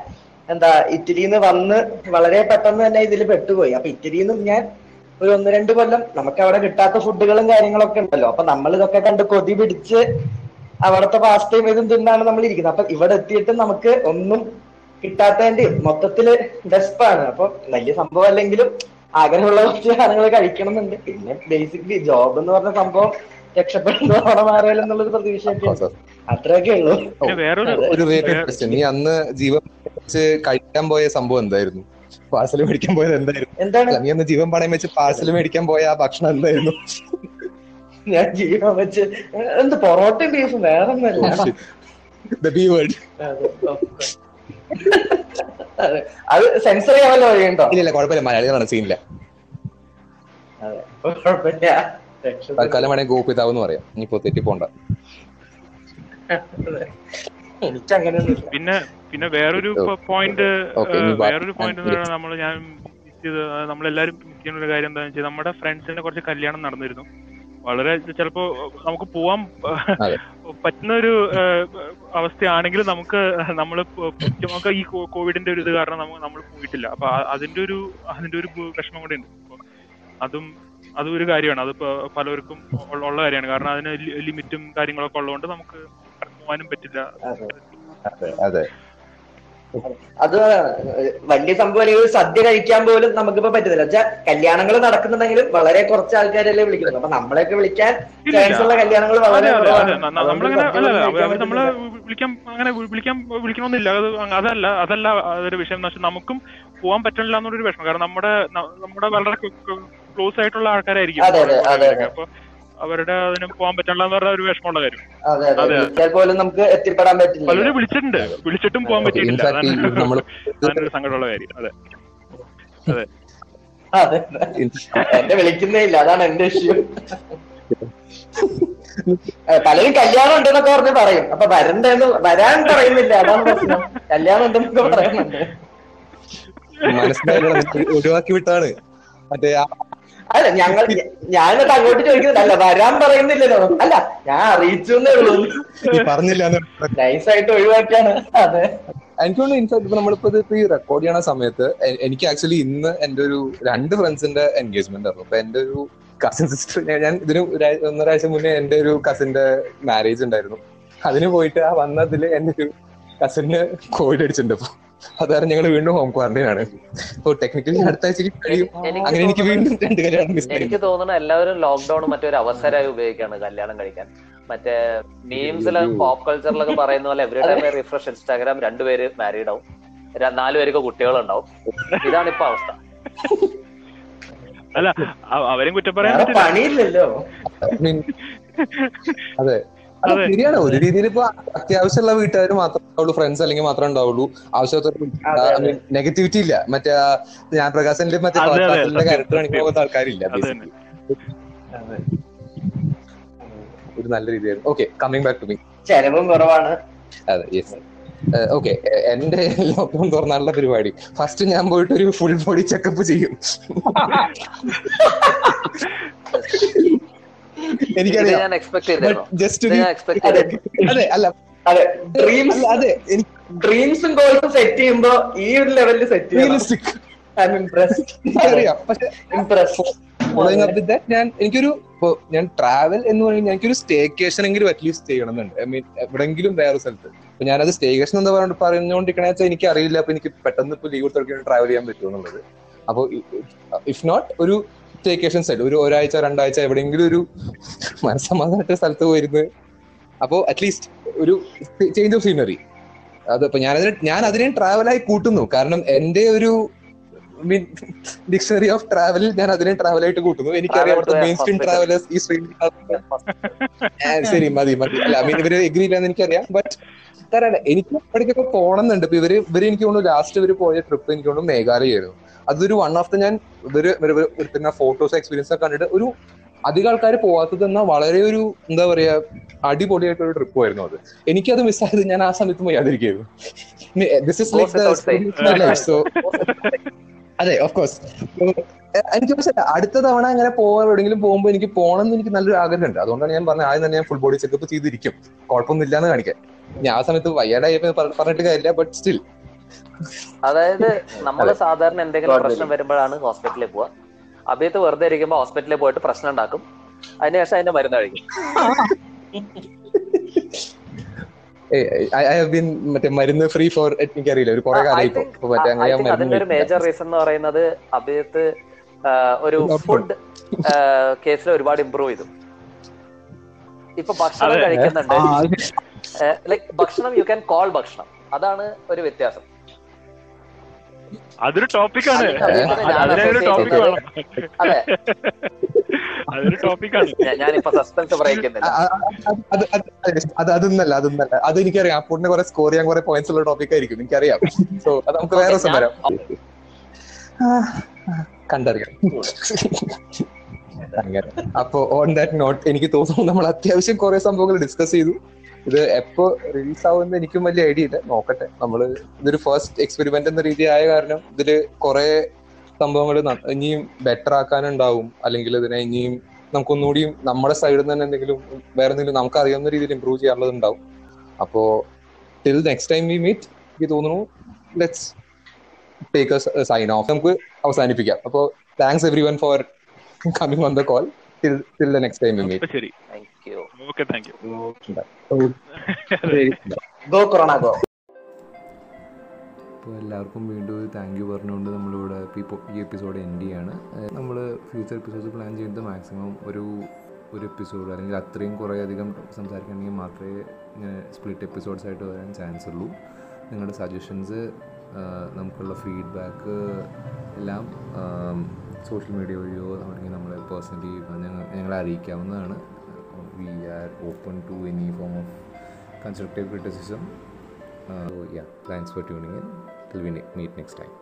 എന്താ ഇറ്റലിന്ന് വന്ന് വളരെ പെട്ടെന്ന് തന്നെ ഇതിൽ പെട്ടുപോയി. അപ്പൊ ഇറ്റലിയിൽ നിന്നും ഞാൻ ഒരു ഒന്ന് രണ്ട് കൊല്ലം നമുക്ക് അവിടെ കിട്ടാത്ത ഫുഡുകളും കാര്യങ്ങളൊക്കെ ഉണ്ടല്ലോ. അപ്പൊ നമ്മൾ ഇതൊക്കെ കണ്ട് കൊതി പിടിച്ച് അവിടുത്തെ പാസ്റ്റ് ടൈം ഇതും തിന്നാണ് നമ്മൾ ഇരിക്കുന്നത്. അപ്പൊ ഇവിടെ എത്തിയിട്ട് നമുക്ക് ഒന്നും കിട്ടാത്തതിന്റെ മൊത്തത്തിൽ ഡെസ്പാണ് അപ്പൊ വലിയ സംഭവം അല്ലെങ്കിലും ആഗ്രഹമുള്ള കുറച്ച് സാധനങ്ങൾ കഴിക്കണമെന്നുണ്ട്. പിന്നെ ബേസിക്കലി ജോബ് എന്ന് പറഞ്ഞ സംഭവം രക്ഷപ്പെടുന്നതോടെ മാറിയാലോ എന്നുള്ളൊരു പ്രതീക്ഷയൊക്കെ ഉണ്ട്. അത്രയൊക്കെ ഉള്ളൂ. പിന്നെ വേറൊരു ഒരു റിലേറ്റഡ് ക്വസ്റ്റ്യൻ നീ അന്ന് ജീവൻ കഴിക്കാൻ പോയ സംഭവം എന്തായിരുന്നു? പാഴ്സൽ മേടിക്കാൻ പോയത് എന്തായിരുന്നു? എന്താണ്? നീ ഒന്ന് ജീവൻ പണയം വെച്ച് പാഴ്സൽ മേടിക്കാൻ പോയ ആ ഭക്ഷണം എന്തായിരുന്നു? ഞാൻ ജീവൻ വെച്ച് എന്ത് പൊറോട്ടയും ബീഫും വേറെ ദ ബി അതെ, സെൻസർ ചെയ്യാൻ വഴിയുണ്ടോ? ഇല്ല കുഴപ്പമില്ല. മലയാളികളാണ് സീനില്ല. തൽക്കാലം വേണമെങ്കിൽ ഗോപിതാവ് എന്ന് പറയാം. ഇനിയിപ്പോ തെറ്റി പോണ്ട അതെ. എനിക്ക് അങ്ങനെയൊന്നുമില്ല പിന്നെ പിന്നെ വേറൊരു പോയിന്റ് വേറൊരു പോയിന്റ് നമ്മൾ ഞാൻ ചെയ്ത് നമ്മളെല്ലാരും ചെയ്യുന്ന ഒരു കാര്യം എന്താണെന്ന് വെച്ചാൽ നമ്മുടെ ഫ്രണ്ട്സിന്റെ കുറച്ച് കല്യാണം നടന്നിരുന്നു. വളരെ ചിലപ്പോ നമുക്ക് പോവാൻ പറ്റുന്ന ഒരു അവസ്ഥയാണെങ്കിലും നമുക്ക് നമ്മൾ നമുക്ക് ഈ കോവിഡിന്റെ ഒരു ഇത് കാരണം നമുക്ക് നമ്മൾ പോയിട്ടില്ല. അപ്പൊ അതിന്റെ ഒരു അതിന്റെ ഒരു വിഷമം കൂടെ ഉണ്ട്. അതും അതും ഒരു കാര്യമാണ്. അത് പലർക്കും ഉള്ള ഉള്ള കാര്യമാണ്. കാരണം അതിന് ലിമിറ്റും കാര്യങ്ങളൊക്കെ ഉള്ളതുകൊണ്ട് നമുക്ക് പോകാനും പറ്റില്ല. അതെ. അതെ വലിയ സംഭവം അല്ലെങ്കിൽ ഒരു സദ്യ കഴിക്കാൻ പോലും നമുക്കിപ്പോ പറ്റുന്നില്ല വെച്ചാൽ കല്യാണങ്ങൾ നടക്കുന്നുണ്ടെങ്കിലും വളരെ കുറച്ച് ആൾക്കാരല്ലേ വിളിക്കുന്നത്. അപ്പൊ നമ്മളെയൊക്കെ വിളിക്കാൻ ചാൻസ് ഉള്ള കല്യാണങ്ങൾ വളരെ നമ്മളെ വിളിക്കാൻ അങ്ങനെ വിളിക്കാൻ വിളിക്കണമെന്നില്ല അത് അതല്ല അതല്ല അതൊരു വിഷയം. എന്ന് വെച്ചാൽ നമുക്കും പോകാൻ പറ്റണില്ല എന്നൊരു വിഷമം. കാരണം നമ്മുടെ നമ്മുടെ വളരെ ക്ലോസ് ആയിട്ടുള്ള ആൾക്കാരായിരിക്കും. അപ്പൊ അവരുടെ അതിന് പോകാൻ പറ്റില്ല എന്ന് പറഞ്ഞ ഒരു വിഷമമുള്ള കാര്യം. അതെ. പോലും നമുക്ക് എത്തിപ്പെടാൻ പറ്റില്ല. പലരും വിളിച്ചിട്ടുണ്ട്. വിളിച്ചിട്ടും പോകാൻ പറ്റിയിട്ടില്ല. അതൊരു അതാണ് സങ്കടമുള്ള കാര്യം. അതെ. അതെ. അതെ എന്നെ വിളിക്കുന്നേ ഇല്ല. അതാണ് എന്റെ ഇഷ്യൂ പലരും കല്യാണം ഉണ്ടെന്നൊക്കെ പറഞ്ഞ് പറയും. അപ്പൊ വരണ്ടെന്ന് വരാൻ പറയുന്നില്ല. അതാണ് പ്രശ്നം. കല്യാണം ഉണ്ടെന്നൊക്കെ പറയുന്നുണ്ട്. മനസ്സിലായി ഒഴിവാക്കി വിട്ടാണ് മറ്റേ ആ അല്ല ഞങ്ങൾ ഞാനിട്ട് അങ്ങോട്ട് ചോദിക്കുന്നില്ല അല്ല വരാൻ പറയുന്നില്ലല്ലോ. അല്ല ഞാൻ അറിയിച്ചു എന്നേ ഉള്ളൂ പറഞ്ഞില്ല നൈസായിട്ട് ഒഴിവാക്കിയാണ്. അതെ. എനിക്ക് തോന്നുന്നു ഇൻഫാക്ട് ഇപ്പൊ നമ്മളിപ്പോ ഇത് ഇപ്പൊ ഈ റെക്കോർഡ് ചെയ്യണ സമയത്ത് എനിക്ക് ആക്ച്വലി ഇന്ന് എന്റെ ഒരു രണ്ട് ഫ്രണ്ട്സിന്റെ എൻഗേജ്മെന്റ് ആയിരുന്നു. അപ്പൊ എന്റെ ഒരു കസിൻ സിസ്റ്റർ ഞാൻ ഇതിന് ഒന്നൊരാഴ്ച മുന്നേ എന്റെ ഒരു കസിന്റെ മാരേജ് ഉണ്ടായിരുന്നു. അതിന് പോയിട്ട് ആ വന്നതിൽ എന്റെ ഒരു കസിന് കോവിഡ് അടിച്ചിട്ടുണ്ട് അതാണ് ഞങ്ങൾ വീണ്ടും ഹോം ക്വാറന്റൈൻ ആണ്. അപ്പോൾ ടെക്നിക്കലി അടുത്ത ആഴ്ചക്ക് കഴിയും. അങ്ങനെ എനിക്ക് വീണ്ടും രണ്ട് കല്യാണം മിസ് എനിക്ക് തോന്നുന്നു എല്ലാവരും ലോക്ക്ഡൌൺ മറ്റൊരു അവസരമായി ഉപയോഗിക്കാണ് കല്യാണം കഴിക്കാൻ. മറ്റേ മീംസിൽ പോപ്പ് കൾച്ചറിലൊക്കെ പറയുന്ന പോലെ എവറി ടൈം റിഫ്രഷ് ഇൻസ്റ്റാഗ്രാം രണ്ടുപേര് മാരീഡ് ആവും. നാലുപേർക്ക് നാല് പേർക്ക് കുട്ടികളുണ്ടാവും. ഇതാണ് ഇപ്പൊ അവസ്ഥ. അല്ല അവരും കുറ്റം പറയാൻ പണിയില്ലല്ലോ. അതെ. ശരിയാണ്. ഒരു രീതിയിൽ ഇപ്പൊ അത്യാവശ്യമുള്ള വീട്ടുകാർ മാത്രമേ ഉണ്ടാവുള്ളൂ ഫ്രണ്ട്സ് അല്ലെങ്കിൽ മാത്രമേ ഉണ്ടാവുള്ളൂ. അതെ. നെഗറ്റിവിറ്റി ഇല്ല. മറ്റേ ഞാൻ പ്രകാശന്റെ മറ്റേ ക്യാരക്ടർ കാണിക്കാൻ പോകുന്ന ആൾക്കാരില്ല ഒരു നല്ല രീതിയായിരുന്നു. Okay coming back to me ചെലവും കുറവാണ്. അതെ യെസ് ഓക്കെ എന്റെ ലോക്ക്ഡൌൺ തുറന്നാലുള്ള പരിപാടി. ഫസ്റ്റ് ഞാൻ പോയിട്ട് ഒരു ഫുൾ ബോഡി ചെക്കപ്പ് ചെയ്യും. (laughs) എനിക്കറിയാം. ജസ്റ്റ് അതെ അതെ അല്ല. അതെ ഡ്രീംസ് അതെ എനിക്ക് ഡ്രീംസും ഗോൾസും സെറ്റ് ചെയ്യുമ്പോ ഈ ഒരു ലെവലിൽ സെറ്റ് റിയലിസ്റ്റിക് ഞാൻ എനിക്കൊരു ഇപ്പൊ ഞാൻ ട്രാവൽ എന്ന് പറയുന്നത് എനിക്കൊരു സ്റ്റേക്കേഷൻ എങ്കിലും അറ്റ്ലീസ്റ്റ് ചെയ്യണമെന്നുണ്ട്. ഐ മീൻ എവിടെങ്കിലും വേറെ സ്ഥലത്ത്. അപ്പൊ ഞാനത് സ്റ്റേക്കേഷൻ എന്താ പറഞ്ഞു പറഞ്ഞുകൊണ്ടിരിക്കണ വെച്ചാൽ എനിക്ക് അറിയില്ല അപ്പൊ എനിക്ക് പെട്ടെന്ന് ഇപ്പൊ ലീവ് എടുത്തൊക്കെ ട്രാവൽ ചെയ്യാൻ പറ്റുമെന്നുള്ളത് അപ്പൊ ഇഫ് നോട്ട് ഒരു സ്റ്റേക്കേഷൻ സൈഡ് ഒരു ഒരാഴ്ച രണ്ടാഴ്ച എവിടെയെങ്കിലും ഒരു മനസ്സമാധാനത്തെ സ്ഥലത്ത് പോയിരുന്ന് അപ്പോ അറ്റ്ലീസ്റ്റ് ഒരു ചേഞ്ച് ഓഫ് സീനറി അത് ഞാൻ ഞാനതിനെ ഞാൻ അതിനെ ട്രാവലായി കൂട്ടുന്നു. കാരണം എന്റെ ഒരു ഡിക്ഷണറി ഓഫ് ട്രാവൽ ഞാൻ അതിനെ ട്രാവൽ ആയിട്ട് കൂട്ടുന്നു. എനിക്കറിയാം Travel അവിടുത്തെ മെയിൻ സ്ട്രീം ട്രാവലേഴ്സ് ഈ സ്ട്രീം (laughs) ശരി മതി മതി. അല്ല മീൻ ഇവർ എഗ്രി ഇല്ലാന്ന് എനിക്കറിയാം. ബട്ട് തരാല്ല എനിക്ക് എവിടേക്കൊക്കെ പോകണമെന്നുണ്ട് ഇപ്പൊ ഇവർ ഇവർ എനിക്ക് തോന്നുന്നു ലാസ്റ്റ് ഇവർ പോയ ട്രിപ്പ് എനിക്ക് തോന്നുന്നു മേഘാലയായിരുന്നു അതൊരു വൺ ഓഫ് ദ ഞാൻ ഇവർ പിന്നെ ഫോട്ടോസ് എക്സ്പീരിയൻസ് ഒക്കെ കണ്ടിട്ട് ഒരു അധികം ആൾക്കാർ പോവാത്തത് എന്നാൽ വളരെ ഒരു എന്താ പറയാ അടിപൊളിയായിട്ടുള്ള ഒരു ട്രിപ്പ് ആയിരുന്നു അത്. എനിക്കത് മിസ്സായത് ഞാൻ ആ സമയത്ത് പോയാതിരിക്കുന്നു this is Goes without saying. Like so അതെ ഓഫ് കോഴ്സ് എനിക്ക് പക്ഷേ അടുത്ത തവണ അങ്ങനെ പോകാൻ എവിടെയെങ്കിലും പോകുമ്പോൾ എനിക്ക് പോകണം എന്ന് എനിക്ക് നല്ലൊരു ആഗ്രഹമുണ്ട്. അതുകൊണ്ടാണ് ഞാൻ പറഞ്ഞത് ആദ്യം തന്നെ ഞാൻ ഫുൾ ബോഡി ചെക്കപ്പ് ചെയ്തിരിക്കും. കുഴപ്പമൊന്നുമില്ല എന്ന് കാണിക്കാൻ. ഞാൻ ആ സമയത്ത് വയ്യാടായി പറ- പറഞ്ഞിട്ട് കാര്യമില്ല ബട്ട് സ്റ്റിൽ അതായത് നമ്മൾ സാധാരണ എന്തെങ്കിലും പ്രശ്നം വരുമ്പോഴാണ് ഹോസ്പിറ്റലിൽ പോവുക അഭിയത്ത് വെറുതെ ഇരിക്കുമ്പോ ഹോസ്പിറ്റലിൽ പോയിട്ട് പ്രശ്നം ഉണ്ടാക്കും. അതിനുശേഷം അതിന്റെ മരുന്ന് കഴിക്കും. (laughs) മറ്റേ മരുന്ന് ഫ്രീ ഫോർ എനിക്കറിയില്ല. ഒരു കുറെ കാലമായി അതിന്റെ ഒരു മേജർ റീസൺ എന്ന് പറയുന്നത് അഭിയത്ത് ഒരു ഫുഡ് കേസിൽ ഒരുപാട് ഇമ്പ്രൂവ് ചെയ്തു. ഇപ്പൊ ഭക്ഷണം കഴിക്കുന്നുണ്ട്. ലൈക് ഭക്ഷണം യു ക്യാൻ കോൾ ഭക്ഷണം. അതാണ് ഒരു വ്യത്യാസം. അതൊരു ടോപ്പിക്കാണ്. അതിനൊരു ടോപ്പിക് വേണം. അതെ. അതൊരു ടോപ്പിക്കാണ്. ഞാനിപ്പോ സസ്പെൻസ് അത് അതൊന്നല്ല അതൊന്നല്ല. അത് എനിക്കറിയാം. അപ്പൂട്ടിനെ കുറെ സ്കോർ ചെയ്യാൻ കുറെ പോയിന്റ്സ് ഉള്ള ടോപ്പിക് ആയിരിക്കും എനിക്കറിയാം. സോ അത് നമുക്ക് വേറെ ദിവസം വരാം. കണ്ടറിയാം. അങ്ങനെ. അപ്പൊ ഓൺ ദാറ്റ് നോട്ട് എനിക്ക് തോന്നുന്നു നമ്മൾ അത്യാവശ്യം കുറെ സംഭവങ്ങൾ ഡിസ്കസ് ചെയ്തു. ഇത് എപ്പോ റിലീസ് ആവുമെന്ന് എനിക്കും വലിയ ഐഡിയ ഇല്ല. നോക്കട്ടെ. നമ്മൾ ഇതൊരു ഫസ്റ്റ് എക്സ്പെരിമെന്റ് എന്ന രീതി ആയ കാരണം ഇതിൽ കുറെ സംഭവങ്ങൾ ഇനിയും ബെറ്റർ ആക്കാനുണ്ടാവും. അല്ലെങ്കിൽ ഇതിനെ ഇനിയും നമുക്കൊന്നുകൂടിയും നമ്മുടെ സൈഡിൽ നിന്ന് തന്നെ എന്തെങ്കിലും വേറെ എന്തെങ്കിലും നമുക്ക് അറിയാവുന്ന രീതിയിൽ ഇമ്പ്രൂവ് ചെയ്യാനുള്ളത് ഉണ്ടാവും. അപ്പോ till next time we meet എനിക്ക് തോന്നുന്നു ലെറ്റ്സ് ടേക്ക് സൈൻ ഓഫ് നമുക്ക് അവസാനിപ്പിക്കാം. അപ്പോ thanks everyone for coming on the call till till the next time we meet ശരി. You okay thank you go corona go അപ്പോൾ എല്ലാവർക്കും വീണ്ടും ഒരു താങ്ക് യു പറഞ്ഞുകൊണ്ട് നമ്മളിവിടെ ഈ എപ്പിസോഡ് എൻഡ് ചെയ്യാണ്. നമ്മൾ ഫ്യൂച്ചർ എപ്പിസോഡ്സ് പ്ലാൻ ചെയ്യുന്നത് മാക്സിമം ഒരു ഒരു എപ്പിസോഡ് അല്ലെങ്കിൽ അത്രയും കുറേ അധികം സംസാരിക്കണമെങ്കിൽ മാത്രമേ ഇങ്ങനെ സ്പ്ലിറ്റ് എപ്പിസോഡ്സ് ആയിട്ട് വരാൻ ചാൻസ് ഉള്ളൂ. നിങ്ങളുടെ സജഷൻസ് നമുക്കുള്ള ഫീഡ്ബാക്ക് എല്ലാം സോഷ്യൽ മീഡിയ വഴിയോ അല്ലെങ്കിൽ നമ്മളെ പേഴ്സണലി ഞങ്ങൾ ഞങ്ങളെ അറിയിക്കാവുന്നതാണ്. we are open to any form of constructive criticism. Uh, so yeah, thanks for tuning in. Till we ne meet next time.